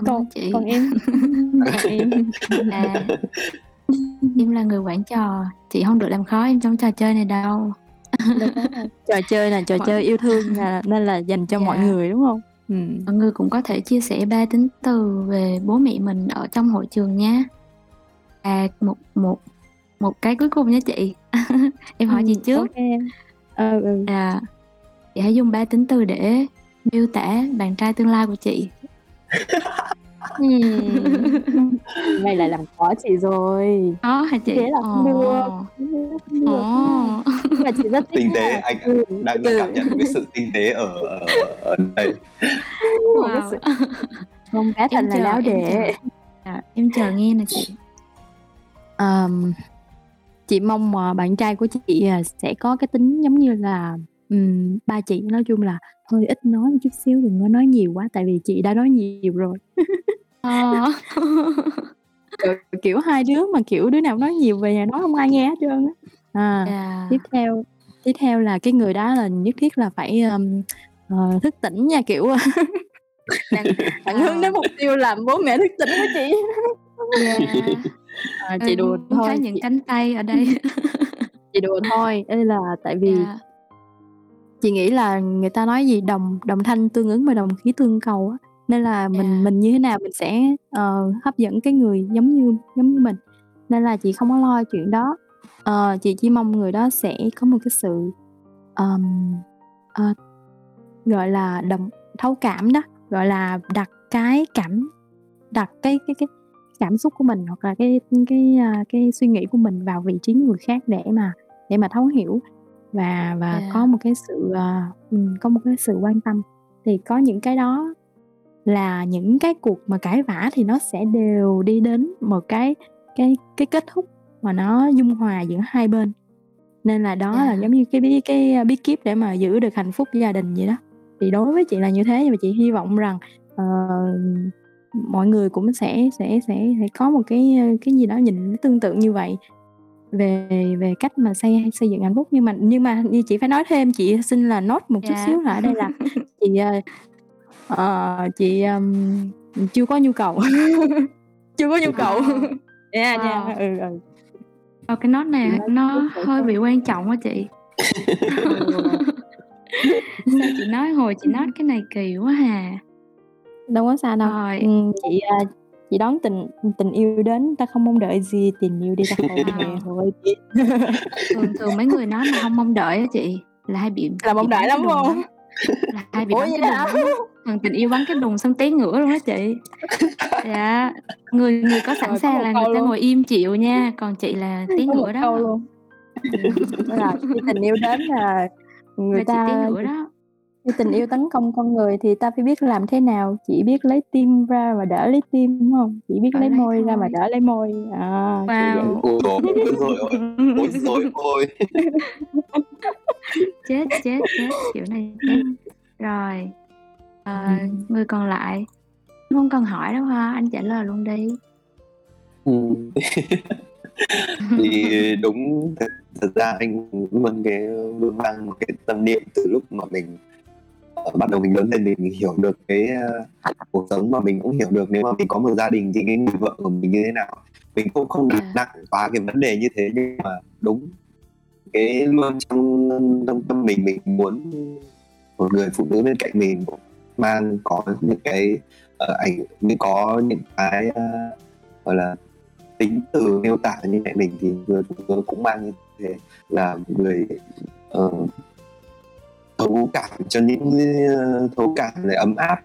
Còn chị còn em? Còn <laughs> em. À em là người quản trò. Chị không được làm khó em trong trò chơi này đâu. Trò chơi là trò Mọi- chơi yêu thương <laughs> là, nên là dành cho mọi Dạ. người đúng không? Ừ. mọi người cũng có thể chia sẻ ba tính từ về bố mẹ mình ở trong hội trường nha. À một một một cái cuối cùng nha chị. <laughs> Em hỏi Ừ, trước. ok Ờ, ừ. là chị hãy dùng ba tính từ để miêu tả bạn trai tương lai của chị <laughs> Ừm. Mày lại làm khó chị rồi đó hả chị Thế là không được. Không được. Ồ. Nhưng mà chị rất thích tinh tế nha. anh Ừ, đang, ừ. cảm nhận được cái sự tinh tế ở ở, ở đây <laughs> Wow. sự- không cá thành là láo em để chờ. À, em chờ nghe nè chị Ờm, chị mong mà bạn trai của chị à, sẽ có cái tính giống như là ừm, ba chị nói chung là hơi ít nói một chút xíu đừng có nói nhiều quá tại vì chị đã nói nhiều rồi Ờ. <laughs> Rồi, kiểu hai đứa mà kiểu đứa nào nói nhiều về nhà nói không ai nghe hết trơn á à Dạ. tiếp theo tiếp theo là cái người đó là nhất thiết là phải um, ờ, thức tỉnh nha kiểu <laughs> bạn, À. hướng đến mục tiêu làm bố mẹ thức tỉnh của chị Dạ. À, chị đùa Em thôi thấy những chị, cánh tay ở đây <laughs> chị đùa thôi đây là tại vì Dạ. chị nghĩ là người ta nói gì đồng đồng thanh tương ứng và đồng khí tương cầu á nên là mình Dạ. mình như thế nào mình sẽ ờ, hấp dẫn cái người giống như giống như mình nên là chị không có lo chuyện đó Ờ, chị chỉ mong người đó sẽ có một cái sự ờm, ờ, gọi là đồng thấu cảm đó gọi là đặt cái cảm đặt cái cái cái cảm xúc của mình hoặc là cái cái à, cái suy nghĩ của mình vào vị trí người khác để mà để mà thấu hiểu và và Dạ. có một cái sự ừm, có một cái sự quan tâm thì có những cái đó là những cái cuộc mà cãi vã thì nó sẽ đều đi đến một cái cái cái kết thúc mà nó dung hòa giữa hai bên nên là đó là Dạ. giống như cái bí cái à, bí kíp để mà giữ được hạnh phúc gia đình vậy đó thì đối với chị là như thế và chị hy vọng rằng ờ, mọi người cũng sẽ sẽ sẽ sẽ có một cái cái gì đó nhìn tương tự như vậy. Về về cách mà xây xây dựng hạnh phúc nhưng mà nhưng mà như chị phải nói thêm chị xin là nốt một chút Dạ. xíu ở đây là <laughs> chị ờ, ờ, chị ừm, chưa có nhu cầu. <laughs> Chưa có nhu cầu. Wow. nha nha Wow. ừ ừ. Ờ, cái nốt này Chị nó hơi bị quan trọng quá chị. <laughs> Sao chị nói hồi chị nói cái này kỳ quá hà đâu có sao đâu Rồi. ừ, chị à, chị đón tình tình yêu đến ta không mong đợi gì tình yêu đi ta Wow. <laughs> thôi chị <laughs> thường thường mấy người nói mà không mong đợi á chị là hay bị là mong đợi lắm không là hai bị Ủa bắn cái đùng thằng tình yêu bắn cái đùng xong té ngửa luôn á chị. Dạ, người người có sẵn Rồi, sàng là người ta ngồi im chịu nha, còn chị là té ngửa đó. luôn. Đó là tình yêu đến là người chị té ta ngửa đó. Khi tình yêu tấn công con người thì ta phải biết làm thế nào, chỉ biết lấy tim ra mà đỡ lấy tim, đúng hông? Chỉ biết Đỡ lấy môi ra mà thôi. đỡ lấy môi, à. Wow. Ôi giời ôi! <laughs> Chết, chết, chết, kiểu này chết. Rồi, ờ, Ừm. người còn lại, không cần hỏi đâu ha, anh trả lời luôn đi. Ừm. Thì đúng, thật thật ra anh luôn cái luôn mang một cái tâm niệm từ lúc mà mình, bắt đầu mình lớn lên mình hiểu được cái, a, cuộc sống và mình cũng hiểu được nếu mà mình có một gia đình thì cái người vợ của mình như thế nào. Mình cũng không đặt Yeah. nặng quá cái vấn đề như thế nhưng mà đúng, cái luôn trong trong tâm mình mình muốn một người phụ nữ bên cạnh mình mang có những cái, ờ, ảnh mới có những cái, a, gọi là, tính từ miêu tả như mẹ mình thì người phụ nữ cũng mang như thế, là người, ờ thấu cảm cho những ơ, thấu cảm này ấm áp.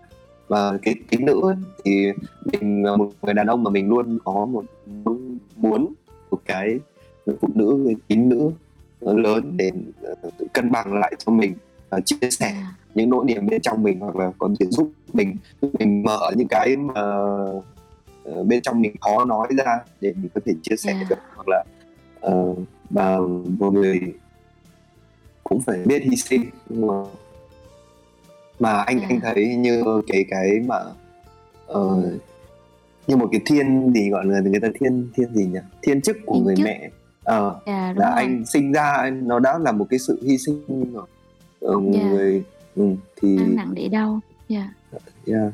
Và cái tính nữ ấy, thì mình là một người đàn ông mà mình luôn có một muốn một cái người phụ nữ, cái tính nữ lớn để, ờ, cân bằng lại cho mình và chia sẻ Yeah. những nỗi niềm bên trong mình hoặc là có thể giúp mình mình mở những cái mà, ờ, bên trong mình khó nói ra để mình có thể chia sẻ Yeah. được. Hoặc là, ờ, và một người cũng phải biết hy sinh, nhưng mà mà anh anh Yeah. thấy như cái cái mà, ờ, như một cái thiên gì, gọi là, người ta thiên thiên gì nhỉ? Thiên chức của Thiên người chức. mẹ. Ờ, Yeah, đúng là rồi. anh sinh ra nó đã là một cái sự hy sinh rồi. Ờ, Yeah. người ừm, thì Mang nặng đĩa đau. Yeah. yeah.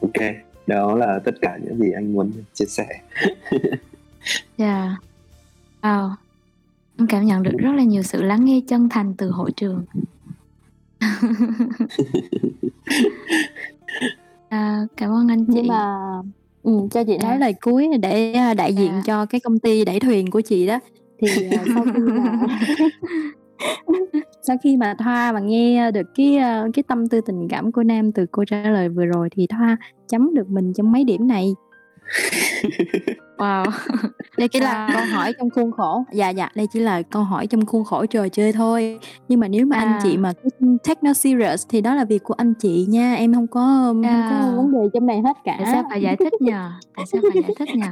Ô kê, đó là tất cả những gì anh muốn chia sẻ. Yeah. <laughs> Wow. Em cảm nhận được rất là nhiều sự lắng nghe chân thành từ hội trường. <laughs> À, cảm ơn anh Nhưng chị. mà ừm, cho chị nói À. lời cuối để, a, đại diện À. cho cái công ty đẩy thuyền của chị đó. Thì, à, <laughs> sau khi mà <laughs> sau khi mà Thoa mà nghe được cái, a, cái tâm tư tình cảm của Nam từ câu trả lời vừa rồi thì Thoa chấm được mình trong mấy điểm này. Wow. Đây chỉ là Wow. câu hỏi trong khuôn khổ dạ, dạ, đây chỉ là câu hỏi trong khuôn khổ trò chơi thôi. Nhưng mà nếu mà anh chị À. mà cứ take nó serious thì đó là việc của anh chị nha, em hông có hông có À. vấn đề trong này hết Tại cả. sao phải giải thích nhỉ? Tại sao phải giải thích nhỉ?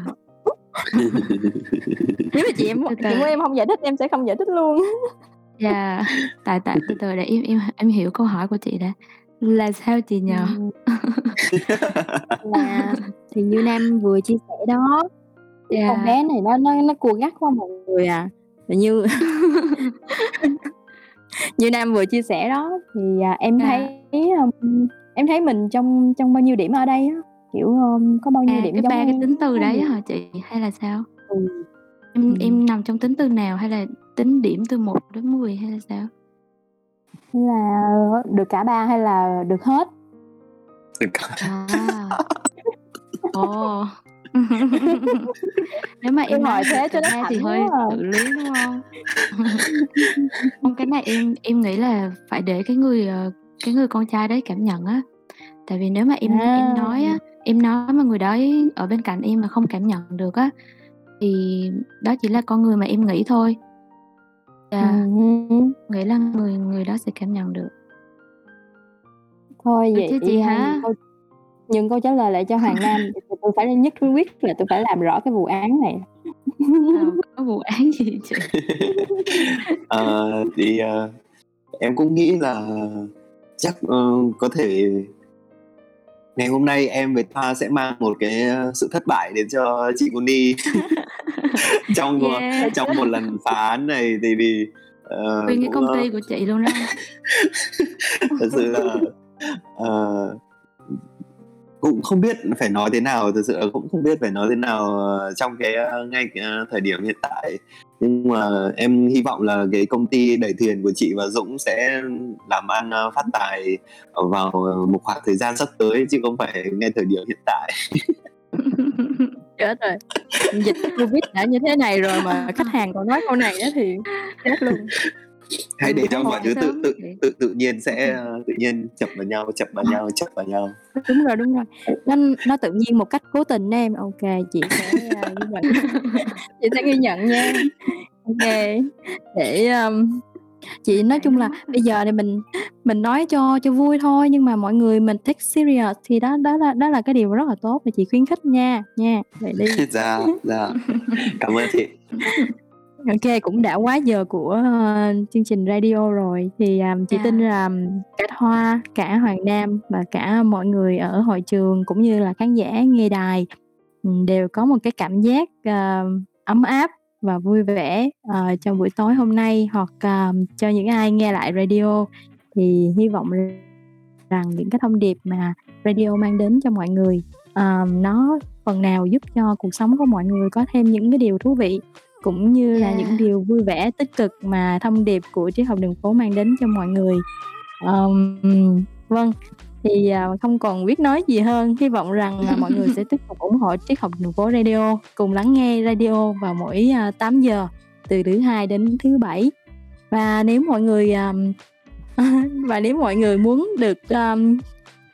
Nếu mà chị em Từ chị muốn em hông giải thích em sẽ không giải thích luôn. Yeah. Tại tại từ từ để em em em hiểu câu hỏi của chị đã. Là sao chị? Ừm. <laughs> Là thì như Nam vừa chia sẻ đó, cái con Yeah. bé này nó nó nó cua gắt quá mọi người à. Và như <laughs> như Nam vừa chia sẻ đó thì, à, em Yeah. thấy, ưm, em thấy mình trong trong bao nhiêu điểm ở đây á, kiểu, ờm, có bao nhiêu À, điểm cái giống ba cái tính từ đấy hả chị? Hay là sao? Ừ. Em Ừm. em nằm trong tính từ nào hay là tính điểm từ 1 đến 10 hay là sao? Hay là được cả ba hay là được hết? Được cả À. Ồ. <laughs> Nếu mà em hỏi thế cho nó thì hơi à. tự luyến, đúng hông? <laughs> Không, cái này em em nghĩ là phải để cái người, ờ, cái người con trai đấy cảm nhận á. Tại vì nếu mà em À. em nói á, em nói mà người đấy ở bên cạnh em mà không cảm nhận được á, thì đó chỉ là con người mà em nghĩ thôi. Ừm hứm. Nghĩ là người người đó sẽ cảm nhận được. Thôi Được chứ vậy, chị a, ha? nhường câu trả lời lại cho Hoàng Nam, <laughs> tôi phải nhất quyết là tôi phải làm rõ cái vụ án này. Ờ, có vụ án gì chị? <laughs> Ờ, thì, ờ, em cũng nghĩ là chắc, ờ, có thể ngày hôm nay em với Thoa sẽ mang một cái, sự thất bại đến cho chị Moni <laughs> trong, Yeah. trong một lần phá án này. Tại vì, ờ, Nguyên cái công ty của chị luôn đó. <laughs> thật sự là, ờ, cũng không biết phải nói thế nào, thực sự là cũng không biết phải nói thế nào, ờ, trong cái, ờ, ngay cái, thời điểm hiện tại. Nhưng mà em hy vọng là cái công ty đẩy thuyền của chị và Dũng sẽ làm ăn, phát tài, vào, một khoảng thời gian sắp tới chứ không phải ngay thời điểm hiện tại. <laughs> Chết rồi, dịch Covid đã như thế này rồi mà khách hàng còn nói câu này thì chết luôn hãy để cho mọi thứ tự tự tự tự nhiên sẽ ờ, tự nhiên chập vào nhau chập vào nhau chập vào nhau. Đúng rồi đúng rồi. Nó nó tự nhiên một cách cố tình đó em. Ok chị sẽ ghi nhận. <laughs> Chị sẽ ghi nhận nha. Ok. Để um, chị nói chung là bây giờ thì mình mình nói cho cho vui thôi nhưng mà mọi người mình take serious thì đó đó là đó là cái điều rất là tốt và chị khuyến khích nha nha. Vậy đi. <laughs> Dạ dạ. Cảm ơn chị Ok, cũng đã quá giờ của ờ, chương trình radio rồi. Thì um, chị Dạ. tin là cả Thoa, cả Hoàng Nam và cả mọi người ở hội trường cũng như là khán giả nghe đài ừm, đều có một cái cảm giác ờ, ấm áp và vui vẻ ờ, trong buổi tối hôm nay hoặc ờ, cho những ai nghe lại radio. Thì hy vọng rằng những cái thông điệp mà radio mang đến cho mọi người ờ, nó phần nào giúp cho cuộc sống của mọi người có thêm những cái điều thú vị cũng như là Yeah. những điều vui vẻ tích cực mà thông điệp của triết học đường phố mang đến cho mọi người. Ờm, vâng thì à, không còn biết nói gì hơn. Hy vọng rằng là mọi người sẽ <laughs> tiếp tục ủng hộ triết học đường phố radio cùng lắng nghe radio vào mỗi à, 8 giờ từ thứ hai đến thứ bảy. Và nếu mọi người um, <laughs> và nếu mọi người muốn được um,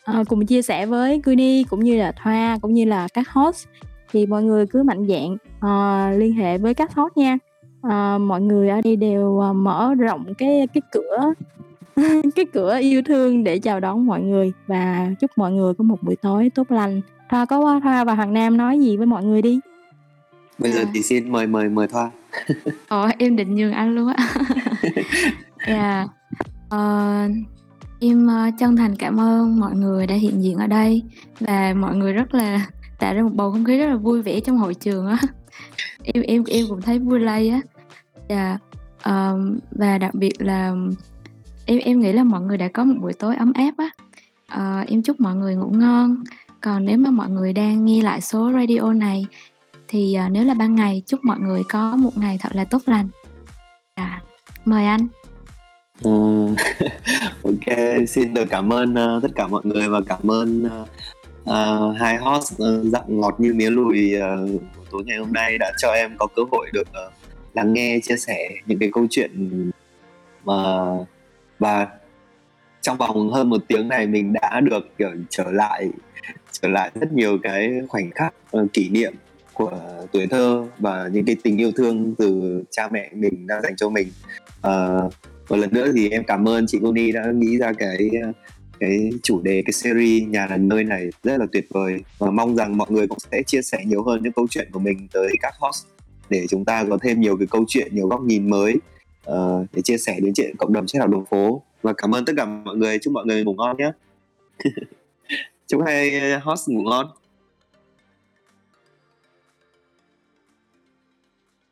ờ, cùng chia sẻ với Kuni cũng như là Thoa cũng như là các host thì mọi người cứ mạnh dạn ờ, liên hệ với các host nha Ờ, mọi người ở đây đều ờ, mở rộng cái cái cửa <laughs> cái cửa yêu thương để chào đón mọi người và chúc mọi người có một buổi tối tốt lành Thoa có Thoa và Hoàng Nam nói gì với mọi người đi bây giờ Dạ. thì xin mời mời mời thoa <laughs> Ờ, em định nhường anh luôn á. <laughs> Dạ. Ờ, em ờ, chân thành cảm ơn mọi người đã hiện diện ở đây và mọi người rất là tạo ra một bầu không khí rất là vui vẻ trong hội trường á. Em em em cũng thấy vui lây á. Dạ, và um, và đặc biệt là em em nghĩ là mọi người đã có một buổi tối ấm áp á. uh, em chúc mọi người ngủ ngon. Còn nếu mà mọi người đang nghe lại số radio này thì uh, nếu là ban ngày chúc mọi người có một ngày thật là tốt lành. À, mời anh. uh, <laughs> ok xin được cảm ơn uh, tất cả mọi người và cảm ơn uh, uh, hai host uh, dặn ngọt như mía lùi uh, tối ngày hôm nay đã cho em có cơ hội được uh, lắng nghe chia sẻ những cái câu chuyện mà và trong vòng hơn một tiếng này mình đã được kiểu trở lại trở lại rất nhiều cái khoảnh khắc uh, kỷ niệm của tuổi thơ và những cái tình yêu thương từ cha mẹ mình đã dành cho mình. Uh, một lần nữa thì em cảm ơn chị Connie đã nghĩ ra cái cái chủ đề cái series nhà là nơi này rất là tuyệt vời. Và mong rằng mọi người cũng sẽ chia sẻ nhiều hơn những câu chuyện của mình tới các host để chúng ta có thêm nhiều cái câu chuyện nhiều góc nhìn mới uh, để chia sẻ đến chuyện cộng đồng triết học đường phố. Và cảm ơn tất cả mọi người. Chúc mọi người ngủ ngon nhé. <laughs> Chúc hai host ngủ ngon.